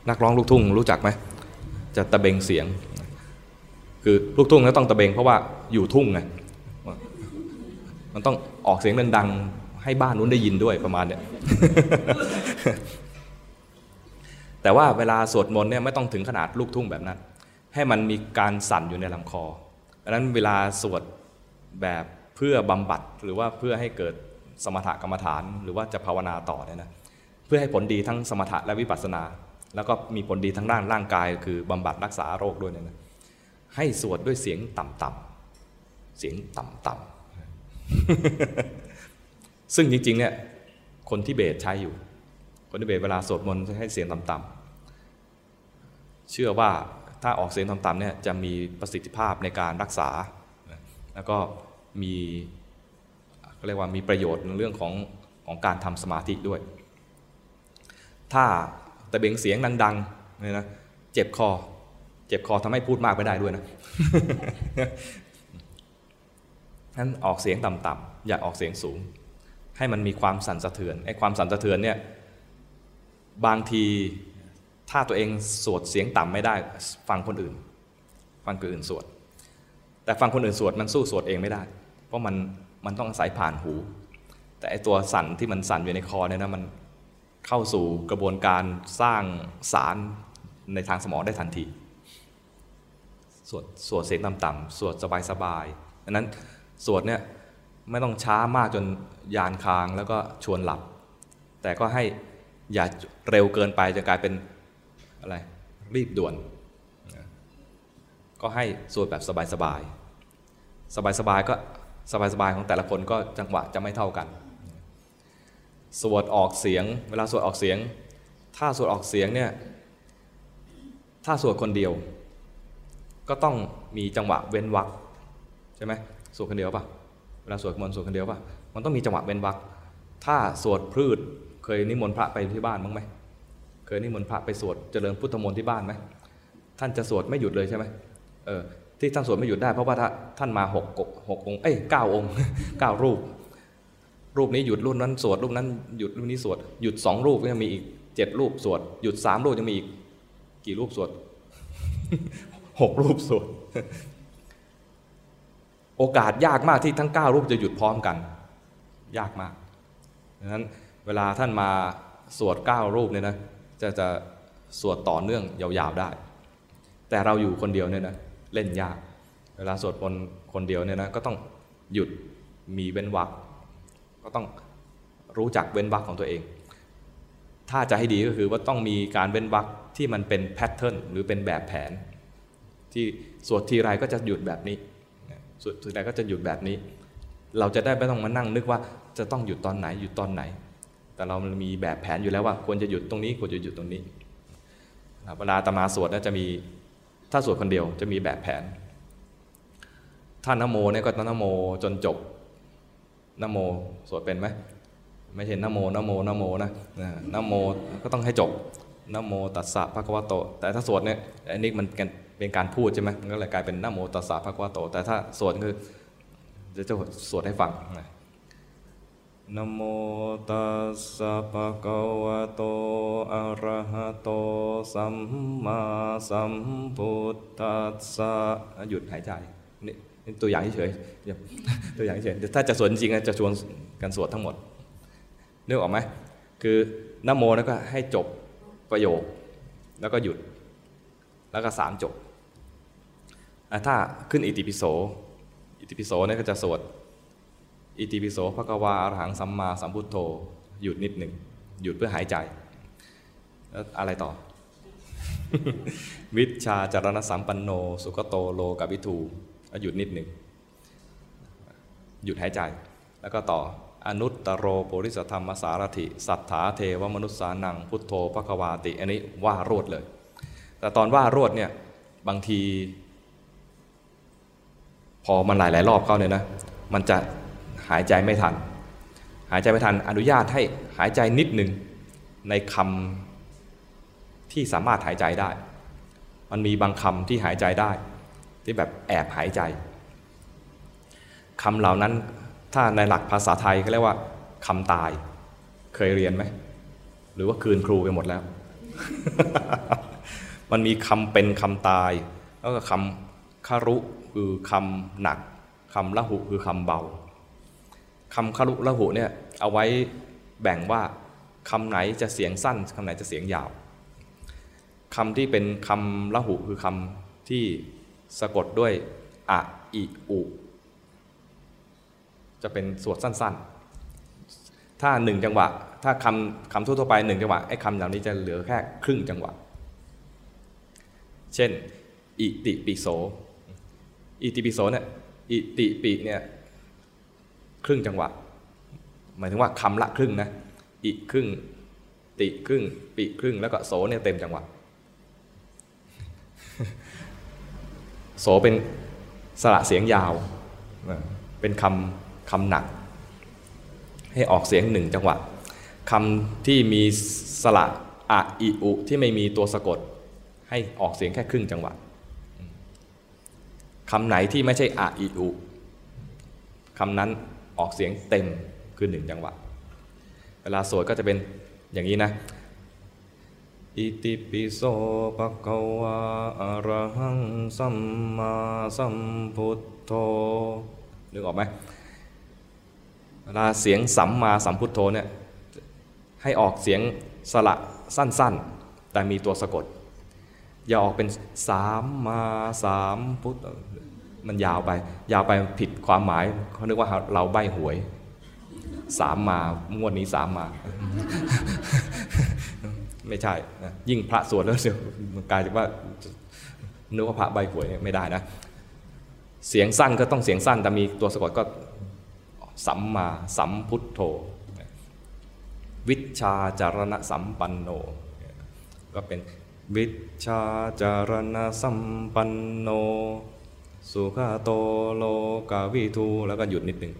นักร้องลูกทุ่งรู้จักไหมจะตะเบงเสียง คือลูกทุ่งแล้วต้องตะเบงเพราะว่าอยู่ทุ่งไง มันต้องออกเสียงดังๆให้บ้านนู้นได้ยินด้วยประมาณเนี้ยแต่ว่าเวลาสวดมนต์เนี่ยไม่ต้องถึงขนาดลูกทุ่งแบบนั้น ให้มันมีการสั่นอยู่ในลำคอดังนั้นเวลาสวดแบบเพื่อบำบัดหรือว่าเพื่อให้เกิดสมถกรรมฐาน หรือว่าจะภาวนาต่อเนี่ยนะเพื่อให้ผลดีทั้งสมถะและวิปัสสนา แล้วก็มีผลดีทั้งด้านร่างกาย คือบำบัดรักษาโรคด้วยเนี่ยนะให้สวดด้วยเสียงต่ำๆเสียงต่ำๆ ซึ่งจริง ๆ เนี่ย คนที่เบสใช้อยู่ คนที่เบสเวลาสวดมนต์ให้เสียงต่ำๆเชื่อว่าถ้าออกเสียงต่ำๆเนี่ยจะมีประสิทธิภาพในการรักษา แล้วก็มีเรียกว่ามีประโยชน์ในเรื่องของของการทำสมาธิด้วย ถ้าตะเบงเสียงดังๆเนี่ยนะเจ็บคอ เจ็บคอทำให้พูดมากไม่ได้ด้วยนะ นั้นออกเสียงต่ำๆอย่าออกเสียงสูง ให้มันมีความสั่นสะเทือนไอ้ความสั่นสะเทือนเนี่ยบางทีถ้าตัวเองสวดเสียงต่ำไม่ได้ฟังคนอื่น ฟังคนอื่นสวด แต่ฟังคนอื่นสวดมันสู้สวดเองไม่ได้ เพราะมันมันต้องอาศัยผ่านหู แต่ไอตัวสั่นที่มันสั่นอยู่ในคอเนี่ยนะมันเข้าสู่กระบวนการสร้างสารในทางสมองได้ทันที สวดสวดเสียงต่ำๆสวดสบายๆดังนั้น สวดเนี่ยไม่ต้องช้ามากจนยานค้างแล้วก็ชวนหลับ แต่ก็ให้อย่าเร็วเกินไปจะกลายเป็นอะไรรีบด่วน ก็ให้สวดแบบสบายๆ สบายๆก็สบายๆของแต่ละคนก็จังหวะจะไม่เท่ากัน สวดออกเสียง เวลาสวดออกเสียง ถ้าสวดออกเสียงเนี่ยถ้าสวดคนเดียว ก็ต้องมีจังหวะเว้นวรรคใช่ไหม สวดคนเดียวป่ะเวลาสวดมนต์สวดคนเดียวป่ะมันต้องมีจังหวะเว้นวรรคถ้าสวดพืชเคยนิมนต์พระไปที่บ้านบ้งไหมเคยนิมนต์พระไปสวดเจริญพุทธมนต์ที่บ้านไหมท่านจะสวดไม่หยุดเลยใช่ไหมเออที่ท่านสวดไม่หยุดได้ เพราะว่าท่านมาหกหกองค์เอ้ยเก้าองค์เก้ารูป รูปนี้หยุดรูปนั้นสวดรูปนั้นหยุดรูปนี้สวดหยุดสองรูปยังมีอีกเจ็ดรูปสวดหยุดสามรูปยังมีอีกกี่รูปสวดหกรูปสวด โอกาสยากมากที่ทั้งเก้ารูปจะหยุดพร้อมกัน ยากมากดังนั้นเวลาท่านมาสวดเก้ารูปเนี่ยนะจะจะสวดต่อเนื่องยาวๆได้ แต่เราอยู่คนเดียวเนี่ยนะเล่นยาก เวลาสวดมนต์คนเดียวเนี่ยนะก็ต้องหยุดมีเว้นวรรคก็ต้องรู้จักเว้นวรรคของตัวเอง ถ้าจะให้ดีก็คือว่าต้องมีการเว้นวรรคที่มันเป็นแพทเทิร์นหรือเป็นแบบแผน ที่สวดทีไรก็จะหยุดแบบนี้ สวดทีไรก็จะหยุดแบบนี้ เราจะได้ไม่ต้องมานั่งนึกว่าจะต้องหยุดตอนไหนหยุดตอนไหน แต่เรามีแบบแผนอยู่แล้วว่า ควรจะหยุดตรงนี้ควรจะหยุดตรงนี้เวลาตมาสวดนะจะมีถ้าสวดคนเดียวจะมีแบบแผน ถ้านโมเนี่ยก็นโมจนจบนโมสวดเป็นไหมไม่ใช่นโมนโมนโมนะนโมก็ต้องให้จบนโมตัสสะภะคะวะโต แต่ถ้าสวดเนี่ยอันนี้มัน เป็นการพูดใช่ไหมมันก็เลยกลายเป็นนโมตัสสะภะคะวะโต แต่ถ้าสวดคือจะจะสวดให้ฟังนนะโมตัสสะภะคะวะโต อะระหะโต สัมมาสัมพุทธัสสะหยุดหายใจ นี่นี่ตัวอย่างเฉยๆอย่าตัวอย่างเฉยๆเดี๋ยวถ้าจะสวดจริงๆจะชวนกันสวดทั้งหมดนึกออกไหมคือนะโมแล้วก็ให้จบประโยค แล้วก็หยุด แล้วก็สามจบอะ ถ้าขึ้นอิติปิโส อิติปิโสเนี่ยก็จะสวด อิติปิโสภควาอรหังสัมมาสัมพุทโธ หยุดนิดหนึ่ง หยุดเพื่อหายใจ แล้วอะไรต่อ วิชาจารณสัมปันโน สุขโตโลกับวิทูหยุดนิดหนึ่ง หยุดหายใจ แล้วก็ต่อ อนุตตโรโปริสธรรมสารถิ สัทธาเทวมนุษสานัง พุทโธภควาติ อันนี้ว่ารวดเลย แต่ตอนว่ารวดเนี่ย บางที อมันหลายหลายรอบเข้าเนี่ยนะมันจะหายใจไม่ทัน หายใจไม่ทันอนุญาตให้หายใจนิดหนึ่งในคำที่สามารถหายใจได้ มันมีบางคำที่หายใจได้ ที่แบบแอบหายใจคำเหล่านั้นถ้าในหลักภาษาไทยก็เรียกว่าคำตาย เคยเรียนไหมหรือว่าคืนครูไปหมดแล้ว มันมีคำเป็นคำตาย แล้วก็คำคารุ คือคำหนักคำละหุคือคำเบาคำคารุละหุเนี่ยเอาไว้แบ่งว่าคำไหนจะเสียงสั้นคำไหนจะเสียงยาวคำที่เป็นคำละหุคือคำที่สะกดด้วยอะอิอุจะเป็นสวดสั้นๆ ถ้าหนึ่งจังหวะ ถ้าคำคำทั่วๆไปหนึ่งจังหวะไอ้คำเหล่านี้จะเหลือแค่ครึ่งจังหวะ เช่น อิติปิโส อิติปิโสเนี่ยอิติปิเนี่ยครึ่งจังหวะ หมายถึงว่าคำละครึ่งนะอิครึ่ง ติครึ่ง ปิครึ่ง แล้วก็โสเนี่ยเต็มจังหวะ โสเป็นสระเสียงยาว เป็นคำคำหนัก ให้ออกเสียงหนึ่งจังหวะคำที่มีสระอะอิอุที่ไม่มีตัวสะกด ให้ออกเสียงแค่ครึ่งจังหวะ คำไหนที่ไม่ใช่อะอิอุคำนั้นออกเสียงเต็มคือหนึ่งจังหวะ เวลาสวดก็จะเป็นอย่างนี้นะอิติปิโสภะคะวะอะระหังสัมมาสัมพุทโธนึกออกไหมเวลาเสียงสัมมาสัมพุทโธเนี่ยให้ออกเสียงสระสั้นๆ แต่มีตัวสะกด อย่าออกเป็นสามมาสามพุทธมันยาวไป ยาวไปผิดความหมายเขานึกว่าเราใบหวยสามมางวดนี้สามมา ไม่ใช่นะยิ่งพระสวดแล้วเสียมันกลายเป็นว่านึกว่าพระใบหวยไม่ได้นะ เสียงสั้นก็ต้องเสียงสั้นแต่มีตัวสะกดก็สัมมาสัมพุทโธวิชาจารณะสัมปันโน ก็เป็น วิชาจารณสัมปันโน สุขโตโลกาวิทูแล้วก็หยุดนิดหนึ่ง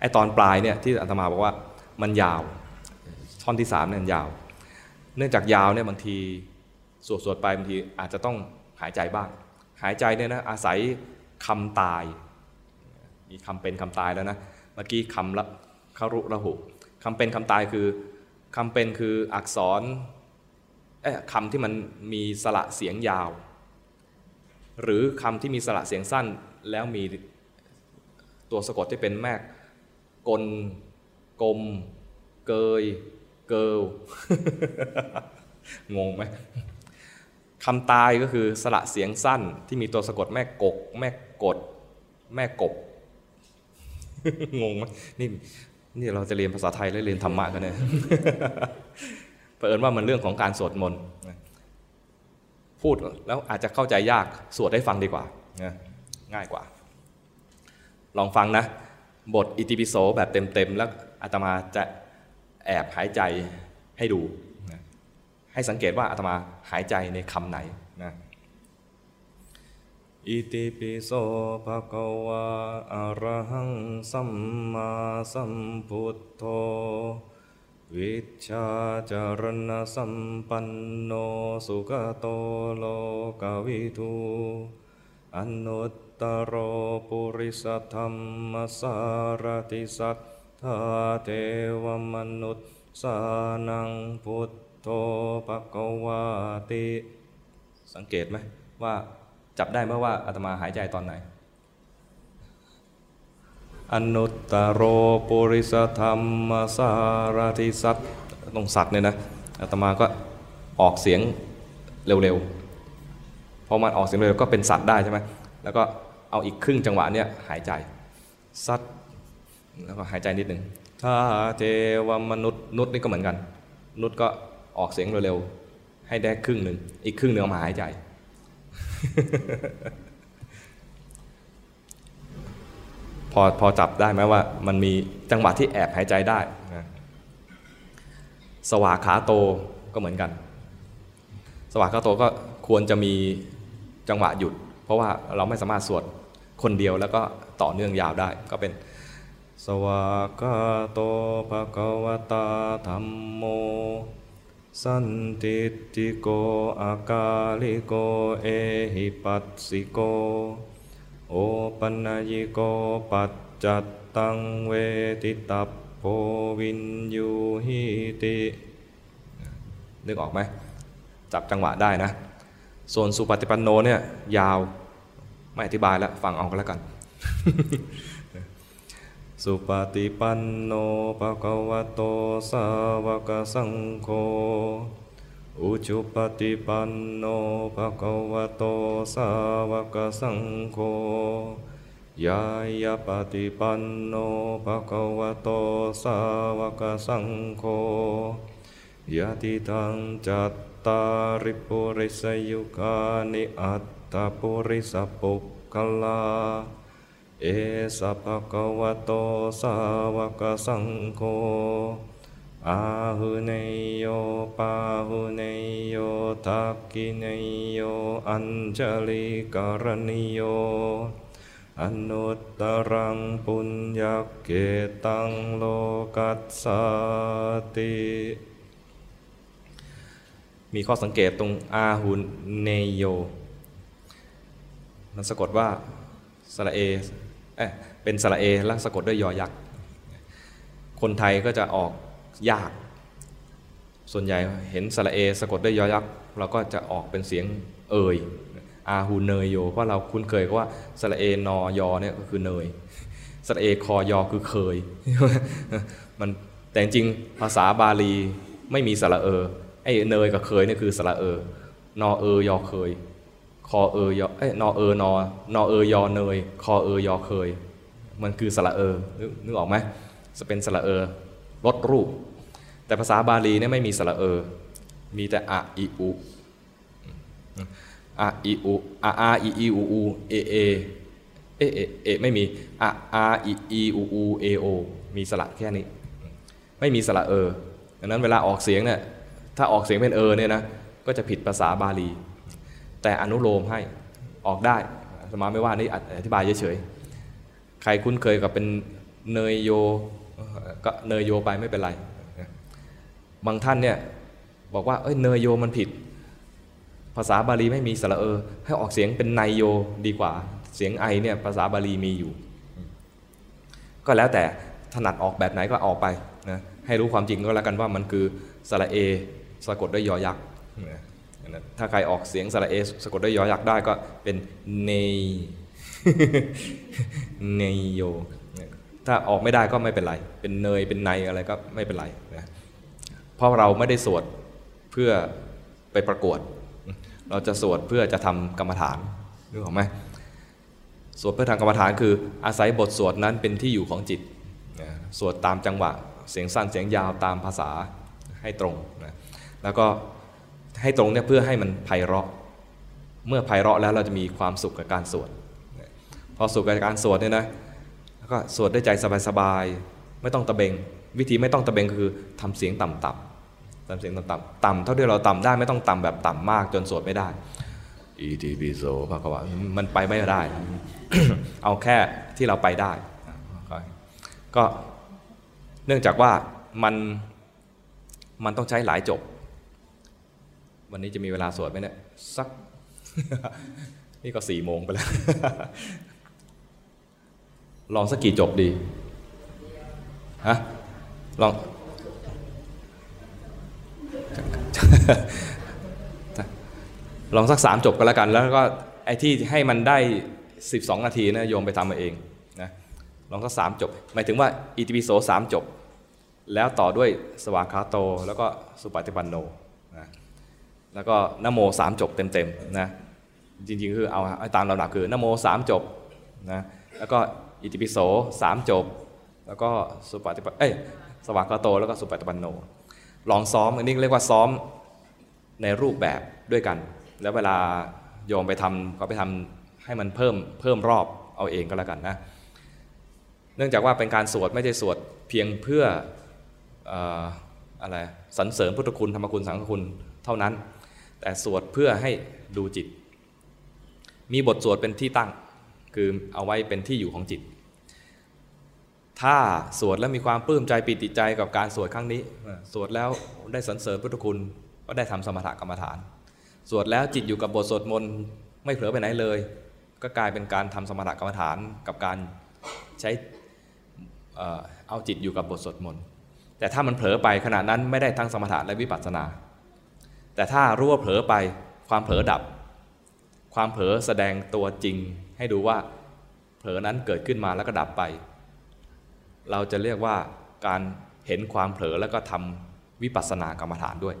ไอตอนปลายเนี่ยที่อาตมาบอกว่ามันยาวท่อนที่สามเนี่ยยาว เนื่องจากยาวเนี่ยบางทีสวดสวดไปบางทีอาจจะต้องหายใจบ้าง หายใจเนี่ยนะอาศัยคำตาย มีคำเป็นคำตายแล้วนะเมื่อกี้คำละคารุระหุคำเป็นคำตายคือคำเป็นคืออักษร คำที่มันมีสระเสียงยาว หรือคำที่มีสระเสียงสั้นแล้วมีตัวสะกดที่เป็นแม่กลกลม เกย เกิลงงไหมคำตายก็คือสระเสียงสั้นที่มีตัวสะกดแม่กก แม่กด แม่กบ งงไหมนี่นี่เราจะเรียนภาษาไทยและเรียนธรรมะกันเนี่ย เผอิญว่ามันเรื่องของการสวดมนต์พูดแล้วอาจจะเข้าใจยากสวดให้ฟังดีกว่า ง่ายกว่า ลองฟังนะ บทอิติปิโสแบบเต็มๆ แล้วอาตมาจะแอบหายใจให้ดู ให้สังเกตว่าอาตมาหายใจในคำไหนนะอิติปิโสภะคะวะอะระหังสัมมาสัมพุทโธ วิชาจารณสัมปันโนสุขโตโลกวิทูอนุตตโรปุริสธรรมสารติสัทธาเทวมนุษย์สานังพุทโธภควาติ สังเกตไหมว่าจับได้ไหมว่าอาตมาหายใจตอนไหน อนุตตโรปุริสธรรมสารทิสัตตรงสัตว์เนี่ยนะอาตมาก็ออกเสียงเร็วๆพอมันออกเสียงเร็วก็เป็นสัตว์ได้ใช่ไหมแล้วก็เอาอีกครึ่งจังหวะเนี่ยหายใจ สัตว์แล้วก็หายใจนิดหนึ่งถ้าเทวมนุษย์นุษย์นี่ก็เหมือนกันนุษย์ก็ออกเสียงเร็วๆให้ได้ครึ่งหนึ่งอีกครึ่งหนึ่งเอามาหายใจ พ อพอจับได้ไหมว่ามันมีจังหวะที่แอบหายใจได้นะสวากขาโตก็เหมือนกัน สวากขาโตก็ควรจะมีจังหวะหยุด เพราะว่าเราไม่สามารถสวดคนเดียวแล้วก็ต่อเนื่องยาวได้ก็เป็นสวากขาโตภะคะวตาธรรมโม สันติติโกอากาลิโก เอหิปัสสิโก โอปัญญิโกปัจจัตตังเวทิตัปโพวินยูหิตินึกออกไหมจับจังหวะได้นะ ส่วนสุปฏิปันโนเนี่ยยาวไม่อธิบายแล้วฟังเอาก็แล้วกัน สุปฏิปันโนภะคะวะโตสาวกสังโฆ อุจุปฏิปันโนภะคะวะโตสาวกสังโฆยายาปฏิปันโนภะคะวะโตสาวกสังโฆยะติทังจัตตาริปุริสยุคานิอัตตปุริสปุคคลา เอสภะคะวะโตสาวกสังโฆ อาหุเนยโยปาหุเนยโยทักกิเนยโยอัญจลิกรณิโยอนุตตรังปุญญเกตังโลกัสสติ มีข้อสังเกตตรงอาหุเนยโย มันสะกดว่าสระเอเอเป็นสระเอแล้วสะกดด้วยยอยักษ์ คนไทยก็จะออก ยาก ส่วนใหญ่เห็นสระเอสะกดด้วยยอยักษ์เราก็จะออกเป็นเสียงเอ่ยอาหูเนยโยเพราะเราคุ้นเคยกับว่าสระเอนอยอเนี่ยก็คือเนยสระเอคอยอคือเคยมันแต่จริงภาษาบาลีไม่มีสระเอไอ้เนยกับเคยเนี่ยคือสระเออนอเอยอเคย คอเอยอเอ้นอเอนอนอเอยอเนย คอเอยอเคย มันคือสระเอนึกออกไหมจะเป็นสระเออลดรูป แต่ภาษาบาลีเนี่ยไม่มีสระเออ มีแต่อะอิอุอะอิอุอะอาอิอีอูอูเอเอเอเอเอไม่มีอะอาอิอีอูอูเอโอมีสระแค่นี้ ไม่มีสระเออดังนั้นเวลาออกเสียงเนี่ยถ้าออกเสียงเป็นเออเนี่ยนะก็จะผิดภาษาบาลี แต่อนุโลมให้ออกได้สมาไม่ว่านี่อธิบายเฉยๆใครคุ้นเคยกับเป็นเนยโยก็เนยโยไปไม่เป็นไร บางท่านเนี่ยบอกว่าเอ้ยเนยโยมันผิด ภาษาบาลีไม่มีสระเออ ให้ออกเสียงเป็นไนโยดีกว่า เสียงไอเนี่ยภาษาบาลีมีอยู่ ก็แล้วแต่ถนัดออกแบบไหนก็ออกไปนะให้รู้ความจริงก็แล้วกันว่ามันคือสระเอสะกดด้วยยอยักษ์นะถ้าใครออกเสียงสระเอสะกดด้วยยอยักษ์ได้ก็เป็นเนยเนยโยถ้าออกไม่ได้ก็ไม่เป็นไร เป็นเนยเป็นไนอะไรก็ไม่เป็นไรนะ เพราะเราไม่ได้สวดเพื่อไปประกวด เราจะสวดเพื่อจะทำกรรมฐานนึกออกไหมสวดเพื่อทำกรรมฐานคืออาศัยบทสวดนั้นเป็นที่อยู่ของจิตสวดตามจังหวะ เสียงสั้นเสียงยาวตามภาษาให้ตรงนะแล้วก็ให้ตรงเนี่ยเพื่อให้มันไพเราะ เมื่อไพเราะแล้วเราจะมีความสุขกับการสวดพอสุขกับการสวดเนี่ยนะแล้วก็สวดด้วยใจสบายๆไม่ต้องตะเบง วิธีไม่ต้องตะเบงคือทำเสียงต่ำๆทำเสียงต่ำๆต่ำเท่าที่เราต่ำได้ไม่ต้องต่ำแบบต่ำมากจนสวดไม่ได้อีทีปิโสพระกวามันไปไม่ได้ เอาแค่ที่เราไปได้ ก็เนื่องจากว่ามันมันต้องใช้หลายจบ วันนี้จะมีเวลาสวดไหมเนี่ยสัก นี่ก็สี่โมงไปแล้ว ลองสักกี่จบดี ฮะ ลองลองสักสามจบกันแล้วกัน แล้วก็ไอ้ที่ให้มันได้ 12 นาทีนะโยมไปทำมาเองนะลองสักสามจบ หมายถึงว่าอิติปิโสสามจบ แล้วต่อด้วยสวากขาโต แล้วก็สุปฏิปันโนนะแล้วก็นโมสามจบเต็มๆนะจริงๆ คือเอาตามลำดับคือนโมสามจบนะแล้วก็อิติปิโสสามจบ แล้วก็สุปฏิปันเอ้ย สวากาโตแล้วก็สุปฏิปันโน ลองซ้อมอันนี้เรียกว่าซ้อมในรูปแบบด้วยกัน แล้วเวลาโยมไปทำก็ไปทำให้มันเพิ่มเพิ่มรอบเอาเองก็แล้วกันนะ เนื่องจากว่าเป็นการสวดไม่ใช่สวดเพียงเพื่ออะไรสรรเสริญพุทธคุณธรรมคุณสังฆคุณเท่านั้น แต่สวดเพื่อให้ดูจิต มีบทสวดเป็นที่ตั้ง คือเอาไว้เป็นที่อยู่ของจิต ถ้าสวดแล้วมีความปลื้มใจปิติใจกับการสวดครั้งนี้ สวดแล้วได้สรรเสริญพุทธคุณก็ได้ทำสมถกรรมฐาน สวดแล้วจิตอยู่กับบทสวดมนต์ไม่เผลอไปไหนเลย ก็กลายเป็นการทำสมถกรรมฐานกับการใช้เอาจิตอยู่กับบทสวดมนต์แต่ถ้ามันเผลอไปขณะนั้นไม่ได้ทั้งสมถะและวิปัสสนา แต่ถ้ารู้ว่าเผลอไปความเผลอดับ ความเผลอแสดงตัวจริง ให้ดูว่าเผลอนั้นเกิดขึ้นมาแล้วก็ดับไป เราจะเรียกว่าการเห็นความเผลอแล้วก็ทำวิปัสสนากรรมฐานด้วย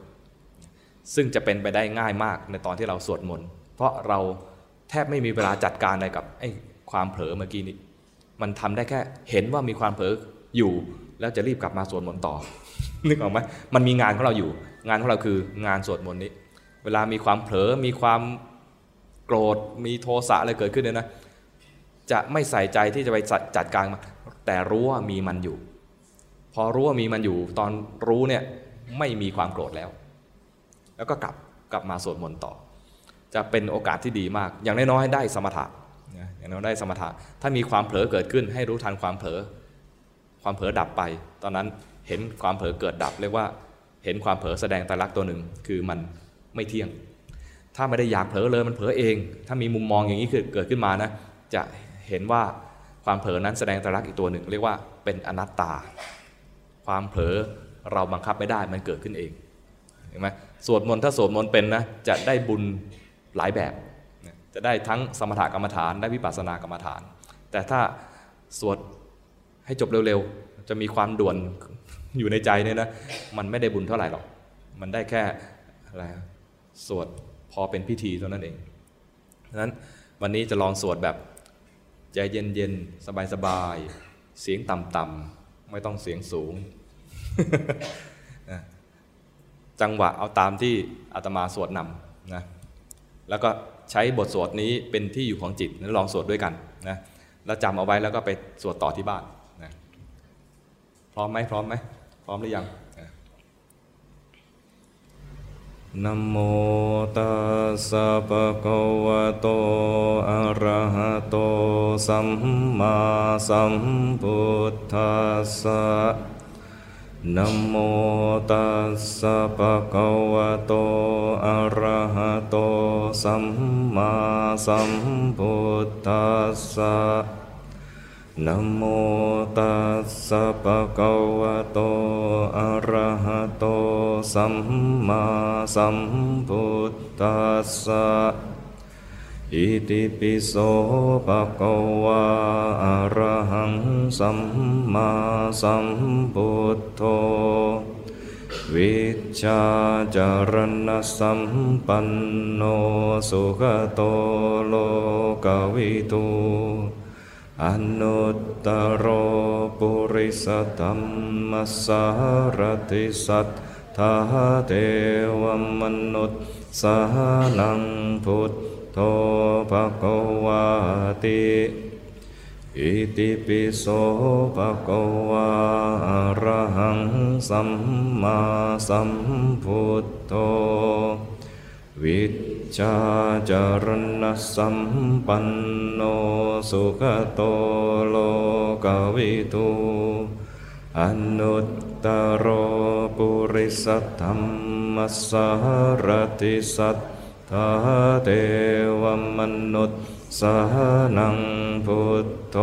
ซึ่งจะเป็นไปได้ง่ายมากในตอนที่เราสวดมนต์เพราะเราแทบไม่มีเวลาจัดการอะไรกับไอ้ความเผลอเมื่อกี้นี้มันทำได้แค่เห็นว่ามีความเผลออยู่ แล้วจะรีบกลับมาสวดมนต์ต่อ นึกออกไหมมันมีงานของเราอยู่ งานของเราคืองานสวดมนต์นี้ เวลามีความเผลอมีความโกรธมีโทสะอะไรเกิดขึ้นเนี่ยนะจะไม่ใส่ใจที่จะไปจัดการมา แต่รู้ว่ามีมันอยู่ พอรู้ว่ามีมันอยู่ ตอนรู้เนี่ยไม่มีความโกรธแล้ว แล้วก็กลับกลับมาสวดมนต์ต่อ จะเป็นโอกาสที่ดีมาก อย่างน้อยๆได้สมถะอย่างน้อยได้สมถะ ถ้ามีความเผลอเกิดขึ้น ให้รู้ทันความเผลอ ความเผลอดับไป ตอนนั้นเห็นความเผลอเกิดดับ เรียกว่าเห็นความเผลอแสดงตาลักตัวหนึ่ง คือมันไม่เที่ยง ถ้าไม่ได้อยากเผลอเลยมันเผลอเอง ถ้ามีมุมมองอย่างนี้เกิดขึ้นมานะ จะเห็นว่า ความเผลอนั้นแสดงตาลักอีกตัวหนึ่ง เรียกว่าเป็นอนัตตา ความเผลอเราบังคับไม่ได้มันเกิดขึ้นเองเห็นไหมสวดมนต์ถ้าสวดมนต์เป็นนะจะได้บุญหลายแบบ จะได้ทั้งสมถกรรมฐานได้วิปัสสนากรรมฐาน แต่ถ้าสวดให้จบเร็วๆ จะมีความด่วนอยู่ในใจเนี่ยนะมันไม่ได้บุญเท่าไหร่หรอก มันได้แค่อะไรสวดพอเป็นพิธีเท่านั้นเองดังนั้นวันนี้จะลองสวดแบบ ใจเย็นๆสบายๆเสียงต่ำๆไม่ต้องเสียงสูง จังหวะเอาตามที่อาตมาสวดนำนะแล้วก็ใช้บทสวดนี้เป็นที่อยู่ของจิตลองสวดด้วยกันนะแล้วจำเอาไว้แล้วก็ไปสวดต่อที่บ้านนะพร้อมไหมพร้อมไหมพร้อมหรือยัง นะโมตัสสะภะคะวะโต อะระหะโต สัมมาสัมพุทธัสสะนะโมตัสสะภะคะวะโต อะระหะโต สัมมาสัมพุทธัสสะนะโมตัสสะภะคะวะโต อะระหะโต สัมมาสัมพุทธัสสะอิติปิโสภะคะวะอะระหังสัมมาสัมพุทโธวิชาจารณสัมปันโนสุขโตโลกวิทูอนุตตรปุริสตัมมัสารติสัต ทาเทวมนุษย์สานังพุทธโตภะควะติอิติปิโสภะคะวะอะระหังสัมมาสัมพุทโธวิชาจารณสัมปันโนสุขโตโลกวิทู อนุตตรปุริสธรรมสารติสัตทาเทวมนุษย์สานังพุทโธ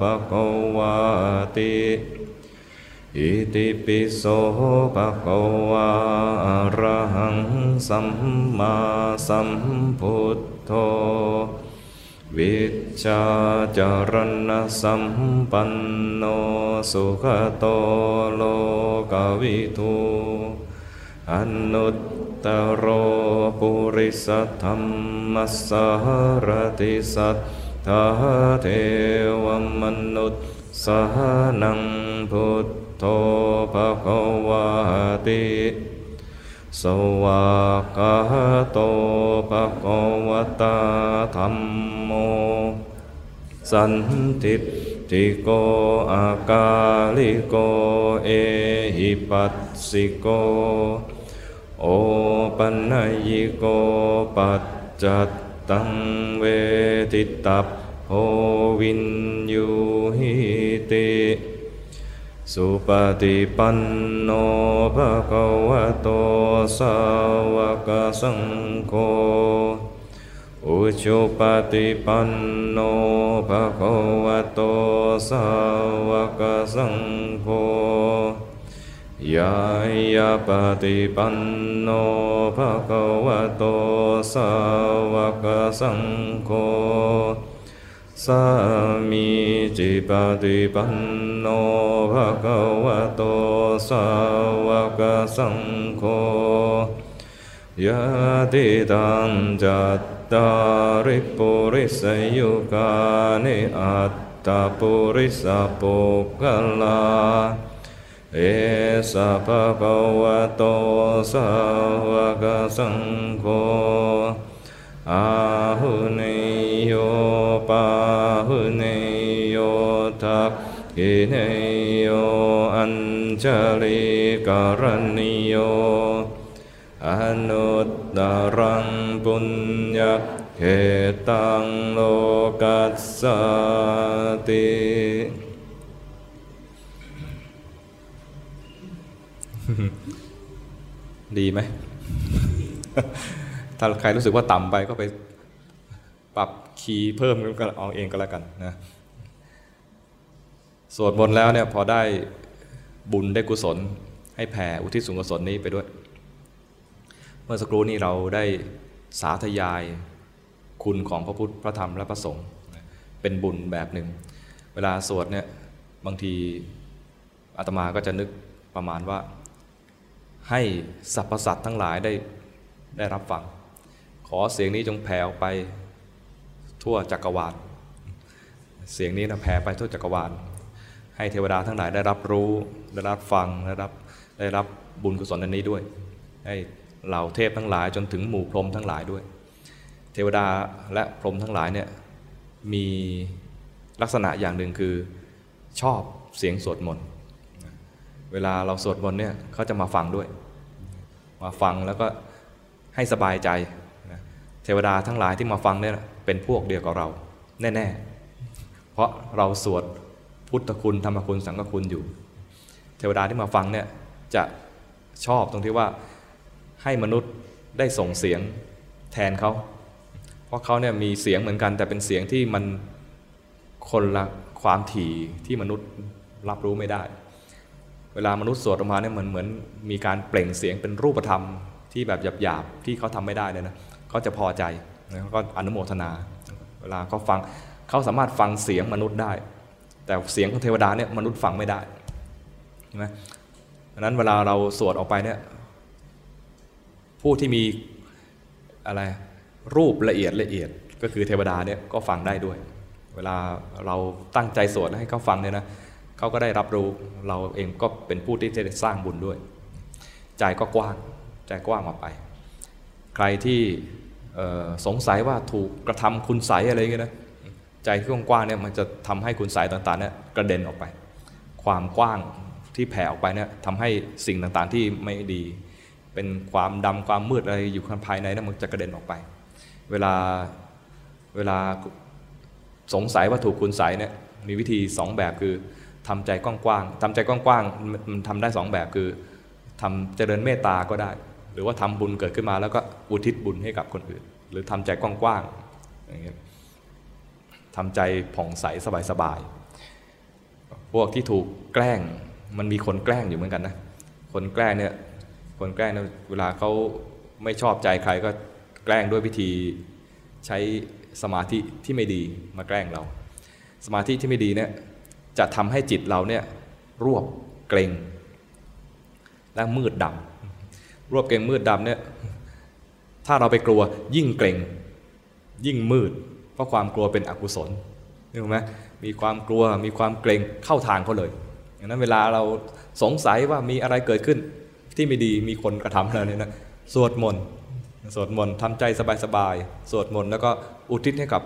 ภะคะวาติอิติปิโสภะคะวะอระหังสัมมาสัมพุทโธ วิชาจารณสัมปันโนสุขโตโลกวิทูอนุตตโรปุริสธรรมสารติสัทธาเทวมนุษสหนังพุทโธภควะติ สวากาโตภะคะวตาธรรมโม สันติติโกอากาลิโกเอหิปัสสิโก โอปัญญิโกปัจจัตตังเวทิตัพโพวินยูหิติ สุปฏิปันโนภะคะวะโตสาวกสังโฆอุชุปฏิปันโนภะคะวะโตสาวกสังโฆยายาปฏิปันโนภะคะวะโตสาวกสังโฆ สามีจิปฏิปันโนภะคะวะโตสาวกสังโฆยะติตังจัตตาริปุริสยุกานิอัตตาปุริสปุกขลาเอสะภะคะวะโตสาวกสังโฆอา ทักขิเนโยอัญชลิการณิโยอนุตตรังปุญญาเขตังโลกัสสติดีไหม ถ้าใครรู้สึกว่าต่ำไปก็ไปปรับคีย์เพิ่มก็เอาเองก็แล้วกันนะ วดมนต์แล้วเนี่ยพอได้บุญได้กุศล ให้แผ่อุทิศส่วนกุศลนี้ไปด้วย เมื่อสักครู่นี้เราได้สาธยายคุณของพระพุทธพระธรรมและพระสงฆ์เป็นบุญแบบหนึ่ง เวลาสวดเนี่ยบางทีอาตมาก็จะนึกประมาณว่า ให้สรรพสัตว์ทั้งหลายได้ได้รับฟัง ขอเสียงนี้จงแผ่ออกไปทั่วจักรวาลเสียงนี้นะแผ่ไปทั่วจักรวาล ให้เทวดาทั้งหลายได้รับรู้ได้รับฟังได้รับได้รับบุญกุศลอันนี้ด้วย ให้เหล่าเทพทั้งหลายจนถึงหมู่พรหมทั้งหลายด้วย เทวดาและพรหมทั้งหลายเนี่ยมีลักษณะอย่างหนึ่งคือชอบเสียงสวดมนต์เวลาเราสวดมนต์เนี่ยเขาจะมาฟังด้วย มาฟังแล้วก็ให้สบายใจเทวดาทั้งหลายที่มาฟังเนี่ยเป็นพวกเดียวกับเรา แน่ ๆ เพราะเราสวด พุทธคุณธรรมคุณสังฆคุณอยู่ เทวดาที่มาฟังเนี่ยจะชอบตรงที่ว่าให้มนุษย์ได้ส่งเสียงแทนเขา เพราะเขาเนี่ยมีเสียงเหมือนกัน แต่เป็นเสียงที่มันคนละความถี่ที่มนุษย์รับรู้ไม่ได้ เวลามนุษย์สวดออกมาเนี่ยเหมือนเหมือนมีการเปล่งเสียงเป็นรูปธรรมที่แบบหยาบๆที่เขาทำไม่ได้เลยนะเขาจะพอใจนะก็อนุโมทนา เวลาเขาฟังเขาสามารถฟังเสียงมนุษย์ได้ แต่เสียงของเทวดาเนี่ยมนุษย์ฟังไม่ได้ใช่ไหมดังนั้นเวลาเราสวดออกไปเนี่ยผู้ที่มีอะไรรูปละเอียดละเอียดก็คือเทวดาเนี่ยก็ฟังได้ด้วย เวลาเราตั้งใจสวดให้เขาฟังเนี่ยนะเขาก็ได้รับรู้เราเองก็เป็นผู้ที่จะสร้างบุญด้วย ใจก็กว้างใจกว้างออกไป ใครที่สงสัยว่าถูกกระทำคุณใสอะไรเงี้ยนะ ใจที่กว้างเนี่ยมันจะทำให้คุณใสต่างๆเนี่ยกระเด็นออกไป ความกว้างที่แผ่ออกไปเนี่ยทำให้สิ่งต่างๆที่ไม่ดี เป็นความดำความมืดอะไรอยู่ข้างภายในนั้นมันจะกระเด็นออกไป เวลาเวลาสงสัยว่าถูกคุณใสเนี่ยมีวิธีสองแบบคือทำใจกว้างๆทำใจกว้างๆมันทำได้สองแบบคือทำเจริญเมตตาก็ได้ หรือว่าทำบุญเกิดขึ้นมาแล้วก็อุทิศบุญให้กับคนอื่น หรือทำใจกว้างๆอย่างเงี้ย ทำใจผ่องใสสบายๆพวกที่ถูกแกล้งมันมีคนแกล้งอยู่เหมือนกันนะคนแกล้งเนี่ยคนแกล้งเนี่ยเวลาเขาไม่ชอบใจใครก็แกล้งด้วยวิธีใช้สมาธิที่ไม่ดีมาแกล้งเรา สมาธิที่ไม่ดีเนี่ยจะทำให้จิตเราเนี่ยรวบเกรงและมืดดำรวบเกรงมืดดำเนี่ยถ้าเราไปกลัวยิ่งเกรงยิ่งมืด ราะความกลัวเป็นอกุศลรู้ไหมมีความกลัวมีความเกรงเข้าทางเขาเลยดังนั้นเวลาเราสงสัยว่ามีอะไรเกิดขึ้นที่ไม่ดีมีคนกระทำเรเนี่ยนะสวดมนต์สวดมนต์ทำใจสบายๆสวดมนต์แล้วก็อุทิศให้กับ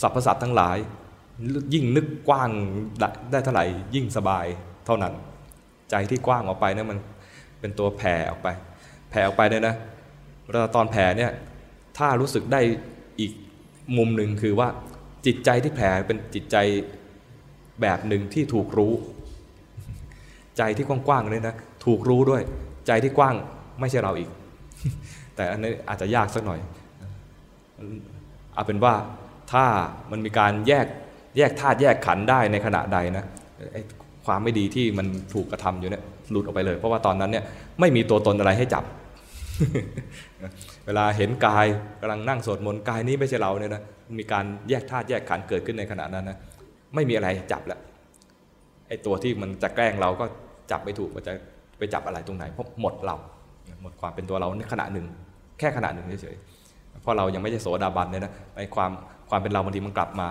สรรพสัตว์ทั้งหลาย ยิ่งนึกกว้างได้เท่าไหร่ยิ่งสบายเท่านั้น ใจที่กว้างออกไปเนี่ยมันเป็นตัวแผ่ออกไป แผ่ออกไปเนี่ยนะเวลาตอนแผ่เนี่ยถ้ารู้สึกได้อีก มุมหนึ่งคือว่าจิตใจที่แผ่เป็นจิตใจแบบหนึ่งที่ถูกรู้ ใจที่กว้างๆเลยนะถูกรู้ด้วย ใจที่กว้างไม่ใช่เราอีก แต่อันนี้อาจจะยากสักหน่อยเอาเป็นว่าถ้ามันมีการแยกแยกธาตุแยกขันได้ในขณะใดนะความไม่ดีที่มันถูกกระทำอยู่เนี่ยหลุดออกไปเลย เพราะว่าตอนนั้นเนี่ยไม่มีตัวตนอะไรให้จับ วลาเห็นกายกำลังนั่งสวดมนต์กายนี้ไม่ใช่เราเนี่ยนะมีการแยกธาตุแยกขันเกิดขึ้นในขณะนั้นนะไม่มีอะไรจับแล้วไอ้ตัวที่มันจะแกล้งเราก็จับไม่ถูกมันจะไปจับอะไรตรงไหนเพราะหมดเราหมดความเป็นตัวเราในขณะหนึ่ง แค่ขณะหนึ่งเฉยๆเพราะเรายังไม่ใช่โสดาบันเนี่ยนะไอ้ความความเป็นเราบางทีมันกลับมา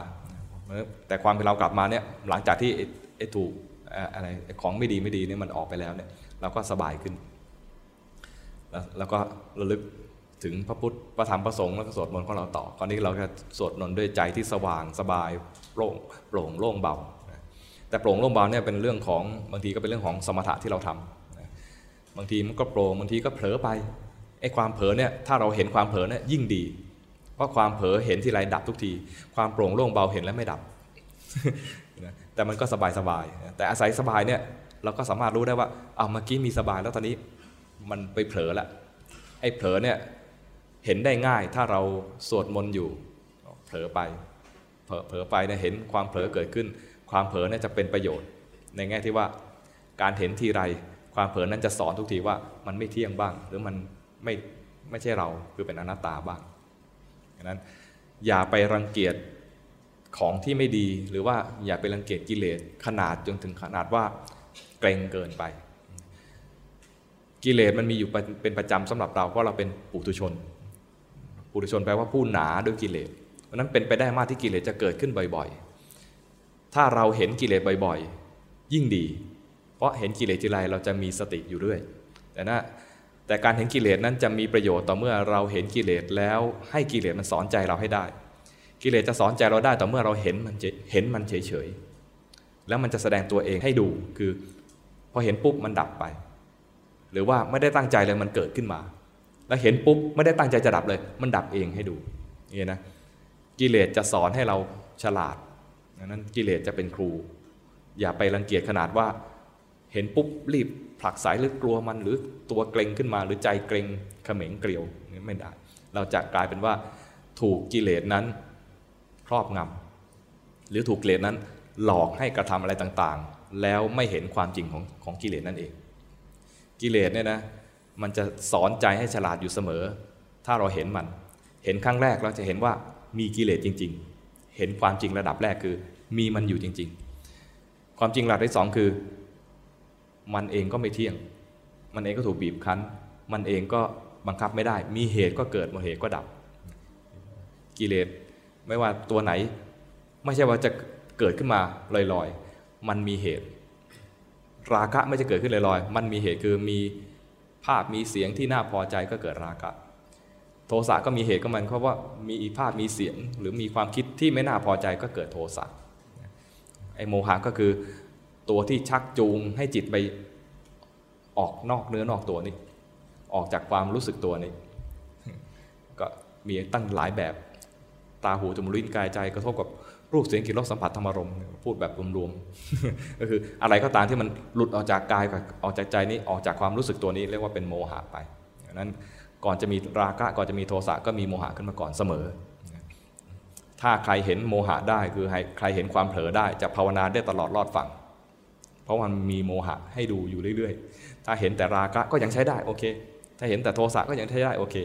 แต่ความเป็นเรากลับมาเนี่ยหลังจากที่ไอ้ถูกอะไรของไม่ดีไม่ดีเนี่ยมันออกไปแล้วเนี่ยเราก็สบายขึ้น แล้วก็ระลึก ถึงพระพุทธพระธรรมพระสงฆ์แล้วก็สวดมนต์ของเราต่อคราวนี้เราก็สวดมนต์ด้วยใจที่สว่างสบายโปร่งโปร่งโล่งเบา แต่โปร่งโล่งเบาเนี่ยเป็นเรื่องของบางทีก็เป็นเรื่องของสมถะที่เราทำบางทีมันก็โปร่งบางทีก็เผลอไปไอ้ความเผลอเนี่ยถ้าเราเห็นความเผลอเนี่ยยิ่งดี เพราะความเผลอเห็นที่ไรดับทุกที ความโปร่งโล่งเบาเห็นแล้วไม่ดับ แต่มันก็สบายสบายแต่อาศัยสบายเนี่ยเราก็สามารถรู้ได้ว่าเอาเมื่อกี้มีสบายแล้วตอนนี้มันไปเผลอละไอ้เผลอเนี่ย เห็นได้ง่ายถ้าเราสวดมนต์อยู่เผลอไปเผลอไปเนี่ยเห็นความเผลอเกิดขึ้น ความเผลอเนี่ยจะเป็นประโยชน์ ในแง่ที่ว่าการเห็นทีไร ความเผลอนั้นจะสอนทุกทีว่ามันไม่เที่ยงบ้าง หรือมันไม่ไม่ใช่เราคือเป็นอนัตตาบ้างดังนั้นอย่าไปรังเกียจของที่ไม่ดีหรือว่าอย่าไปรังเกียจกิเลสขนาดจนถึงขนาดว่าเกรงเกินไป กิเลสมันมีอยู่เป็นประจำสำหรับเราเพราะเราเป็นปุถุชน ปุถุชนแปลว่าผู้หนาด้วยกิเลสเพราะนั้นเป็นไปได้มากที่กิเลสจะเกิดขึ้นบ่อย ๆ ถ้าเราเห็นกิเลสบ่อยๆ ยิ่งดี เพราะเห็นกิเลสทีไรเราจะมีสติอยู่เรื่อยแต่นะแต่การเห็นกิเลสนั้นจะมีประโยชน์ต่อเมื่อเราเห็นกิเลสแล้วให้กิเลสมันสอนใจเราให้ได้ กิเลสจะสอนใจเราได้ต่อเมื่อเราเห็นมันเห็นมันเฉยๆแล้วมันจะแสดงตัวเองให้ดูคือพอเห็นปุ๊บมันดับไป หรือว่าไม่ได้ตั้งใจเลยมันเกิดขึ้นมา แล้วเห็นปุ๊บไม่ได้ตั้งใจจะดับเลย มันดับเองให้ดูนี่นะกิเลสจะสอนให้เราฉลาดนั้นกิเลสจะเป็นครู อย่าไปรังเกียจขนาดว่า เห็นปุ๊บรีบผลักสายหรือกลัวมันหรือตัวเกรงขึ้นมา หรือใจเกรงเขม็งเกลียวนี่ไม่ได้ เราจะกลายเป็นว่าถูกกิเลสนั้นครอบงำหรือถูกกิเลสนั้นหลอกให้กระทำอะไรต่างๆ แล้วไม่เห็นความจริงของของกิเลสนั่นเอง กิเลสเนี่ยนะ มันจะสอนใจให้ฉลาดอยู่เสมอ ถ้าเราเห็นมัน เห็นครั้งแรกเราจะเห็นว่ามีกิเลสจริง ๆ เห็นความจริงระดับแรกคือ มีมันอยู่จริง ๆ ความจริงระดับที่สองคือ มันเองก็ไม่เที่ยง มันเองก็ถูกบีบคั้น มันเองก็บังคับไม่ได้ มีเหตุก็เกิดมดเหตุก็ดับ กิเลสไม่ว่าตัวไหน ไม่ใช่ว่าจะเกิดขึ้นมาลอยๆ มันมีเหตุ ราคะไม่จะเกิดขึ้นลอยๆ มันมีเหตุคือมี ภาพมีเสียงที่น่าพอใจก็เกิดราคะ โทสะก็มีเหตุก็มันเพราะว่ามีภาพมีเสียงหรือมีความคิดที่ไม่น่าพอใจก็เกิดโทสะไอโมหะก็คือตัวที่ชักจูงให้จิตไปออกนอกเนื้อนอกตัวนี่ออกจากความรู้สึกตัวนี่ก็มีตั้งหลายแบบตาหูจมูกลิ้นกายใจกระทบกับ รูปเสียงกลิ่นรสสัมผัสธรรมรมพูดแบบรวมๆก็คืออะไรก็ตามที่มันหลุดออกจากกายออกจากใจนี้ออกจากความรู้สึกตัวนี้เรียกว่าเป็นโมหะไปนั้นก่อนจะมีราคะก่อนจะมีโทสะก็มีโมหะขึ้นมาก่อนเสมอ ถ้าใครเห็นโมหะได้คือใครเห็นความเผลอได้จะภาวนาได้ตลอดรอดฝั่งราะมันมีโมหะให้ดูอยู่เรื่อยๆ ถ้าเห็นแต่ราคะก็ยังใช้ได้โอเค ถ้าเห็นแต่โทสะก็ยังใช้ได้โอเค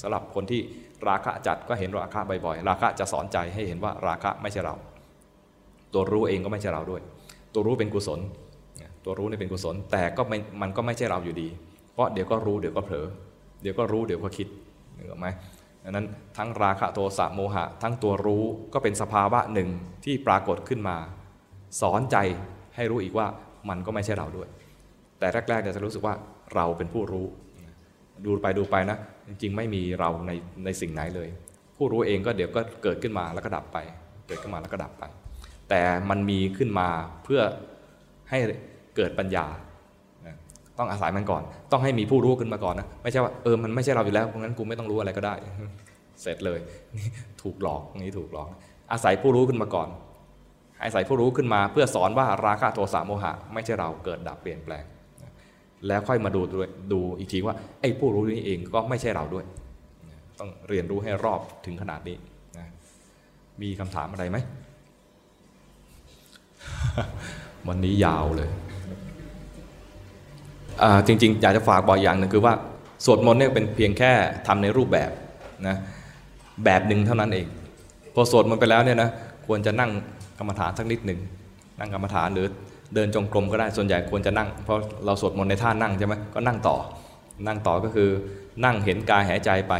สำหรับคนที่ ราคะจัดก็เห็นราคะบ่อยๆ ราคะจะสอนใจให้เห็นว่าราคะไม่ใช่เรา ตัวรู้เองก็ไม่ใช่เราด้วย ตัวรู้เป็นกุศล ตัวรู้นี่เป็นกุศล แต่ก็มันก็ไม่ใช่เราอยู่ดี เพราะเดี๋ยวก็รู้เดี๋ยวก็เผลอ เดี๋ยวก็รู้เดี๋ยวก็คิดเหนอไหมดังนั้นทั้งราคะโทสะโมหะ ทั้งตัวรู้ก็เป็นสภาวะหนึ่งที่ปรากฏขึ้นมา สอนใจให้รู้อีกว่ามันก็ไม่ใช่เราด้วย แต่แรกๆจะรู้สึกว่าเราเป็นผู้รู้ ดูไปดูไปนะ จริงๆ ไม่มีเราในในสิ่งไหนเลย ผู้รู้เองก็เดี๋ยวก็เกิดขึ้นมาแล้วก็ดับไป เกิดขึ้นมาแล้วก็ดับไป แต่มันมีขึ้นมาเพื่อให้เกิดปัญญา ต้องอาศัยมันก่อน ต้องให้มีผู้รู้ขึ้นมาก่อนนะไม่ใช่ว่าเออมันไม่ใช่เราอยู่แล้วเพราะงั้นกูไม่ต้องรู้อะไรก็ได้ เสร็จเลยถูกหลอกนี่ถูกหลอก อาศัยผู้รู้ขึ้นมาก่อนอาศัยผู้รู้ขึ้นมาเพื่อสอนว่าราคะโทสะโมหะ ไม่ใช่เราเกิดดับเปลี่ยนแปลง แล้วค่อยมาดูดูอีกทีว่าไอ้ผู้รู้นี้เองก็ไม่ใช่เราด้วย ต้องเรียนรู้ให้รอบถึงขนาดนี้นะมีคำถามอะไรไหม วันนี้ยาวเลย จริงๆ อยากจะฝากบอกอย่างหนึ่งคือว่า สวดมนต์เนี่ยเป็นเพียงแค่ทำในรูปแบบนะแบบหนึ่งเท่านั้นเอง พอสวดมนต์ไปแล้วเนี่ยนะควรจะนั่งกรรมฐานสักนิดหนึ่งนั่งกรรมฐานหรือ เดินจงกรมก็ได้ส่วนใหญ่ควรจะนั่ง เพราะเราสวดมนต์ในท่านั่งใช่ไหมก็นั่งต่อ นั่งต่อก็คือนั่งเห็นกายหายใจไป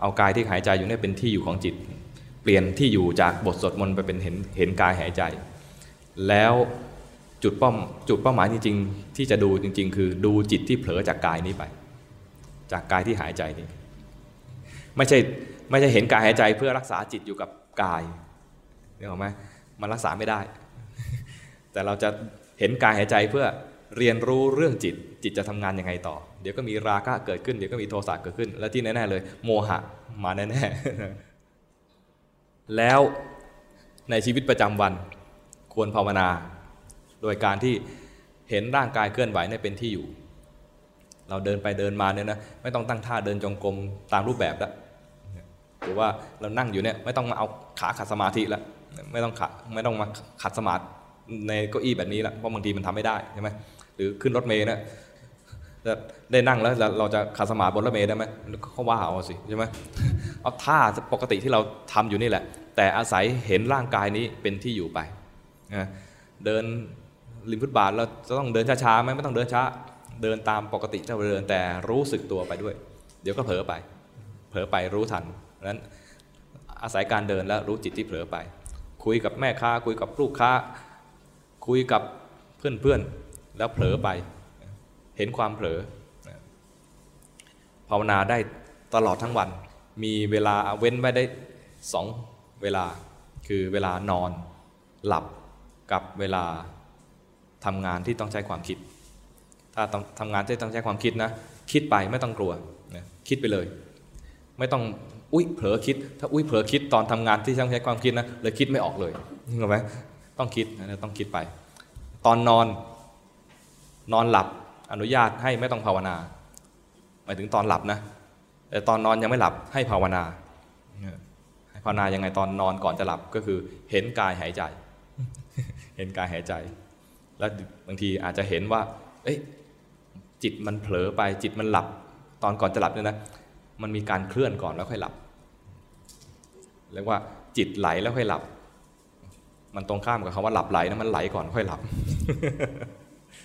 เอากายที่หายใจอยู่นี่เป็นที่อยู่ของจิต เปลี่ยนที่อยู่จากบทสวดมนต์ไปเป็นเห็นเห็นกายหายใจ แล้วจุดเป้าจุดเป้าหมายจริงๆ ที่จะดูจริง ๆ คือดูจิตที่เผลอจากกายนี้ไป จากกายที่หายใจนี้ ไม่ใช่ไม่ใช่เห็นกายหายใจเพื่อรักษาจิตอยู่กับกายเห็นไหมมันรักษาไม่ได้ แต่เราจะ เห็นกายหายใจเพื่อเรียนรู้เรื่องจิต จิตจะทำงานยังไงต่อ เดี๋ยวก็มีราคะเกิดขึ้น เดี๋ยวก็มีโทสะเกิดขึ้น และที่แน่ๆเลย โมหะมาแน่ๆ แล้วในชีวิตประจำวันควรภาวนา โดยการที่เห็นร่างกายเคลื่อนไหวในเป็นที่อยู่ เราเดินไปเดินมาเนี่ยนะไม่ต้องตั้งท่าเดินจงกรมตามรูปแบบแล้วหรือว่าเรานั่งอยู่เนี่ยไม่ต้องมาเอาขาขัดสมาธิแล้วไม่ต้องขัดไม่ต้องมาขัดสมาธิ ในเก้าอี้แบบนี้แล้วเพราะบางทีมันทำไม่ได้ใช่ไหมหรือขึ้นรถเมล์นะจะได้นั่งแล้วเราจะขัดสมาบนรถเมล์ได้ไหมเขาว่าเอาสิใช่ไหมเอาท่าปกติที่เราทำอยู่นี่แหละ แต่อาศัยเห็นร่างกายนี้เป็นที่อยู่ไปเดินริมฟุตบาทเราจะต้องเดินช้าๆไหมไม่ต้องเดินช้าเดินตามปกติเจ้าเดินแต่รู้สึกตัวไปด้วย เดี๋ยวก็เผลอไป เผลอไปรู้ทันนั้นอาศัยการเดินแล้วรู้จิตที่เผลอไป คุยกับแม่ค้าคุยกับลูกค้า คุยกับเพื่อนๆ แล้วเผลอไป เห็นความเผลอภาวนาได้ตลอดทั้งวัน มีเวลาเว้นไว้ได้สองเวลา คือเวลานอนหลับกับเวลาทำงานที่ต้องใช้ความคิด ถ้าต้องทำงานที่ต้องใช้ความคิดนะ คิดไปไม่ต้องกลัวคิดไปเลย ไม่ต้องอุ้ยเผลอคิด ถ้าอุ้ยเผลอคิดตอนทำงานที่ต้องใช้ความคิดนะเลยคิดไม่ออกเลยเห็นไหม ต้องคิดนะต้องคิดไป ตอนนอนนอนหลับอนุญาตให้ไม่ต้องภาวนาหมายถึงตอนหลับนะแต่ตอนนอนยังไม่หลับให้ภาวนาภาวนายังไงตอนนอนก่อนจะหลับก็คือ เห็นกายหายใจ เห็นกายหายใจ แล้วบางทีอาจจะเห็นว่า เอ้ยจิตมันเผลอไปจิตมันหลับ ตอนก่อนจะหลับเนี่ยนะมันมีการเคลื่อนก่อนแล้วค่อยหลับเรียกว่าจิตไหลแล้วค่อยหลับ มันตรงข้ามกับคำว่าหลับไหลนะมันไหลก่อนค่อยหลับ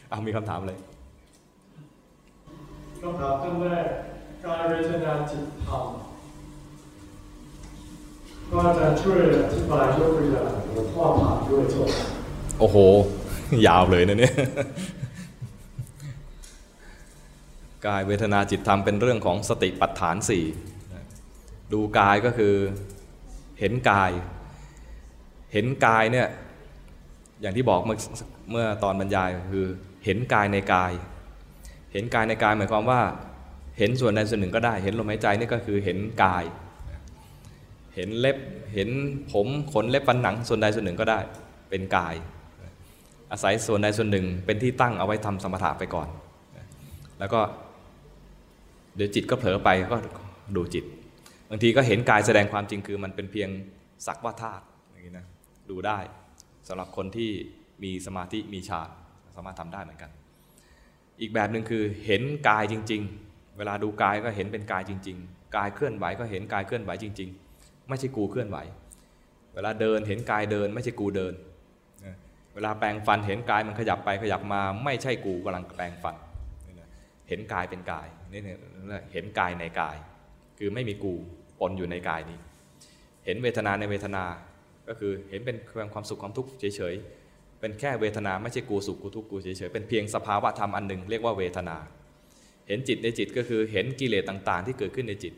เอามีคำถามเลยคำถามท่านแรกกายเวทนาจิตธรรมก็จะช่วยอธิบายยกตัวอย่างหรือข้อผ่านด้วยจบโอ้โห ยาวเลยนะเนี่ยกายเวทนาจิตธรรมเป็นเรื่องของสติปัฏฐานสี่ดูกายก็คือเห็นกาย เห็นกายเนี่ยอย่างที่บอกเมื่อเมื่อตอนบรรยายคือเห็นกายในกาย เห็นกายในกายหมายความว่า เห็นส่วนใดส่วนหนึ่งก็ได้ เห็นลมหายใจนี่ก็คือเห็นกาย เห็นเล็บเห็นผมขนเล็บฟันหนังส่วนใดส่วนหนึ่งก็ได้ เป็นกาย อาศัยส่วนใดส่วนหนึ่งเป็นที่ตั้งเอาไว้ทำสมถะไปก่อน แล้วก็เดี๋ยวจิตก็เผลอไปก็ดูจิต บางทีก็เห็นกายแสดงความจริงคือมันเป็นเพียงสักว่าธาตุ ดูได้สำหรับคนที่มีสมาธิมีฌานสามารถทำได้เหมือนกัน อีกแบบหนึ่งคือเห็นกายจริง ๆ เวลาดูกายก็เห็นเป็นกายจริง ๆ กายเคลื่อนไหวก็เห็นกายเคลื่อนไหวจริง ๆ ไม่ใช่กูเคลื่อนไหว เวลาเดินเห็นกายเดิน ไม่ใช่กูเดิน เวลาแปลงฟันเห็นกายมันขยับไปขยับมาไม่ใช่กูกำลังแปลงฟัน เห็นกายเป็นกายนี่เห็นกายในกาย คือไม่มีกูปนอยู่ในกายนี้ เห็นเวทนาในเวทนา ก็คือเห็นเป็นความสุขความทุกข์เฉยๆ เป็นแค่เวทนาไม่ใช่กูสุขกูทุกข์กูเฉยๆ เป็นเพียงสภาวะธรรมอันหนึ่งเรียกว่าเวทนา เห็นจิตในจิตก็คือเห็นกิเลสต่างๆ ที่เกิดขึ้นในจิต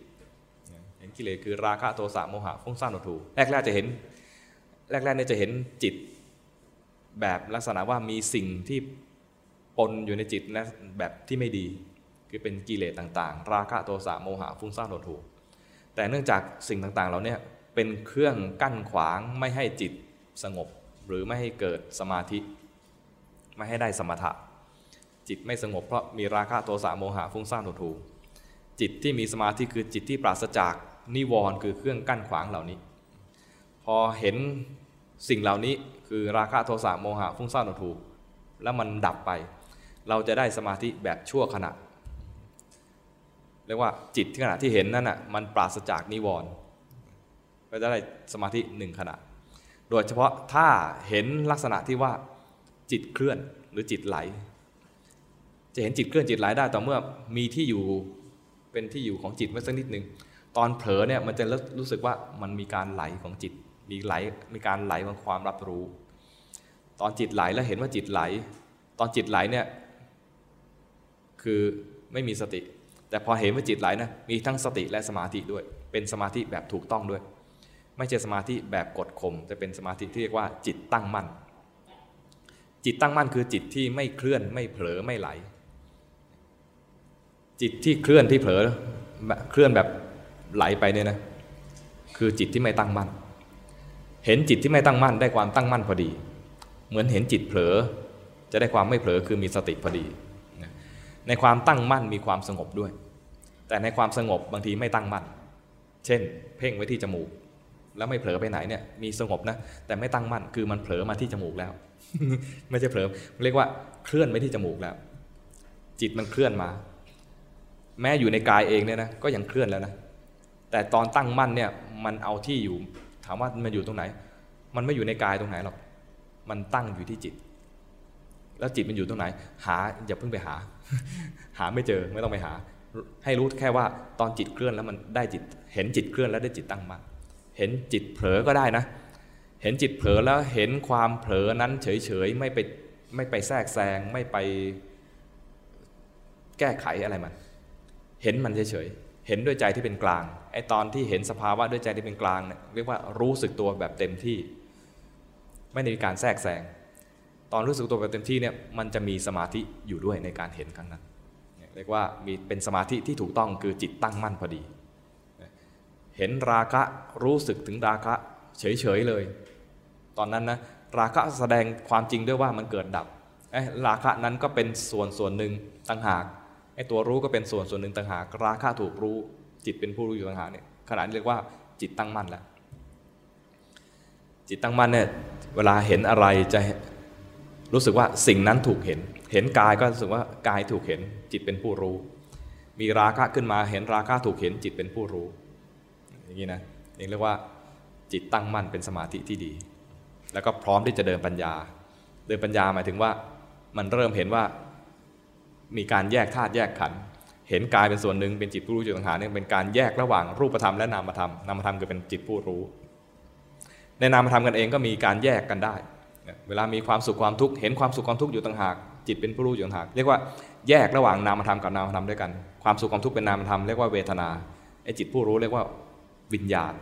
เห็นกิเลสคือราคะโทสะโมหะฟุ้งซ่านหดหู่แรกๆจะเห็นแรกๆเนี่ยจะเห็นจิตแบบลักษณะว่ามีสิ่งที่ปนอยู่ในจิตนะแบบที่ไม่ดีคือเป็นกิเลสต่างๆ ราคะโทสะโมหะฟุ้งซ่านหดหู่แต่เนื่องจากสิ่งต่างๆเราเนี่ย เป็นเครื่องกั้นขวางไม่ให้จิตสงบ หรือไม่ให้เกิดสมาธิ ไม่ให้ได้สมถะ จิตไม่สงบเพราะมีราคะโทสะโมหะฟุ้งซ่านหดหู่จิตที่มีสมาธิคือจิตที่ปราศจากนิวรณ์คือเครื่องกั้นขวางเหล่านี้ พอเห็นสิ่งเหล่านี้คือราคะโทสะโมหะฟุ้งซ่านหดหู่แล้วมันดับไป เราจะได้สมาธิแบบชั่วขณะเรียกว่าจิตที่ขณะที่เห็นนั่นน่ะมันปราศจากนิวรณ์ ก็จะได้สมาธิหนึ่งขณะ โดยเฉพาะถ้าเห็นลักษณะที่ว่าจิตเคลื่อนหรือจิตไหล จะเห็นจิตเคลื่อนจิตไหลได้ต่อเมื่อมีที่อยู่เป็นที่อยู่ของจิตไว้สักนิดหนึ่งตอนเผลอเนี่ยมันจะรู้สึกว่ามันมีการไหลของจิต มีไหลมีการไหลของความรับรู้ ตอนจิตไหลแล้วเห็นว่าจิตไหล ตอนจิตไหลเนี่ยคือไม่มีสติ แต่พอเห็นว่าจิตไหลนะมีทั้งสติและสมาธิด้วย เป็นสมาธิแบบถูกต้องด้วย ไม่ใช่สมาธิแบบกดข่มแต่เป็นสมาธิที่เรียกว่าจิตตั้งมั่น จิตตั้งมั่นคือจิตที่ไม่เคลื่อนไม่เผลอไม่ไหล จิตที่เคลื่อนที่เผลอเคลื่อนแบบไหลไปเนี่ยนะคือจิตที่ไม่ตั้งมั่น เห็นจิตที่ไม่ตั้งมั่นได้ความตั้งมั่นพอดี เหมือนเห็นจิตเผลอจะได้ความไม่เผลอคือมีสติพอดีในความตั้งมั่นมีความสงบด้วย แต่ในความสงบบางทีไม่ตั้งมั่น เช่น เพ่งไว้ที่จมูก แล้วไม่เผลอไปไหนเนี่ยมีสงบนะ แต่ไม่ตั้งมั่นคือมันเผลอมาที่จมูกแล้ว ไม่ใช่เผลอเรียกว่าเคลื่อนไปที่จมูกแล้ว จิตมันเคลื่อนมา แม้อยู่ในกายเองเนี่ยนะก็ยังเคลื่อนแล้วนะแต่ตอนตั้งมั่นเนี่ยมันเอาที่อยู่ถามว่ามันอยู่ตรงไหน มันไม่อยู่ในกายตรงไหนหรอกมันตั้งอยู่ที่จิต แล้วจิตมันอยู่ตรงไหน หาอย่าเพิ่งไปหา หาไม่เจอไม่ต้องไปหา ให้รู้แค่ว่าตอนจิตเคลื่อนแล้วมันได้จิตเห็นจิตเคลื่อนแล้วได้จิตตั้งมั่น เห็นจิตเผลอก็ได้นะ เห็นจิตเผลอแล้วเห็นความเผลอนั้นเฉยๆไม่ไปไม่ไปแทรกแซงไม่ไปแก้ไขอะไรมัน เห็นมันเฉยๆเห็นด้วยใจที่เป็นกลางไอ้ตอนที่เห็นสภาวะด้วยใจที่เป็นกลางเนี่ยเรียกว่ารู้สึกตัวแบบเต็มที่ ไม่ได้มีการแทรกแซงตอนรู้สึกตัวแบบเต็มที่เนี่ยมันจะมีสมาธิอยู่ด้วยในการเห็นครั้งนั้นเรียกว่ามีเป็นสมาธิที่ถูกต้องคือจิตตั้งมั่นพอดี เห็นราคะรู้สึกถึงราคะเฉยๆเลย ตอนนั้นนะราคะแสดงความจริงด้วยว่ามันเกิดดับไอ้ราคะนั้นก็เป็นส่วนส่วนหนึ่งต่างหากไอ้ตัวรู้ก็เป็นส่วนส่วนหนึ่งต่างหาก ราคะถูกรู้ จิตเป็นผู้รู้อยู่ต่างหากเนี่ยขณะนาดเรียกว่าจิตตั้งมั่นแล้วจิตตั้งมั่นเนี่ยเวลาเห็นอะไรจะรู้สึกว่าสิ่งนั้นถูกเห็น เห็นกายก็รู้สึกว่ากายถูกเห็น จิตเป็นผู้รู้ มีราคะขึ้นมาเห็นราคะถูกเห็นจิตเป็นผู้รู้ อย่างนี้นะเรียกว่าจิตตั้งมั่นเป็นสมาธิที่ดี แล้วก็พร้อมที่จะเดินปัญญา เดินปัญญาหมายถึงว่ามันเริ่มเห็นว่ามีการแยกธาตุแยกขันธ์เห็นกายเป็นส่วนหนึ่งเป็นจิตผู้รู้จุดต่างหากเนี่ยเป็นการแยกระหว่างรูปธรรมและนามธรรมนามธรรมคือเป็นจิตผู้รู้ ในนามธรรมกันเองก็มีการแยกกันได้ เวลามีความสุขความทุกข์เห็นความสุขความทุกข์อยู่ต่างหากจิตเป็นผู้รู้อยู่ต่างหากเรียกว่าแยกระหว่างนามธรรมกับนามธรรมด้วยกัน ความสุขความทุกข์เป็นนามธรรมเรียกว่าเวทนาไอ้จิตผู้รู้เรียกว่า วิญญาณ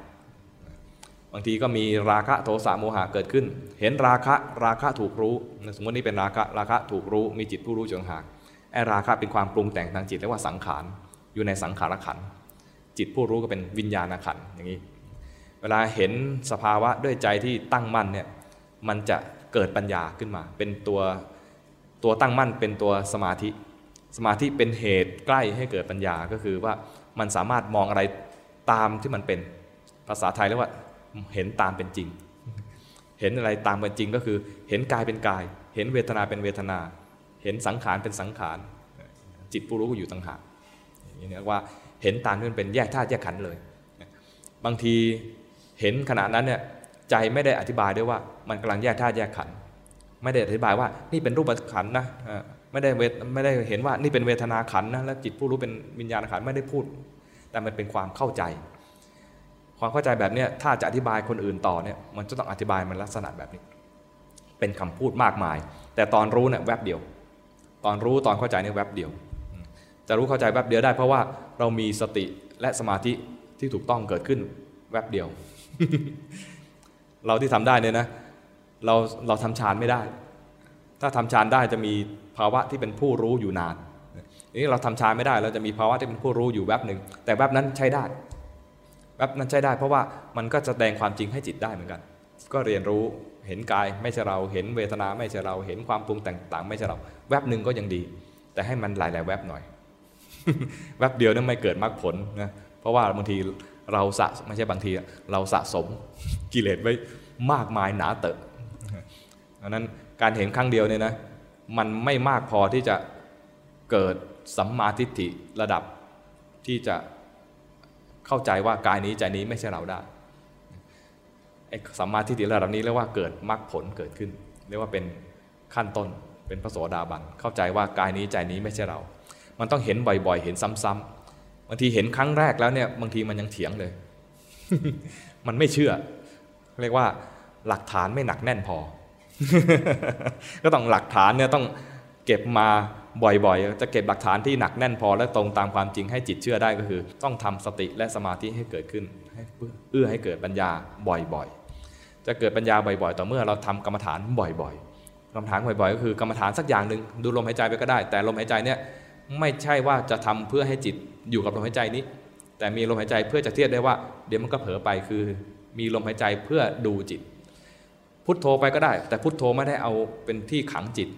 บางทีก็มีราคะโทสะโมหะเกิดขึ้น เห็นราคะราคะถูกรู้ สมมตินี่เป็นราคะราคะถูกรู้มีจิตผู้รู้อยู่ต่างหากไอราคะเป็นความปรุงแต่งทางจิตเรียกว่าสังขารอยู่ในสังขารขันจิตผู้รู้ก็เป็นวิญญาณขันอย่างนี้ เวลาเห็นสภาวะด้วยใจที่ตั้งมั่นเนี่ยมันจะเกิดปัญญาขึ้นมา เป็นตัวตัวตั้งมั่นเป็นตัวสมาธิ สมาธิเป็นเหตุใกล้ให้เกิดปัญญาก็คือว่ามันสามารถมองอะไร ตามที่มันเป็นภาษาไทยเรียกว่าเห็นตามเป็นจริง เห็นอะไรตามเป็นจริงก็คือ เห็นกายเป็นกาย เห็นเวทนาเป็นเวทนา เห็นสังขารเป็นสังขาร จิตผู้รู้อยู่ต่างหากอย่างนี้เรียกว่าเห็นตามที่มันเป็นแยกธาตุแยกขันธ์เลย บางทีเห็นขณะนั้นเนี่ยใจไม่ได้อธิบายด้วยว่ามันกำลังแยกธาตุแยกขันธ์ไม่ได้อธิบายว่านี่เป็นรูปขันธ์นะไม่ได้เวไม่ได้เห็นว่านี่เป็นเวทนาขันธ์นะแล้วจิตผู้รู้เป็นวิญญาณขันธ์ไม่ได้พูด แต่มันเป็นความเข้าใจ ความเข้าใจแบบนี้ถ้าจะอธิบายคนอื่นต่อเนี่ยมันจะต้องอธิบายมันลักษณะแบบนี้ เป็นคำพูดมากมาย แต่ตอนรู้เนี่ยแวบเดียว ตอนรู้ตอนเข้าใจเนี่ยแวบเดียว จะรู้เข้าใจแวบเดียวได้ เพราะว่าเรามีสติและสมาธิที่ถูกต้องเกิดขึ้นแวบเดียว เราที่ทำได้เนี่ยนะเราเราทำฌานไม่ได้ ถ้าทำฌานได้จะมีภาวะที่เป็นผู้รู้อยู่นาน นี้เราทำฌานไม่ได้ เราจะมีภาวะที่เป็นผู้รู้อยู่แวบหนึ่งแต่แวบนั้นใช้ได้แวบนั้นใช้ได้ เพราะว่ามันก็จะแสดงความจริงให้จิตได้เหมือนกัน ก็เรียนรู้เห็นกายไม่ใช่เราเห็นเวทนาไม่ใช่เราเห็นความปรุงแต่งต่างไม่ใช่เรา แวบหนึ่งก็ยังดี แต่ให้มันหลายๆแวบหน่อย แวบเดียวนั้นไม่เกิดมรรคผลนะเพราะว่าบางทีเราสะไม่ใช่บางทีเราสะสมกิเลสไว้มากมายหนาเตอะดังนั้นการเห็นครั้งเดียวเนี่ยนะมันไม่มากพอที่จะเกิด สัมมาทิฏฐิระดับที่จะเข้าใจว่ากายนี้ใจนี้ไม่ใช่เราได้ไอ้สัมมาทิฏฐิระดับนี้เรียกว่าเกิดมรรคผลเกิดขึ้น เรียกว่าเป็นขั้นต้นเป็นพระโสดาบันเข้าใจว่ากายนี้ใจนี้ไม่ใช่เรา มันต้องเห็นบ่อยๆ เห็นซ้ำๆบางทีเห็นครั้งแรกแล้วเนี่ยบางทีมันยังเถียงเลย มันไม่เชื่อ เรียกว่าหลักฐานไม่หนักแน่นพอ ก็ต้องหลักฐานเนี่ยต้องเก็บมา บ่อยๆ จะเก็บหลักฐานที่หนักแน่นพอและตรงตามความจริงให้จิตเชื่อได้ก็คือ ต้องทำสติและสมาธิให้เกิดขึ้นให้เอื้อให้เกิดปัญญาบ่อยๆ จะเกิดปัญญาบ่อยๆ ต่อเมื่อเราทำกรรมฐานบ่อยๆ กรรมฐานบ่อยๆ ก็คือกรรมฐานสักอย่างหนึ่งดูลมหายใจไปก็ได้ แต่ลมหายใจเนี่ยไม่ใช่ว่าจะทำเพื่อให้จิตอยู่กับลมหายใจนี้ แต่มีลมหายใจเพื่อจะเทียบได้ว่า เดี๋ยวมันก็เผลอไปคือ มีลมหายใจเพื่อดูจิต พุทโธไปก็ได้ แต่พุทโธไม่ได้เอาเป็นที่ขังจิต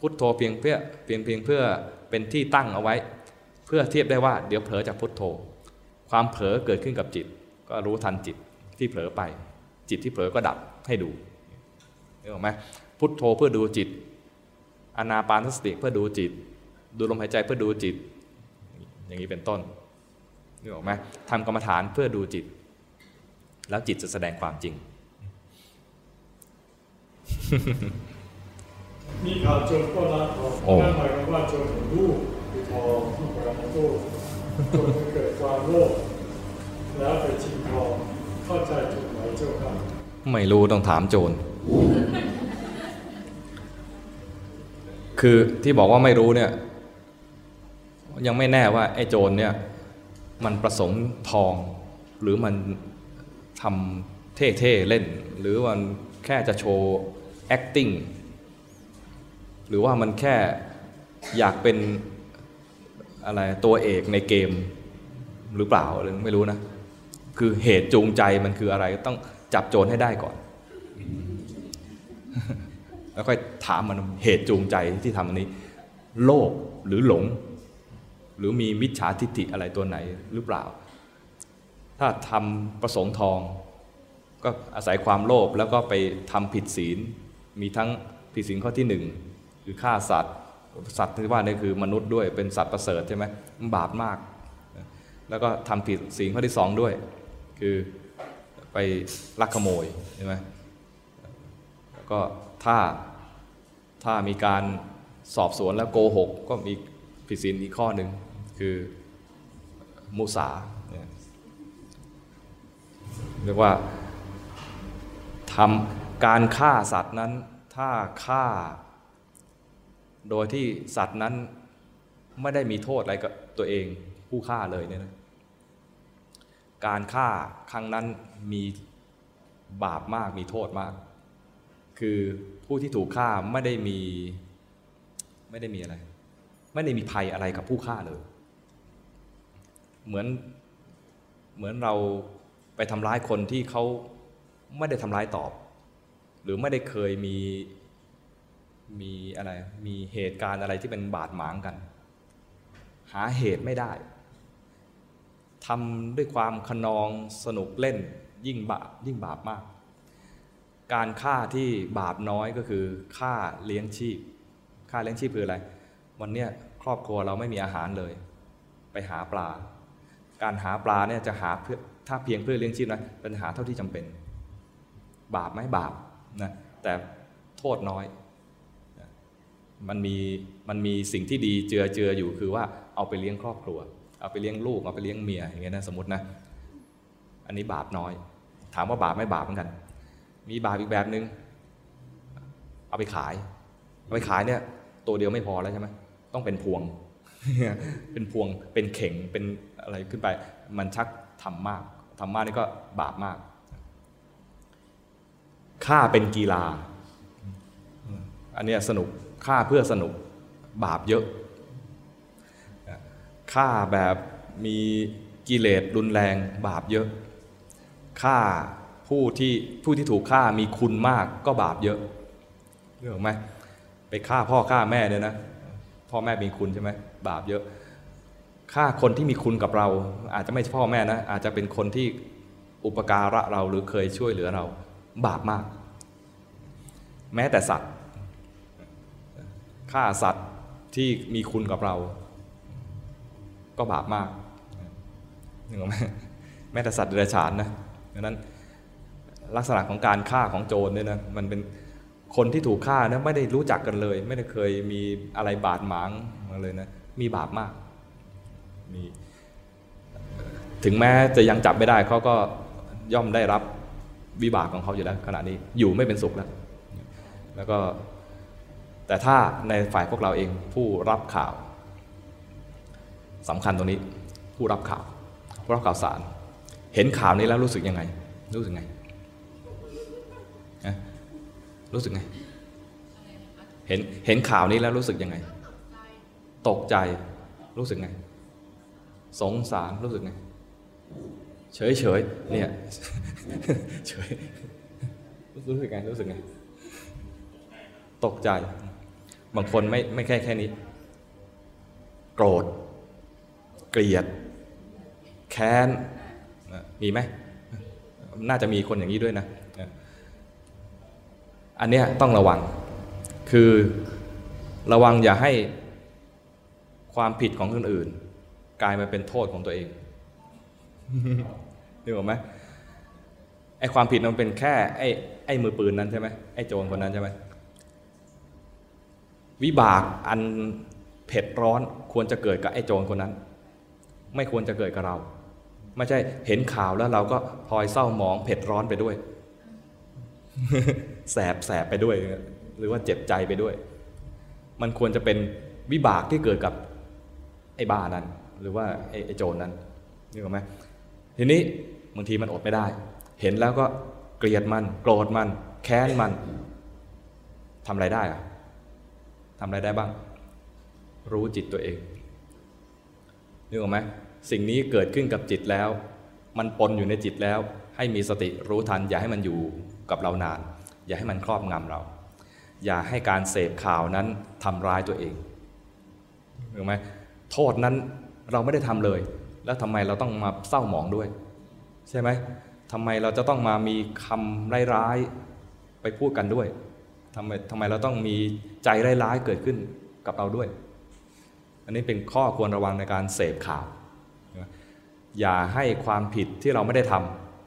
พุทโธเพียงเพื่อเพียงเพียงเพื่อเป็นที่ตั้งเอาไว้ เพื่อเทียบได้ว่าเดี๋ยวเผลอจากพุทโธ ความเผลอเกิดขึ้นกับจิต ก็รู้ทันจิตที่เผลอไป จิตที่เผลอก็ดับให้ดูเห็นไหมพุทโธเพื่อดูจิตอนาปานสติเพื่อดูจิต ดูลมหายใจเพื่อดูจิต อย่างนี้เป็นต้นนึกออกไหมทำกรรมฐานเพื่อดูจิต แล้วจิตจะแสดงความจริง มีข่าวโจรก็รักของโอ้นั่นหมายความว่าโจรเห็นรูปคือทองที่ปรากฏโจรจะเกิดความโลภแล้วไปชิงทองเข้าใจถูกไหมเจ้าค่ะไม่รู้ต้องถามโจรคือที่บอกว่าไม่รู้เนี่ย ยังไม่แน่ว่าไอ้โจรเนี่ย มันประสงค์ทอง หรือมันทำเท่ๆเล่น หรือมันแค่จะโชว์ acting หรือว่ามันแค่อยากเป็นอะไรตัวเอกในเกมหรือเปล่าหรือไม่รู้นะ คือเหตุจูงใจมันคืออะไรต้องจับโจรให้ได้ก่อน แล้วค่อยถามมันเหตุจูงใจที่ทำอันนี้ โลภหรือหลง หรือมีมิจฉาทิฏฐิอะไรตัวไหนหรือเปล่า ถ้าทำประสงค์ทอง ก็อาศัยความโลภแล้วก็ไปทำผิดศีล มีทั้งผิดศีลข้อที่หนึ่ง คือฆ่าสัตว์ สัตว์ที่ว่านี่คือมนุษย์ด้วยเป็นสัตว์ประเสริฐใช่ไหมมันบาปมาก แล้วก็ทำผิดศีลข้อที่สองด้วย คือไปลักขโมยใช่ไหมแล้วก็ถ้าถ้ามีการสอบสวนแล้วโกหก ก็มีผิดศีลอีกข้อหนึ่งคือมุสาเรียกว่าทำการฆ่าสัตว์นั้น ถ้าฆ่า โดยที่สัตว์นั้นไม่ได้มีโทษอะไรกับตัวเองผู้ฆ่าเลยเนี่ยนะการฆ่าครั้งนั้นมีบาปมากมีโทษมาก คือผู้ที่ถูกฆ่าไม่ได้มีไม่ได้มีอะไร ไม่ได้มีภัยอะไรกับผู้ฆ่าเลย เหมือนเหมือนเราไปทำร้ายคนที่เขาไม่ได้ทำร้ายตอบ หรือไม่ได้เคยมี มีอะไรมีเหตุการณ์อะไรที่เป็นบาดหมางกัน หาเหตุไม่ได้ทำด้วยความขนองสนุกเล่นยิ่งบาปยิ่งบาปมาก การฆ่าที่บาปน้อยก็คือฆ่าเลี้ยงชีพค่าเลี้ยงชีพคืออะไร วันเนี้ยครอบครัวเราไม่มีอาหารเลย ไปหาปลา การหาปลาเนี่ยจะหาเพื่อถ้าเพียงเพื่อเลี้ยงชีพนะเป็นหาเท่าที่จำเป็น บาปไหมบาปนะแต่โทษน้อย มันมีมันมีสิ่งที่ดีเจือเจืออยู่คือว่าเอาไปเลี้ยงครอบครัว เอาไปเลี้ยงลูกเอาไปเลี้ยงเมียอย่างเงี้ยนะสมมตินะ อันนี้บาปน้อย ถามว่าบาปไม่บาปเหมือนกัน มีบาปอีกแบบหนึง่งเอาไปขาย เอาไปขายเนี่ยตัวเดียวไม่พอแล้วใช่ไหมต้องเป็นพวง เป็นพวงเป็นเข่งเป็นอะไรขึ้นไป มันชักทำมากทำมากนี่ก็บาปมากฆ่าเป็นกีฬา อันนี้สนุก ฆ่าเพื่อสนุกบาปเยอะฆ่าแบบมีกิเลสรุนแรงบาปเยอะฆ่าผู้ที่ผู้ที่ถูกฆ่ามีคุณมากก็บาปเยอะเรื่องไหมไปฆ่าพ่อฆ่าแม่เนี่ยนะ พ่อแม่มีคุณใช่ไหมบาปเยอะฆ่าคนที่มีคุณกับเรา อาจจะไม่ใช่พ่อแม่นะ อาจจะเป็นคนที่อุปการะเราหรือเคยช่วยเหลือเรา บาปมาก แม้แต่สัตว์ ฆ่าสัตว์ที่มีคุณกับเรา ก็บาปมากนึกออกไหมแม้แต่สัตว์เดรัจฉานนะดังนั้นลักษณะของการฆ่าของโจรเนี่ยนะมันเป็นคนที่ถูกฆ่านะไม่ได้รู้จักกันเลย ไม่ได้เคยมีอะไรบาดหมางมาเลยนะมีบาปมากมีถึงแม้จะยังจับไม่ได้เขาก็ย่อมได้รับวิบากของเขาอยู่แล้วขณะนี้อยู่ไม่เป็นสุขแล้ว แล้วก็ แต่ถ้าในฝ่ายพวกเราเองผู้รับข่าวสำคัญตรงนี้ผู้รับข่าวผู้รับข่าวสาร เห็นข่าวนี้แล้วรู้สึกยังไง รู้สึกไงรู้สึกไง เห็นเห็นข่าวนี้แล้วรู้สึกยังไง ตกใจรู้สึกไง สงสารรู้สึกไง เฉยเฉยเนี่ยเฉยรู้สึกไงรู้สึกไง ตกใจ บางคนไม่ไม่แค่แค่นี้ โกรธ เกลียด แค้นนะมีไหมน่าจะมีคนอย่างนี้ด้วยนะ อันเนี้ยต้องระวัง คือระวังอย่าให้ความผิดของคนอื่น กลายมาเป็นโทษของตัวเองนึกออกไหมไอ้ความผิดมันเป็นแค่ไอ้ไอ้มือปืนนั้นใช่ไหมไอ้โจรคนนั้นใช่ไหม วิบากอันเผ็ดร้อนควรจะเกิดกับไอ้โจรคนนั้น ไม่ควรจะเกิดกับเรา ไม่ใช่เห็นข่าวแล้วเราก็พลอยเศร้าหมองเผ็ดร้อนไปด้วย แสบแสบไปด้วย หรือว่าเจ็บใจไปด้วย มันควรจะเป็นวิบากที่เกิดกับไอ้บ้านั้น หรือว่าไอ้ไอโจรนั้นนี่รู้ไหมทีนี้บางทีมันอดไม่ได้ เห็นแล้วก็เกลียดมัน โกรธมัน แค้นมันทำอะไรได้อะ ทำอะไรได้บ้าง รู้จิตตัวเองนึกออกไหมสิ่งนี้เกิดขึ้นกับจิตแล้ว มันปนอยู่ในจิตแล้ว ให้มีสติรู้ทัน อย่าให้มันอยู่กับเรานาน อย่าให้มันครอบงำเรา อย่าให้การเสพข่าวนั้นทำร้ายตัวเองถูกไหมโทษนั้นเราไม่ได้ทำเลย แล้วทำไมเราต้องมาเศร้าหมองด้วย ใช่ไหมทำไมเราจะต้องมามีคำร้ายๆไปพูดกันด้วย ทำไมทำไมเราต้องมีใจร้ายๆเกิดขึ้นกับเราด้วย อันนี้เป็นข้อควรระวังในการเสพข่าว อย่าให้ความผิดที่เราไม่ได้ท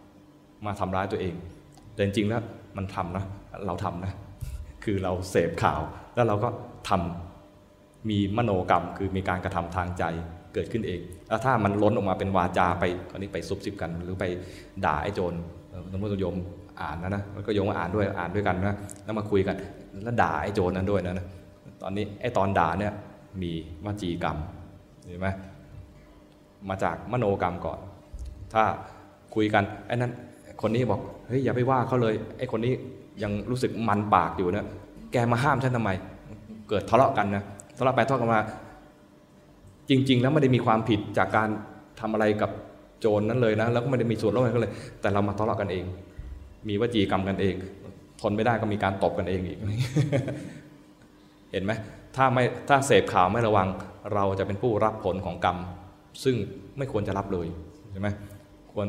ำมาทำร้ายตัวเอง แต่จริงๆแล้วมันทำนะ เราทำนะ คือเราเสพข่าว แล้วเราก็ทำมีมโนกรรม คือมีการกระทำทางใจเกิดขึ้นเอง แล้วถ้ามันล้นออกมาเป็นวาจาไปอันนี้ไปซุบซิบกัน หรือไปด่าไอ้โจรสมมติโยม อ่านนะนะมันก็โยงมอ่านด้วยอ่านด้วยกันนะแล้วมาคุยกัน แล้วด่าไอ้โจรนั้นด้วยนะนะตอนนี้ไอ้ตอนด่าเนี่ยมีวจีกรรมเห็นไหมมาจากมโนกรรมก่อน ถ้าคุยกันไอ้นั้นคนนี้บอกเฮ้ยอย่าไปว่าเขาเลยไอ้คนนี้ยังรู้สึกมันปากอยู่นะแกมาห้ามฉันทำไม เกิดทะเลาะกันนะทะเลาะไปทะเลาะกันมา จริง ๆ แล้วไม่ได้มีความผิดจากการทำอะไรกับโจรนั้นเลยนะ แล้วก็ไม่ได้มีส่วนร่วมอะไรกันเลย แต่เรามาทะเลาะกันเอง มีวจีกรรมกันเอง ทนไม่ได้ก็มีการตบกันเองอีก เห็นไหมถ้าไม่ถ้าเสพข่าวไม่ระวัง เราจะเป็นผู้รับผลของกรรม ซึ่งไม่ควรจะรับเลยใช่ไหมควร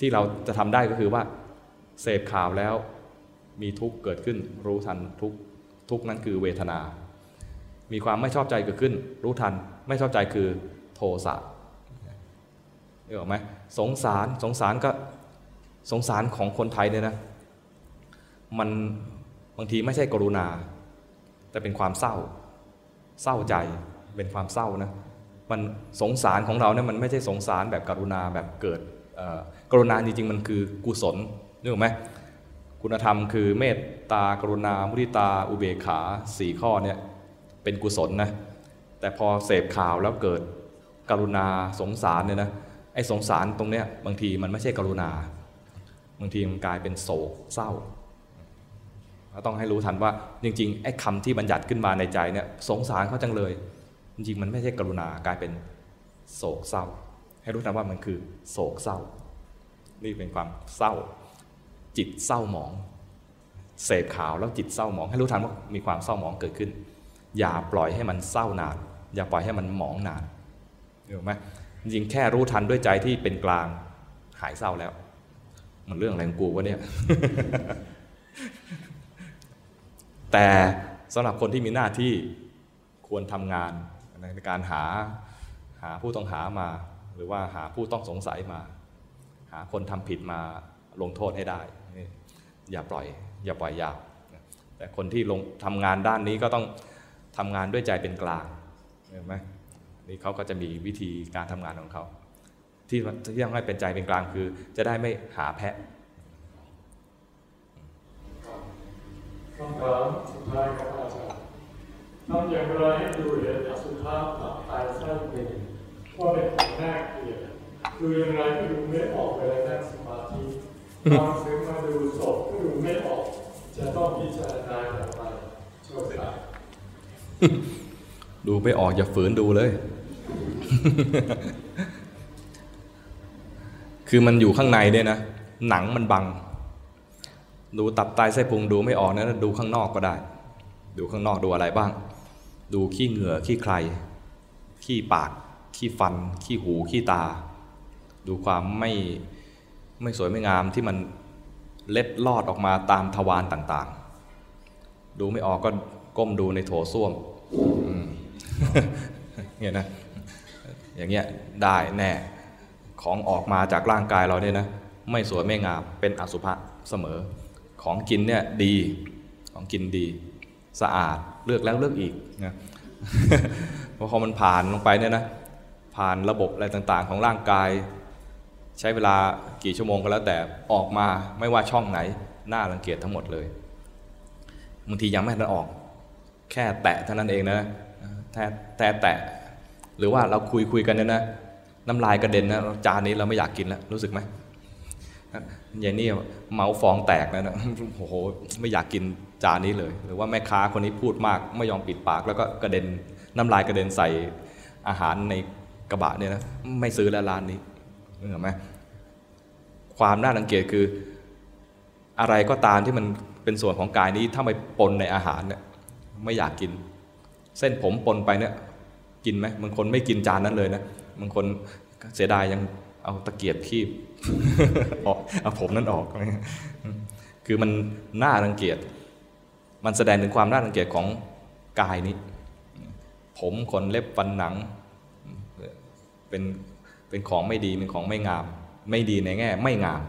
ที่เราจะทำได้ก็คือว่า เสพข่าวแล้วมีทุกข์เกิดขึ้น รู้ทันทุกทุกข์นั้นคือเวทนา มีความไม่ชอบใจเกิดขึ้น รู้ทันไม่ชอบใจคือโทสะนี่ออกไหมสงสารสงสารก็ สงสารของคนไทยเนี่ยนะ มันบางทีไม่ใช่กรุณา แต่เป็นความเศร้า เศร้าใจเป็นความเศร้านะมันสงสารของเราเนี่ยมันไม่ใช่สงสารแบบกรุณาแบบเกิดกรุณาจริงๆมันคือกุศลนึกออกไหมคุณธรรมคือเมตตากรุณามุทิตา อุเบกขาสี่ข้อเนี่ยเป็นกุศลนะแต่พอเสพข่าวแล้วเกิดกรุณาสงสารเนี่ยนะไอ้สงสารตรงเนี้ยบางทีมันไม่ใช่กรุณา บางทีมันกลายเป็นโศกเศร้าเราต้องให้รู้ทันว่าจริงๆไอ้คำที่บัญญัติขึ้นมาในใจเนี่ยสงสารเขาจังเลย จริงๆมันไม่ใช่กรุณากลายเป็นโศกเศร้า ให้รู้ทันว่ามันคือโศกเศร้า นี่เป็นความเศร้า จิตเศร้าหมอง เสพข่าวแล้วจิตเศร้าหมอง ให้รู้ทันว่ามีความเศร้าหมองเกิดขึ้น อย่าปล่อยให้มันเศร้านาน อย่าปล่อยให้มันหมองนานเห็นไหมจริงแค่รู้ทันด้วยใจที่เป็นกลางหายเศร้าแล้ว มันเรื่องอะไรของกูวะเนี่ย แต่สำหรับคนที่มีหน้าที่ควรทำงานในการหาหาผู้ต้องหามา หรือว่าหาผู้ต้องสงสัยมา หาคนทำผิดมาลงโทษให้ได้ อย่าปล่อย อย่าปล่อยยาวแต่คนที่ลงทำงานด้านนี้ก็ต้องทำงานด้วยใจเป็นกลางเห็นไหมนี่เขาก็จะมีวิธีการทำงานของเขา ที่ที่ต้องให้เป็นใจเป็นกลางคือ จะได้ไม่หาแพะคำถามสุดท้ายครับอาจารย์ทำอย่างไรให้ดูเห็นอสุภาพตับไตไส้พุงว่าเป็นของน่าเกลียดดูอย่างไรก็ดูไม่ออกเวลานั่งสมาธิตอนถึงมาดูศพก็ดูไม่ออก จะต้องพิจารณาอย่างไรโชว์สายดูไม่ออกอย่าฝืนดูเลย คือมันอยู่ข้างในเนี่ยนะ หนังมันบัง ดูตับไตไส้พุงดูไม่ออกนะดูข้างนอกก็ได้ ดูข้างนอกดูอะไรบ้าง ดูขี้เหงื่อขี้ใคร ขี้ปาก ขี้ฟัน ขี้หู ขี้ตา ดูความไม่ไม่สวยไม่งามที่มันเล็ดลอดออกมาตามทวารต่างๆ ดูไม่ออกก็ก้มดูในโถส้วมอืมเนี่ยนะ อย่างเงี้ยได้แน่ ของออกมาจากร่างกายเราเนี่ยนะไม่สวยไม่งามเป็นอสุภะเสมอ ของกินเนี่ยดีของกินดีสะอาดเลือกแล้วเลือกอีกนะเพราะพอมันผ่านลงไปเนี่ยนะผ่านระบบอะไรต่างๆ ของร่างกาย ใช้เวลากี่ชั่วโมงก็แล้วแต่ออกมาไม่ว่าช่องไหนน่ารังเกียจทั้งหมดเลยบางทียังไม่ทันออก แค่แตะเท่านั้นเองนะแค่แตะแตะหรือว่าเราคุยคุยกันเนี่ยนะ น้ำลายกระเด็นนะจานนี้เราไม่อยากกินแล้วรู้สึกไหมยายนี่เมาฟองแตกแล้วนะโอ้โหไม่อยากกินจานนี้เลย หรือว่าแม่ค้าคนนี้พูดมากไม่ยอมปิดปาก แล้วก็กระเด็นน้ำลายกระเด็นใส่อาหารในกระบะเนี่ยนะไม่ซื้อแล้วร้านนี้เห็นไหมความน่ารังเกียจคืออะไรก็ตามที่มันเป็นส่วนของกายนี้ถ้าไม่ปนในอาหารเนี่ยไม่อยากกิน เส้นผมปนไปเนี่ยกินไหมบางคนไม่กินจานนั้นเลยนะ บางคนเสียดายยังเอาตะเกียบคีบออกเอาผมนั้นออกคือมันน่ารังเกียจมันแสดงถึงความน่ารังเกียจของกายนี้ ผมขนเล็บฟันหนัง เป็นเป็นของไม่ดีเป็นของไม่งาม ไม่ดีในแง่ ไม่งาม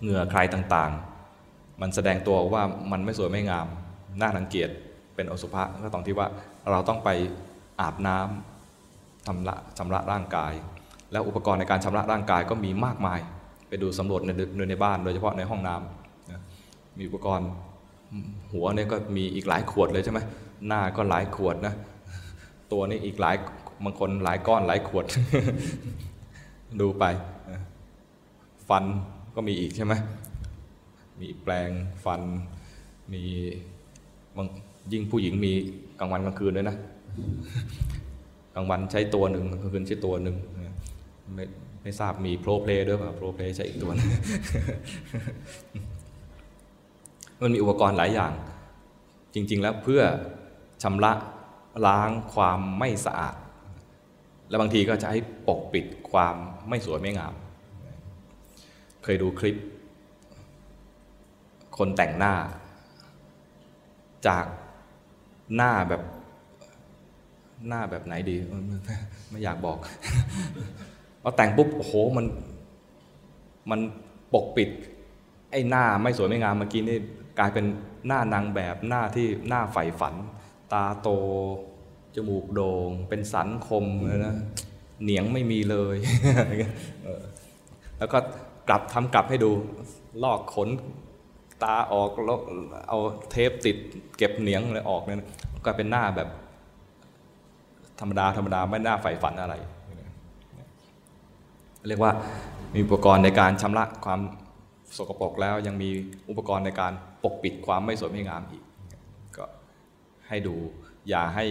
เหงื่อใครต่างๆ มันแสดงตัวว่ามันไม่สวยไม่งาม น่ารังเกียจเป็นอสุภะก็ตรงที่ว่าเราต้องไปอาบน้ำ ทำละชำระร่างกาย แล้วอุปกรณ์ในการชำระร่างกายก็มีมากมาย ไปดูสำรวจในในบ้าน โดยเฉพาะในห้องน้ำนะมีอุปกรณ์หัวเนี่ยก็มีอีกหลายขวดเลยใช่ไหมหน้าก็หลายขวดนะตัวนี้อีกหลายบางคนหลายก้อนหลายขวด ดูไป ฟันก็มีอีกใช่ไหมมีแปลงฟันมีบางยิ่งผู้หญิงมีกลางวันกลางคืนด้วยนะ กลางวันใช้ตัวหนึ่งกลางคืนใช้ตัวหนึ่งไม่ไม่ทราบมีโปรเพลย์ด้วยป่ะโปรเพลย์ใช้อีกตัวนึงมันมีอุปกรณ์หลายอย่าง จริง ๆ แล้วเพื่อชำระล้างความไม่สะอาด และบางทีก็จะให้ปกปิดความไม่สวยไม่งาม เคยดูคลิป คนแต่งหน้า จากหน้าแบบ หน้าแบบไหนดี ไม่อยากบอกพอแต่งปุ๊บโอ้โหมัน มันปกปิด ไอ้หน้าไม่สวยไม่งามเมื่อกี้นี่กลายเป็นหน้านางแบบหน้าที่หน้าใฝ่ฝัน ตาโต จมูกโด่ง เป็นสันคมเนะเหนียงไม่มีเลยแล้วก็กลับทำกลับให้ดู ลอกขนตาออกแล้วเอาเทปติดเก็บเหนียงอะไรออกเนี่ยก็เป็นหน้าแบบ ธรรมดาธรรมดาไม่น่าใฝ่ฝันอะไร เรียกว่ามีอุปกรณ์ในการชำระความสกปรกแล้วยังมีอุปกรณ์ในการปกปิดความไม่สวยไม่งามอีก ก็ให้ดูอย่าให้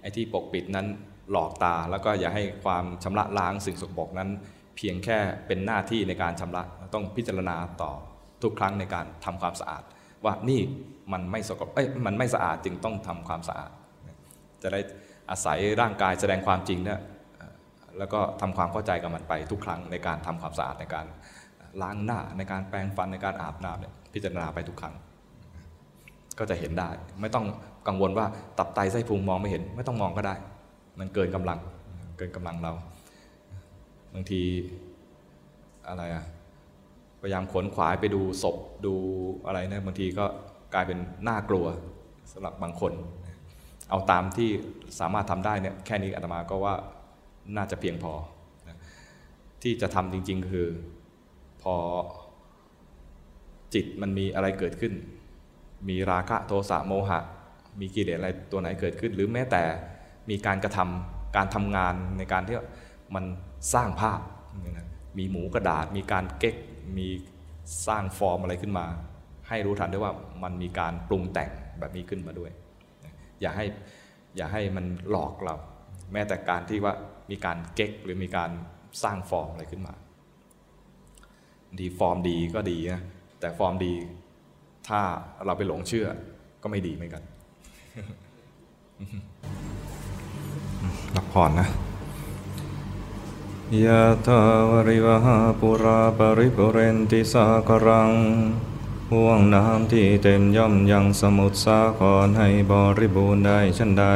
ไอ้ที่ปกปิดนั้นหลอกตา แล้วก็อย่าให้ความชำระล้างสิ่งสกปรกนั้น เพียงแค่เป็นหน้าที่ในการชำระต้องพิจารณาต่อทุกครั้งในการทำความสะอาด ว่านี่มันไม่สกปรกเอ้ยมันไม่สะอาดจึงต้องทำความสะอาด จะได้ อาศัยร่างกายแสดงความจริงเนี่ยแล้วก็ทำความเข้าใจกับมันไปทุกครั้งในการทำความสะอาดในการล้างหน้าในการแปรงฟันในการอาบน้ำเนี่ยพิจารณาไปทุกครั้ง ก็จะเห็นได้ ไม่ต้องกังวลว่าตับไตไส้พุงมองไม่เห็น ไม่ต้องมองก็ได้ มันเกินกำลังเกินกำลังเราบางทีอะไรอะพยายามขนขวายไปดูศพดูอะไรเนี่ยบางทีก็กลายเป็นน่ากลัวสำหรับบางคน เอาตามที่สามารถทำได้เนี่ยแค่นี้อาตมาก็ว่าน่าจะเพียงพอ ที่จะทำจริง ๆ คือพอจิตมันมีอะไรเกิดขึ้น มีราคะโทสะโมหะ มีกิเลสอะไรตัวไหนเกิดขึ้น หรือแม้แต่มีการกระทำการทำงานในการที่มันสร้างภาพ มีหมูกระดาษ มีการเก๊ก มีสร้างฟอร์มอะไรขึ้นมา ให้รู้ทันด้วยว่ามันมีการปรุงแต่งแบบนี้ขึ้นมาด้วย อย่าให้อย่าให้มันหลอกเรา แม้แต่การที่ว่ามีการเก๊กหรือมีการสร้างฟอร์มอะไรขึ้นมาบางทีฟอร์มดีก็ดีนะแต่ฟอร์มดีถ้าเราไปหลงเชื่อก็ไม่ดีเหมือนกันรับผ่อนนะยะถาวริวหาปุราปริปุเรนติสากรัง ห่วงน้ำที่เต็มย่อมยังสมุทรสาครให้บริบูรณ์ได้ชันใด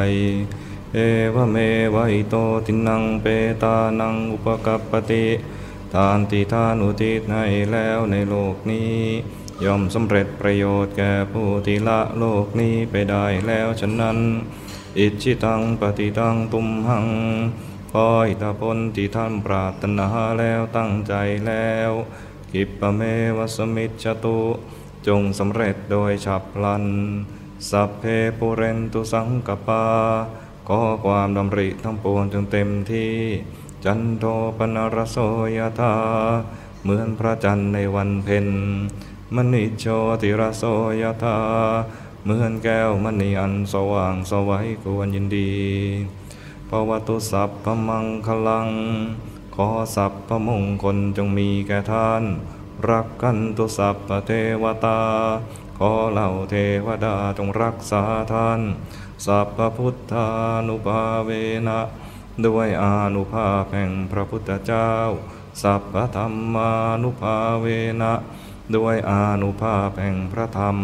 เอวเมวะอิโตตินังเปตานังอุปกัปปติทานติทานอุทิศให้แล้วในโลกนี้ ย่อมสำเร็จประโยชน์แก่ผู้ที่ละโลกนี้ไปได้แล้วฉะนั้น อิจิตังปฏิตังตุมหังขออิทธผลที่ท่านปรารถนาแล้วตั้งใจแล้ว กิปปะเมวสมิจจตุ จงสำเร็จโดยฉับพลัน สัพเพปุเรนตุสังกปาขอความดำริทั้งปวงจงเต็มที่ จันโทปนรโสยธา เหมือนพระจันทร์ในวันเพ็ญ มณิโชติรโสยธา เหมือนแก้วมณีอันสว่างสวัยควรยินดีภวตุสัพพมังคลัง ขอสัพพมงคลจงมีแก่ท่าน รักกันตุสัพพเทวตา ขอเหล่าเทวดาจงรักษาท่าน สัพพุทธานุภาเวนะด้วยอานุภาพแห่งพระพุทธเจ้า สัพพธรรมานุภาเวนะด้วยอานุภาพแห่งพระธรรม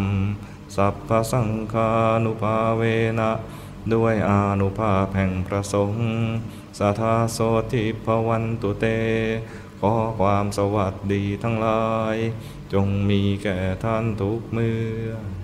สัพพสังฆานุภาเวนะด้วยอานุภาพแห่งพระสงฆ์สัทธาโสทิภวันตุเต ขอความสวัสดีทั้งหลาย จงมีแก่ท่านทุกเมื่อ